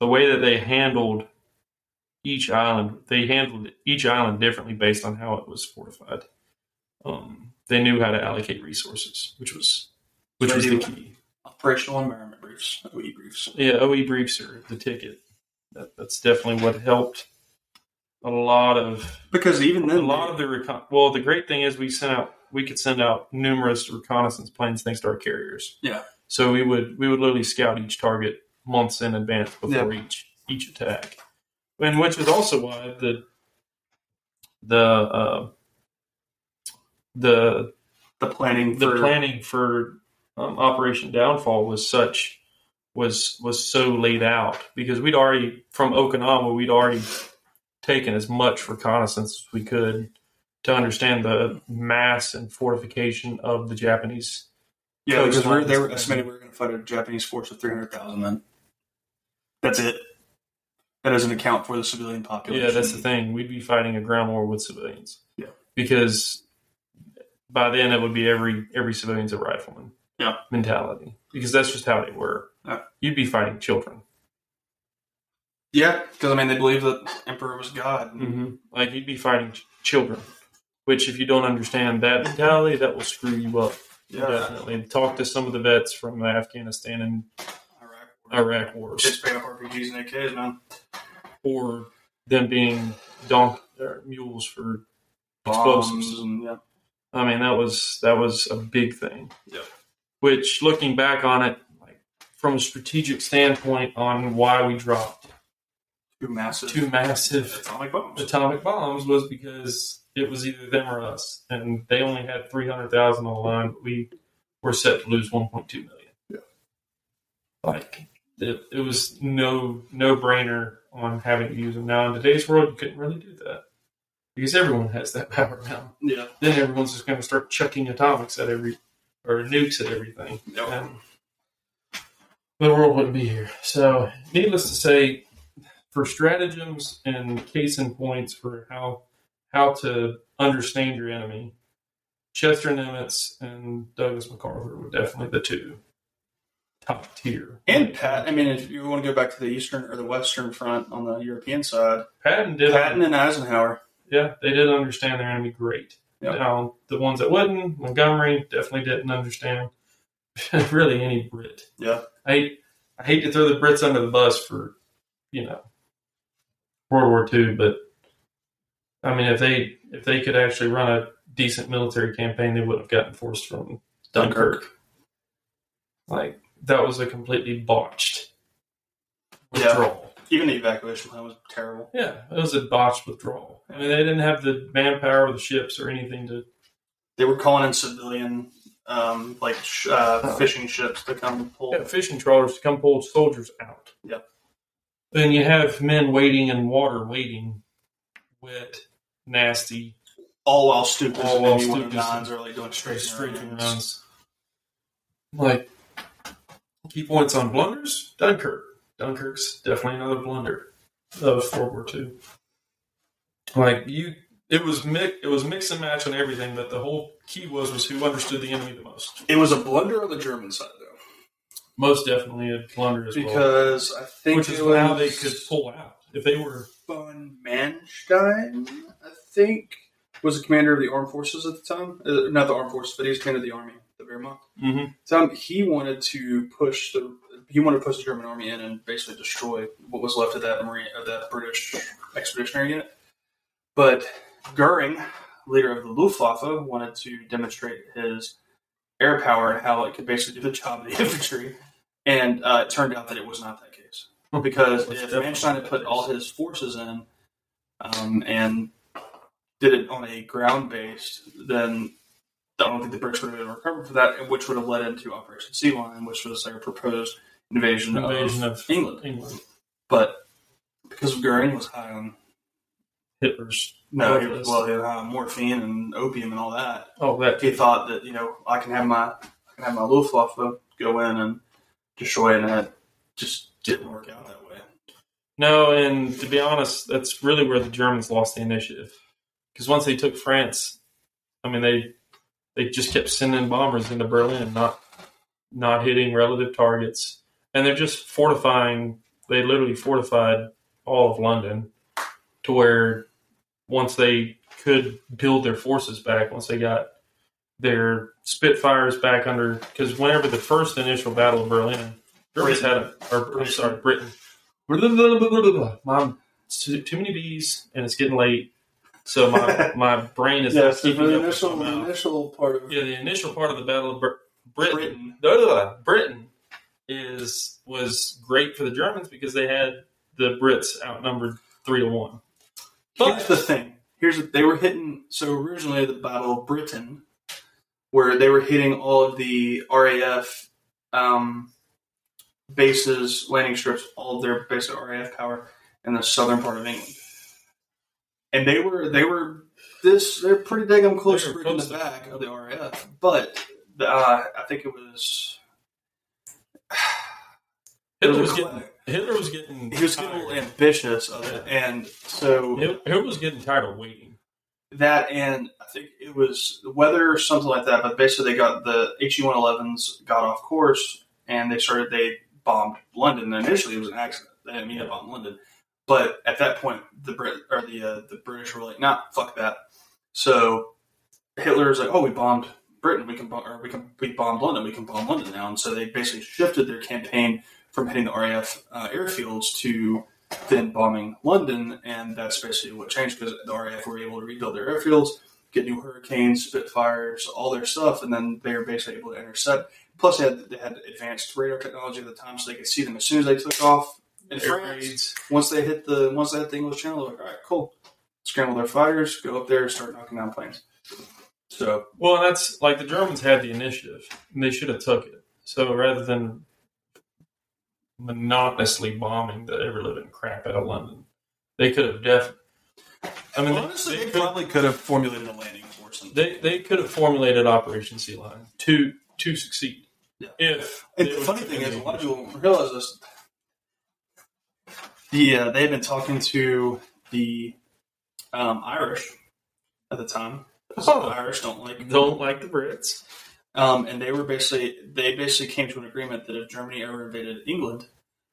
Speaker 1: the way that they handled each island, they handled each island differently based on how it was fortified. Um, they knew how to allocate resources, which was which
Speaker 2: So
Speaker 1: was the key.
Speaker 2: Operational environment briefs, OE briefs.
Speaker 1: Yeah, OE briefs are the ticket. That, that's definitely what helped a lot of
Speaker 2: Because even then a
Speaker 1: lot of the recon. Well, the great thing is we sent out we could send out numerous reconnaissance planes thanks to our carriers.
Speaker 2: Yeah.
Speaker 1: So we would we would literally scout each target months in advance before each each attack, and which is also why the the uh, the
Speaker 2: the planning
Speaker 1: the
Speaker 2: for
Speaker 1: planning for um, Operation Downfall was such was was so laid out because we'd already from Okinawa we'd already taken as much reconnaissance as we could to understand the mass and fortification of the Japanese.
Speaker 2: Yeah, because we're, they were estimating we were going to fight a Japanese force of 300,000 men. That's it. That doesn't account for the civilian population.
Speaker 1: Yeah, that's the thing. We'd be fighting a ground war with civilians.
Speaker 2: Yeah.
Speaker 1: Because by then it would be every every civilian's a rifleman.
Speaker 2: Yeah.
Speaker 1: Mentality. Because that's just how they were.
Speaker 2: Yeah.
Speaker 1: You'd be fighting children.
Speaker 2: Yeah, because I mean, they believe that Emperor was God.
Speaker 1: Mm-hmm. Like you'd be fighting ch- children. Which, if you don't understand that mentality, that will screw you up.
Speaker 2: Yeah,
Speaker 1: Definitely. Talk to some of the vets from
Speaker 2: Iraq.
Speaker 1: Afghanistan and Iraq wars,
Speaker 2: Just pay up RPGs and AKs, man.
Speaker 1: or them being donk or mules for
Speaker 2: Bombs
Speaker 1: explosives.
Speaker 2: and yeah.
Speaker 1: I mean, that was that was a big thing.
Speaker 2: Yeah.
Speaker 1: Which, looking back on it, like from a strategic standpoint, on why we dropped
Speaker 2: Two massive
Speaker 1: two massive
Speaker 2: atomic bombs.
Speaker 1: atomic bombs was because it was either them or us, and they only had three hundred thousand on the line, but we were set to lose one point two million.
Speaker 3: Yeah.
Speaker 1: Like it, it was no no brainer on having to use them. Now in today's world, you couldn't really do that because everyone has that power now
Speaker 2: Yeah.
Speaker 1: then everyone's just going to start chucking atomics at every or nukes at everything,
Speaker 2: Yep.
Speaker 1: and the world wouldn't be here. So, needless to say, for stratagems and case in points for how how to understand your enemy, Chester Nimitz and Douglas MacArthur were definitely the two top tier.
Speaker 2: And Pat, I mean, if you want to go back to the eastern or the western front on the European side,
Speaker 1: Patton did.
Speaker 2: Patton and Eisenhower.
Speaker 1: Yeah, they did understand their enemy great.
Speaker 2: Yep.
Speaker 1: Now, the ones that wouldn't, Montgomery definitely didn't understand. really, any Brit.
Speaker 2: Yeah.
Speaker 1: I hate, I hate to throw the Brits under the bus for, you know, World War II, but I mean, if they if they could actually run a decent military campaign, they wouldn't have gotten forced from Dunkirk. Like that was a completely botched
Speaker 2: Yeah.
Speaker 1: withdrawal.
Speaker 2: Even the evacuation plan was terrible.
Speaker 1: Yeah, it was a botched withdrawal. I mean, they didn't have the manpower, or the ships, or anything to.
Speaker 2: They were calling in civilian, um, like sh- uh, fishing ships to come pull.
Speaker 1: Yeah, fishing trawlers to come pull soldiers out.
Speaker 2: Yep.
Speaker 1: Then you have men waiting in water, waiting, wet, nasty,
Speaker 2: all while Stukas
Speaker 1: All
Speaker 2: and
Speaker 1: while
Speaker 2: maybe one of
Speaker 1: Stukas
Speaker 2: the are like doing straight
Speaker 1: straight
Speaker 2: runs.
Speaker 1: runs. Like key points on blunders. Dunkirk. Dunkirk's definitely another blunder of World War II. Like you, it was mix, it was mix and match on everything, but the whole key was was who understood the enemy the most.
Speaker 2: It was a blunder on the German side though,
Speaker 1: Most definitely a blunder as well,
Speaker 2: because I think
Speaker 1: which is
Speaker 2: it was
Speaker 1: how they could pull out if they were.
Speaker 2: von Manstein, I think, was the commander of the armed forces at the time. Uh, not the armed forces, but he was commander of the army, the Wehrmacht.
Speaker 1: Mm-hmm.
Speaker 2: So he wanted to push the he wanted to push the German army in and basically destroy what was left of that marine of that British expeditionary unit. But Goering, leader of the Luftwaffe, wanted to demonstrate his air power and how it could basically do the job of the infantry. And uh, it turned out that it was not that case because if Manstein had put all his forces in um, and did it on a ground based, then I don't think the British would have been able to recover for that, which would have led into Operation Sea Lion, which was their proposed invasion,
Speaker 1: Invasion
Speaker 2: of,
Speaker 1: of
Speaker 2: England.
Speaker 1: England.
Speaker 2: But because Goering was high on
Speaker 1: Hitler's.
Speaker 2: no, he was, well, he had uh, morphine and opium and all that,
Speaker 1: Oh, that
Speaker 2: he thought that you know I can have my I can have my Luftwaffe go in and destroy it, and it just didn't work out that way.
Speaker 1: No, and to be honest, that's really where the Germans lost the initiative. Because once they took France, I mean they they just kept sending bombers into Berlin, not not hitting relative targets, and they're just fortifying. They literally fortified all of London to where once they could build their forces back, once they got their Spitfires back under, because whenever the first initial battle of Berlin, Germans had a, or I'm sorry, Britain. Mom, too, too many bees, and it's getting late, so my my brain is keeping up with my mouth.
Speaker 2: initial part of
Speaker 1: Yeah, the initial part of the Battle of Br- Britain,
Speaker 2: Britain.
Speaker 1: Britain is was great for the Germans because they had the Brits outnumbered three to one.
Speaker 2: Here's the thing. Here's they were hitting. So originally the Battle of Britain, where they were hitting all of the RAF um, bases, landing strips, all of their basic RAF power in the southern part of England. And they were they were this they're pretty daggum close to in the back of the RAF, but uh, I think it was. it
Speaker 1: Hitler
Speaker 2: was
Speaker 1: was getting Hitler was getting
Speaker 2: he was getting a little ambitious of it, and so
Speaker 1: Hitler was getting tired of waiting.
Speaker 2: that and I think it was the weather or something like that. But basically, they got the HE one elevens got off course and they started they bombed London. And initially, it was an accident. They didn't mean to bomb London, but at that point, the Brit or the uh, the British were like, "Nah, fuck that." So Hitler was like, "Oh, we bombed Britain. We can bomb, or we can we bombed London. We can bomb London now." And so they basically shifted their campaign from hitting the RAF uh, airfields to then bombing London, and that's basically what changed because the RAF were able to rebuild their airfields, get new Hurricanes, Spitfires, all their stuff, and then they were basically able to intercept. Plus, they had they had advanced radar technology at the time, so they could see them as soon as they took off in
Speaker 1: Air
Speaker 2: France.
Speaker 1: raids.
Speaker 2: Once they hit the once they hit the English Channel, they're like, all right, cool. Scramble their fighters, go up there, start knocking down planes. So
Speaker 1: Well, and that's like the Germans had the initiative, and they should have took it. So rather than monotonously bombing the ever living crap out of London, they could have definitely. I mean, they-
Speaker 2: honestly,
Speaker 1: they,
Speaker 2: they,
Speaker 1: could,
Speaker 2: probably could have formulated a landing force.
Speaker 1: They they could have formulated Operation Sea Lion to to succeed.
Speaker 2: Yeah.
Speaker 1: If
Speaker 2: And the funny thing is, a lot of people don't realize this. The uh, they had been talking to the um, Irish at the time.
Speaker 1: Oh.
Speaker 2: The Irish don't like
Speaker 1: don't like the Brits.
Speaker 2: Um, and they were basically they basically came to an agreement that if Germany ever invaded England,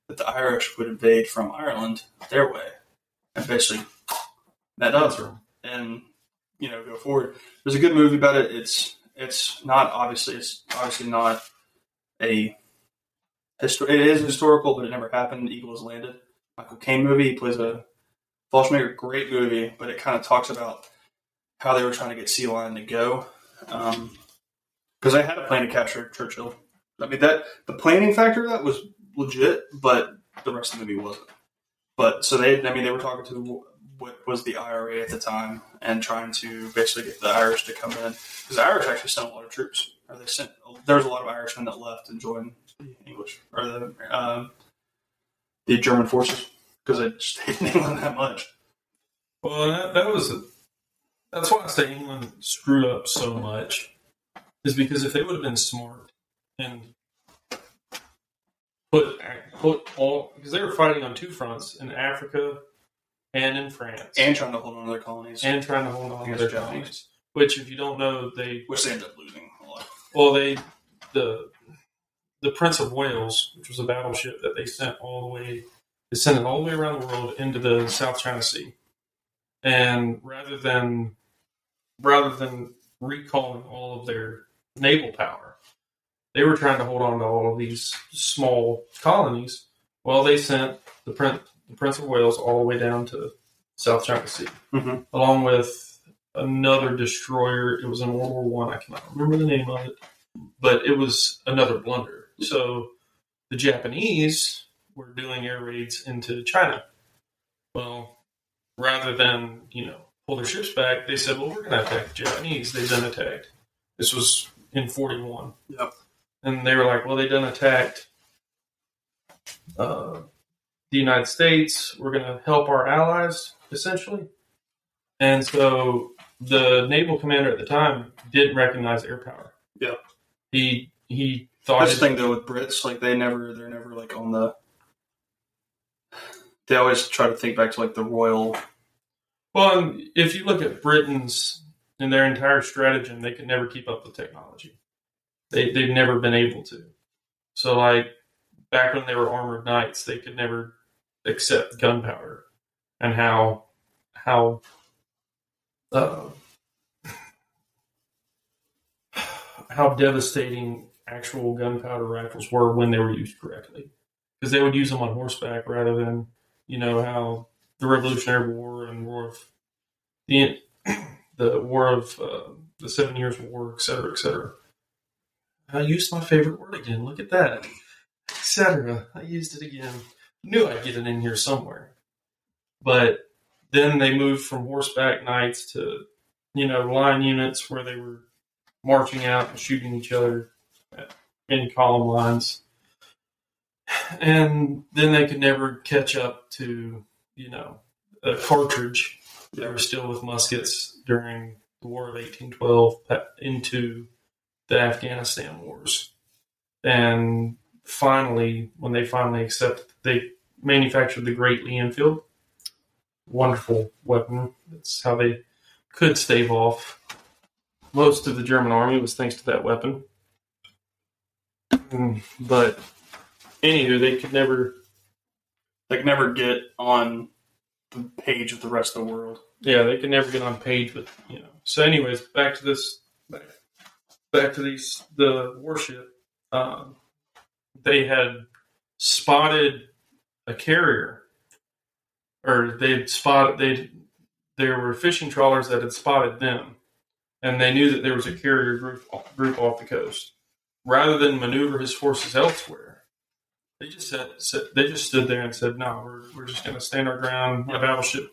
Speaker 2: that the Irish would invade from Ireland their way, and basically
Speaker 1: that
Speaker 2: up and you know go forward. There's a good movie about it. It's it's not obviously it's obviously not a histo- It is historical, but it never happened. Eagle has landed. Michael Caine movie. He plays a Fallschirmjäger. Great movie, but it kind of talks about how they were trying to get Sea Lion to go. Um, because I had a plan to capture Churchill. I mean that the planning factor that was legit, but the rest of the movie wasn't. But so they, I mean, they were talking to what was the IRA at the time and trying to basically get the Irish to come in because the Irish actually sent a lot of troops. Or they sent there was a lot of Irishmen that left and joined the English or the um, the German forces because they just hated England that much.
Speaker 1: Well, that, that was that's why I say England screwed up so much, is because if they would have been smart and put put all because they were fighting on two fronts in Africa and in France
Speaker 2: And trying to hold on to their colonies,
Speaker 1: and trying to hold on to their
Speaker 2: Japanese.
Speaker 1: colonies. Which, if you don't know, they
Speaker 2: which they ended up losing a lot.
Speaker 1: well they the the Prince of Wales, which was a battleship that they sent all the way, they sent it all the way around the world into the South China Sea, and rather than rather than recalling all of their naval power, they were trying to hold on to all of these small colonies. Well, they sent the Prince the Prince of Wales all the way down to South China Sea,
Speaker 2: Mhm.
Speaker 1: along with another destroyer. It was in World War One. I. I cannot remember the name of it, but it was another blunder. So the Japanese were doing air raids into China. Well, rather than you know pull their ships back, they said, "Well, we're going to attack the Japanese." They then attacked. This was in forty one.
Speaker 2: Yep.
Speaker 1: And they were like, "Well, they done attacked." Uh, the United States, we're going to help our allies, essentially. And so the naval commander at the time didn't recognize air power.
Speaker 2: Yeah.
Speaker 1: He he thought
Speaker 2: That's the thing though with Brits, like they never, they're never like on the. They always try to think back to like the royal.
Speaker 1: well, if you look at Britain's and their entire stratagem, they could never keep up with technology. They they've never been able to. So like back when they were armored knights, they could never accept gunpowder and how how uh, how devastating actual gunpowder rifles were when they were used correctly because they would use them on horseback rather than you know how the Revolutionary War and War of the the War of uh, the Seven Years' War, et cetera, et cetera. I used my favorite word again. Look at that, et cetera. I used it again. Knew I'd get it in here somewhere, but then they moved from horseback knights to you know line units where they were marching out and shooting each other in column lines. and then they could never catch up to you know a cartridge. They were still with muskets during the War of 1812 into the Afghanistan wars, and finally, when they finally accepted, they manufactured the Great Lee Enfield. Wonderful weapon. That's how they could stave off most of the German army was thanks to that weapon. Mm, But anywho, they could never.
Speaker 2: They can never get on the page of the rest of the world.
Speaker 1: Yeah, they could never get on page with you know. So, anyways, back to this. Back, to these the warship. Um, they had spotted a carrier, or they'd spotted they there were fishing trawlers that had spotted them, and they knew that there was a carrier group group off the coast. Rather than maneuver his forces elsewhere, they just said, said they just stood there and said, "No, we're we're just going to stand our ground. The battleship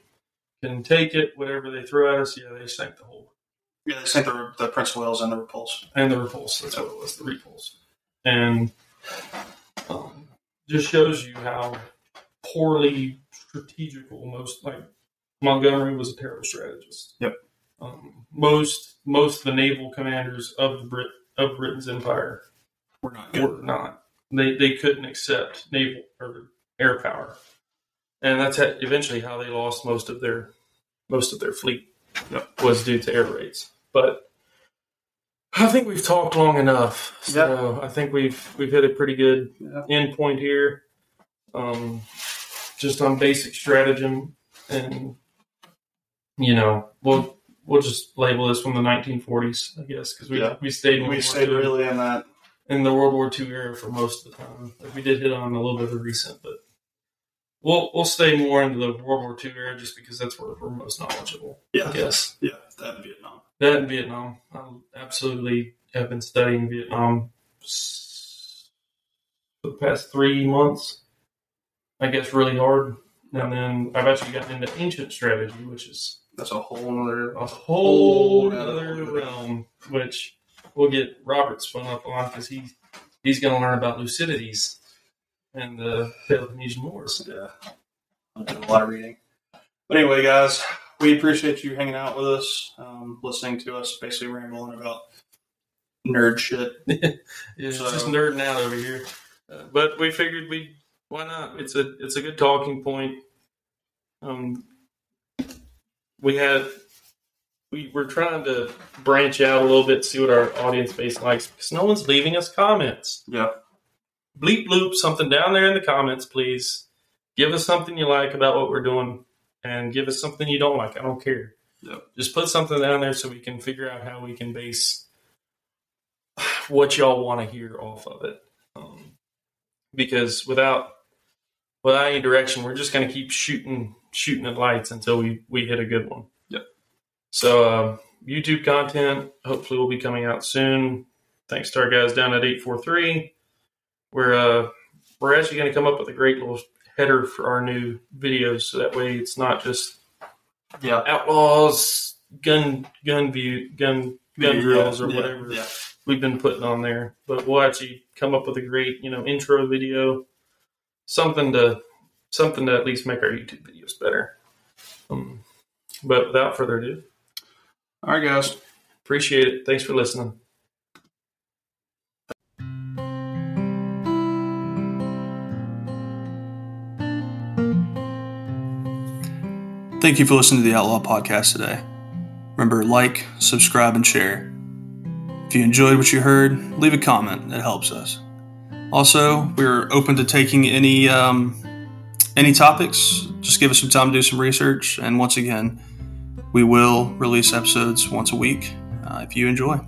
Speaker 1: can take it. Whatever they throw at us, yeah, they sank the whole
Speaker 2: Yeah, they sank the, the Prince of Wales and the Repulse.
Speaker 1: and the repulse. That's what it was, the repulse, and um, just shows you how poorly strategical most like Montgomery was a terrible strategist.
Speaker 2: Yep.
Speaker 1: Um, most most of the naval commanders of the Brit of Britain's empire
Speaker 2: We're not good.
Speaker 1: were not. They they couldn't accept naval or air power, and that's eventually how they lost most of their most of their fleet was due to air raids. But I think we've talked long enough, so I think we've we've hit a pretty good
Speaker 2: Yeah.
Speaker 1: end point here. Um, just on basic stratagem, and you know, we'll we'll just label this from the 1940s, I guess, because we
Speaker 2: Yeah.
Speaker 1: we stayed in
Speaker 2: We stayed really in that.
Speaker 1: in the World War II era for most of the time. Like we did hit on a little bit of recent, but we'll we'll stay more into the World War II era just because that's where we're most knowledgeable.
Speaker 2: Yeah.
Speaker 1: I guess
Speaker 2: Yeah, that in Vietnam.
Speaker 1: that in Vietnam, I absolutely have been studying Vietnam for the past three months. I guess really hard, and then I've actually gotten into ancient strategy, which is
Speaker 2: That's a whole other.
Speaker 1: a whole
Speaker 2: Whole
Speaker 1: other
Speaker 2: other
Speaker 1: realm, which we'll get Robert spun up on because he he's going to learn about Thucydides and the Peloponnesian Wars.
Speaker 2: Yeah. I'm doing a lot of reading. But anyway, guys, we appreciate you hanging out with us, um, listening to us basically rambling about nerd shit.
Speaker 1: Yeah, it's
Speaker 2: So-
Speaker 1: just nerding out over here, uh, but we figured we why not? It's a it's a good talking point. Um, we had we we're trying to branch out a little bit, see what our audience base likes because no one's leaving us comments.
Speaker 2: Yeah.
Speaker 1: Bleep bloop something down there in the comments, please. Give us something you like about what we're doing, and give us something you don't like. I don't care.
Speaker 2: Yep.
Speaker 1: Just put something down there so we can figure out how we can base what y'all want to hear off of it. Um, because without without any direction, we're just going to keep shooting shooting at lights until we we hit a good one.
Speaker 2: Yep.
Speaker 1: So uh, YouTube content hopefully will be coming out soon. Thanks to our guys down at eight four three we're uh, we're actually going to come up with a great little header for our new videos, so that way it's not just
Speaker 2: Yeah.
Speaker 1: outlaws, gun gun view, gun gun drills or
Speaker 2: Yeah,
Speaker 1: whatever
Speaker 2: Yeah.
Speaker 1: we've been putting on there. But we'll actually come up with a great you know intro video, something to something to at least make our YouTube videos better. Um, but without further ado,
Speaker 2: All right, guys.
Speaker 1: appreciate it. Thanks for listening.
Speaker 2: Thank you for listening to the Outlaw Podcast today. Remember, like, subscribe, and share. If you enjoyed what you heard, leave a comment. It helps us. Also, we're open to taking any um, any topics. Just give us some time to do some research. And once again, we will release episodes once a week uh, if you enjoy.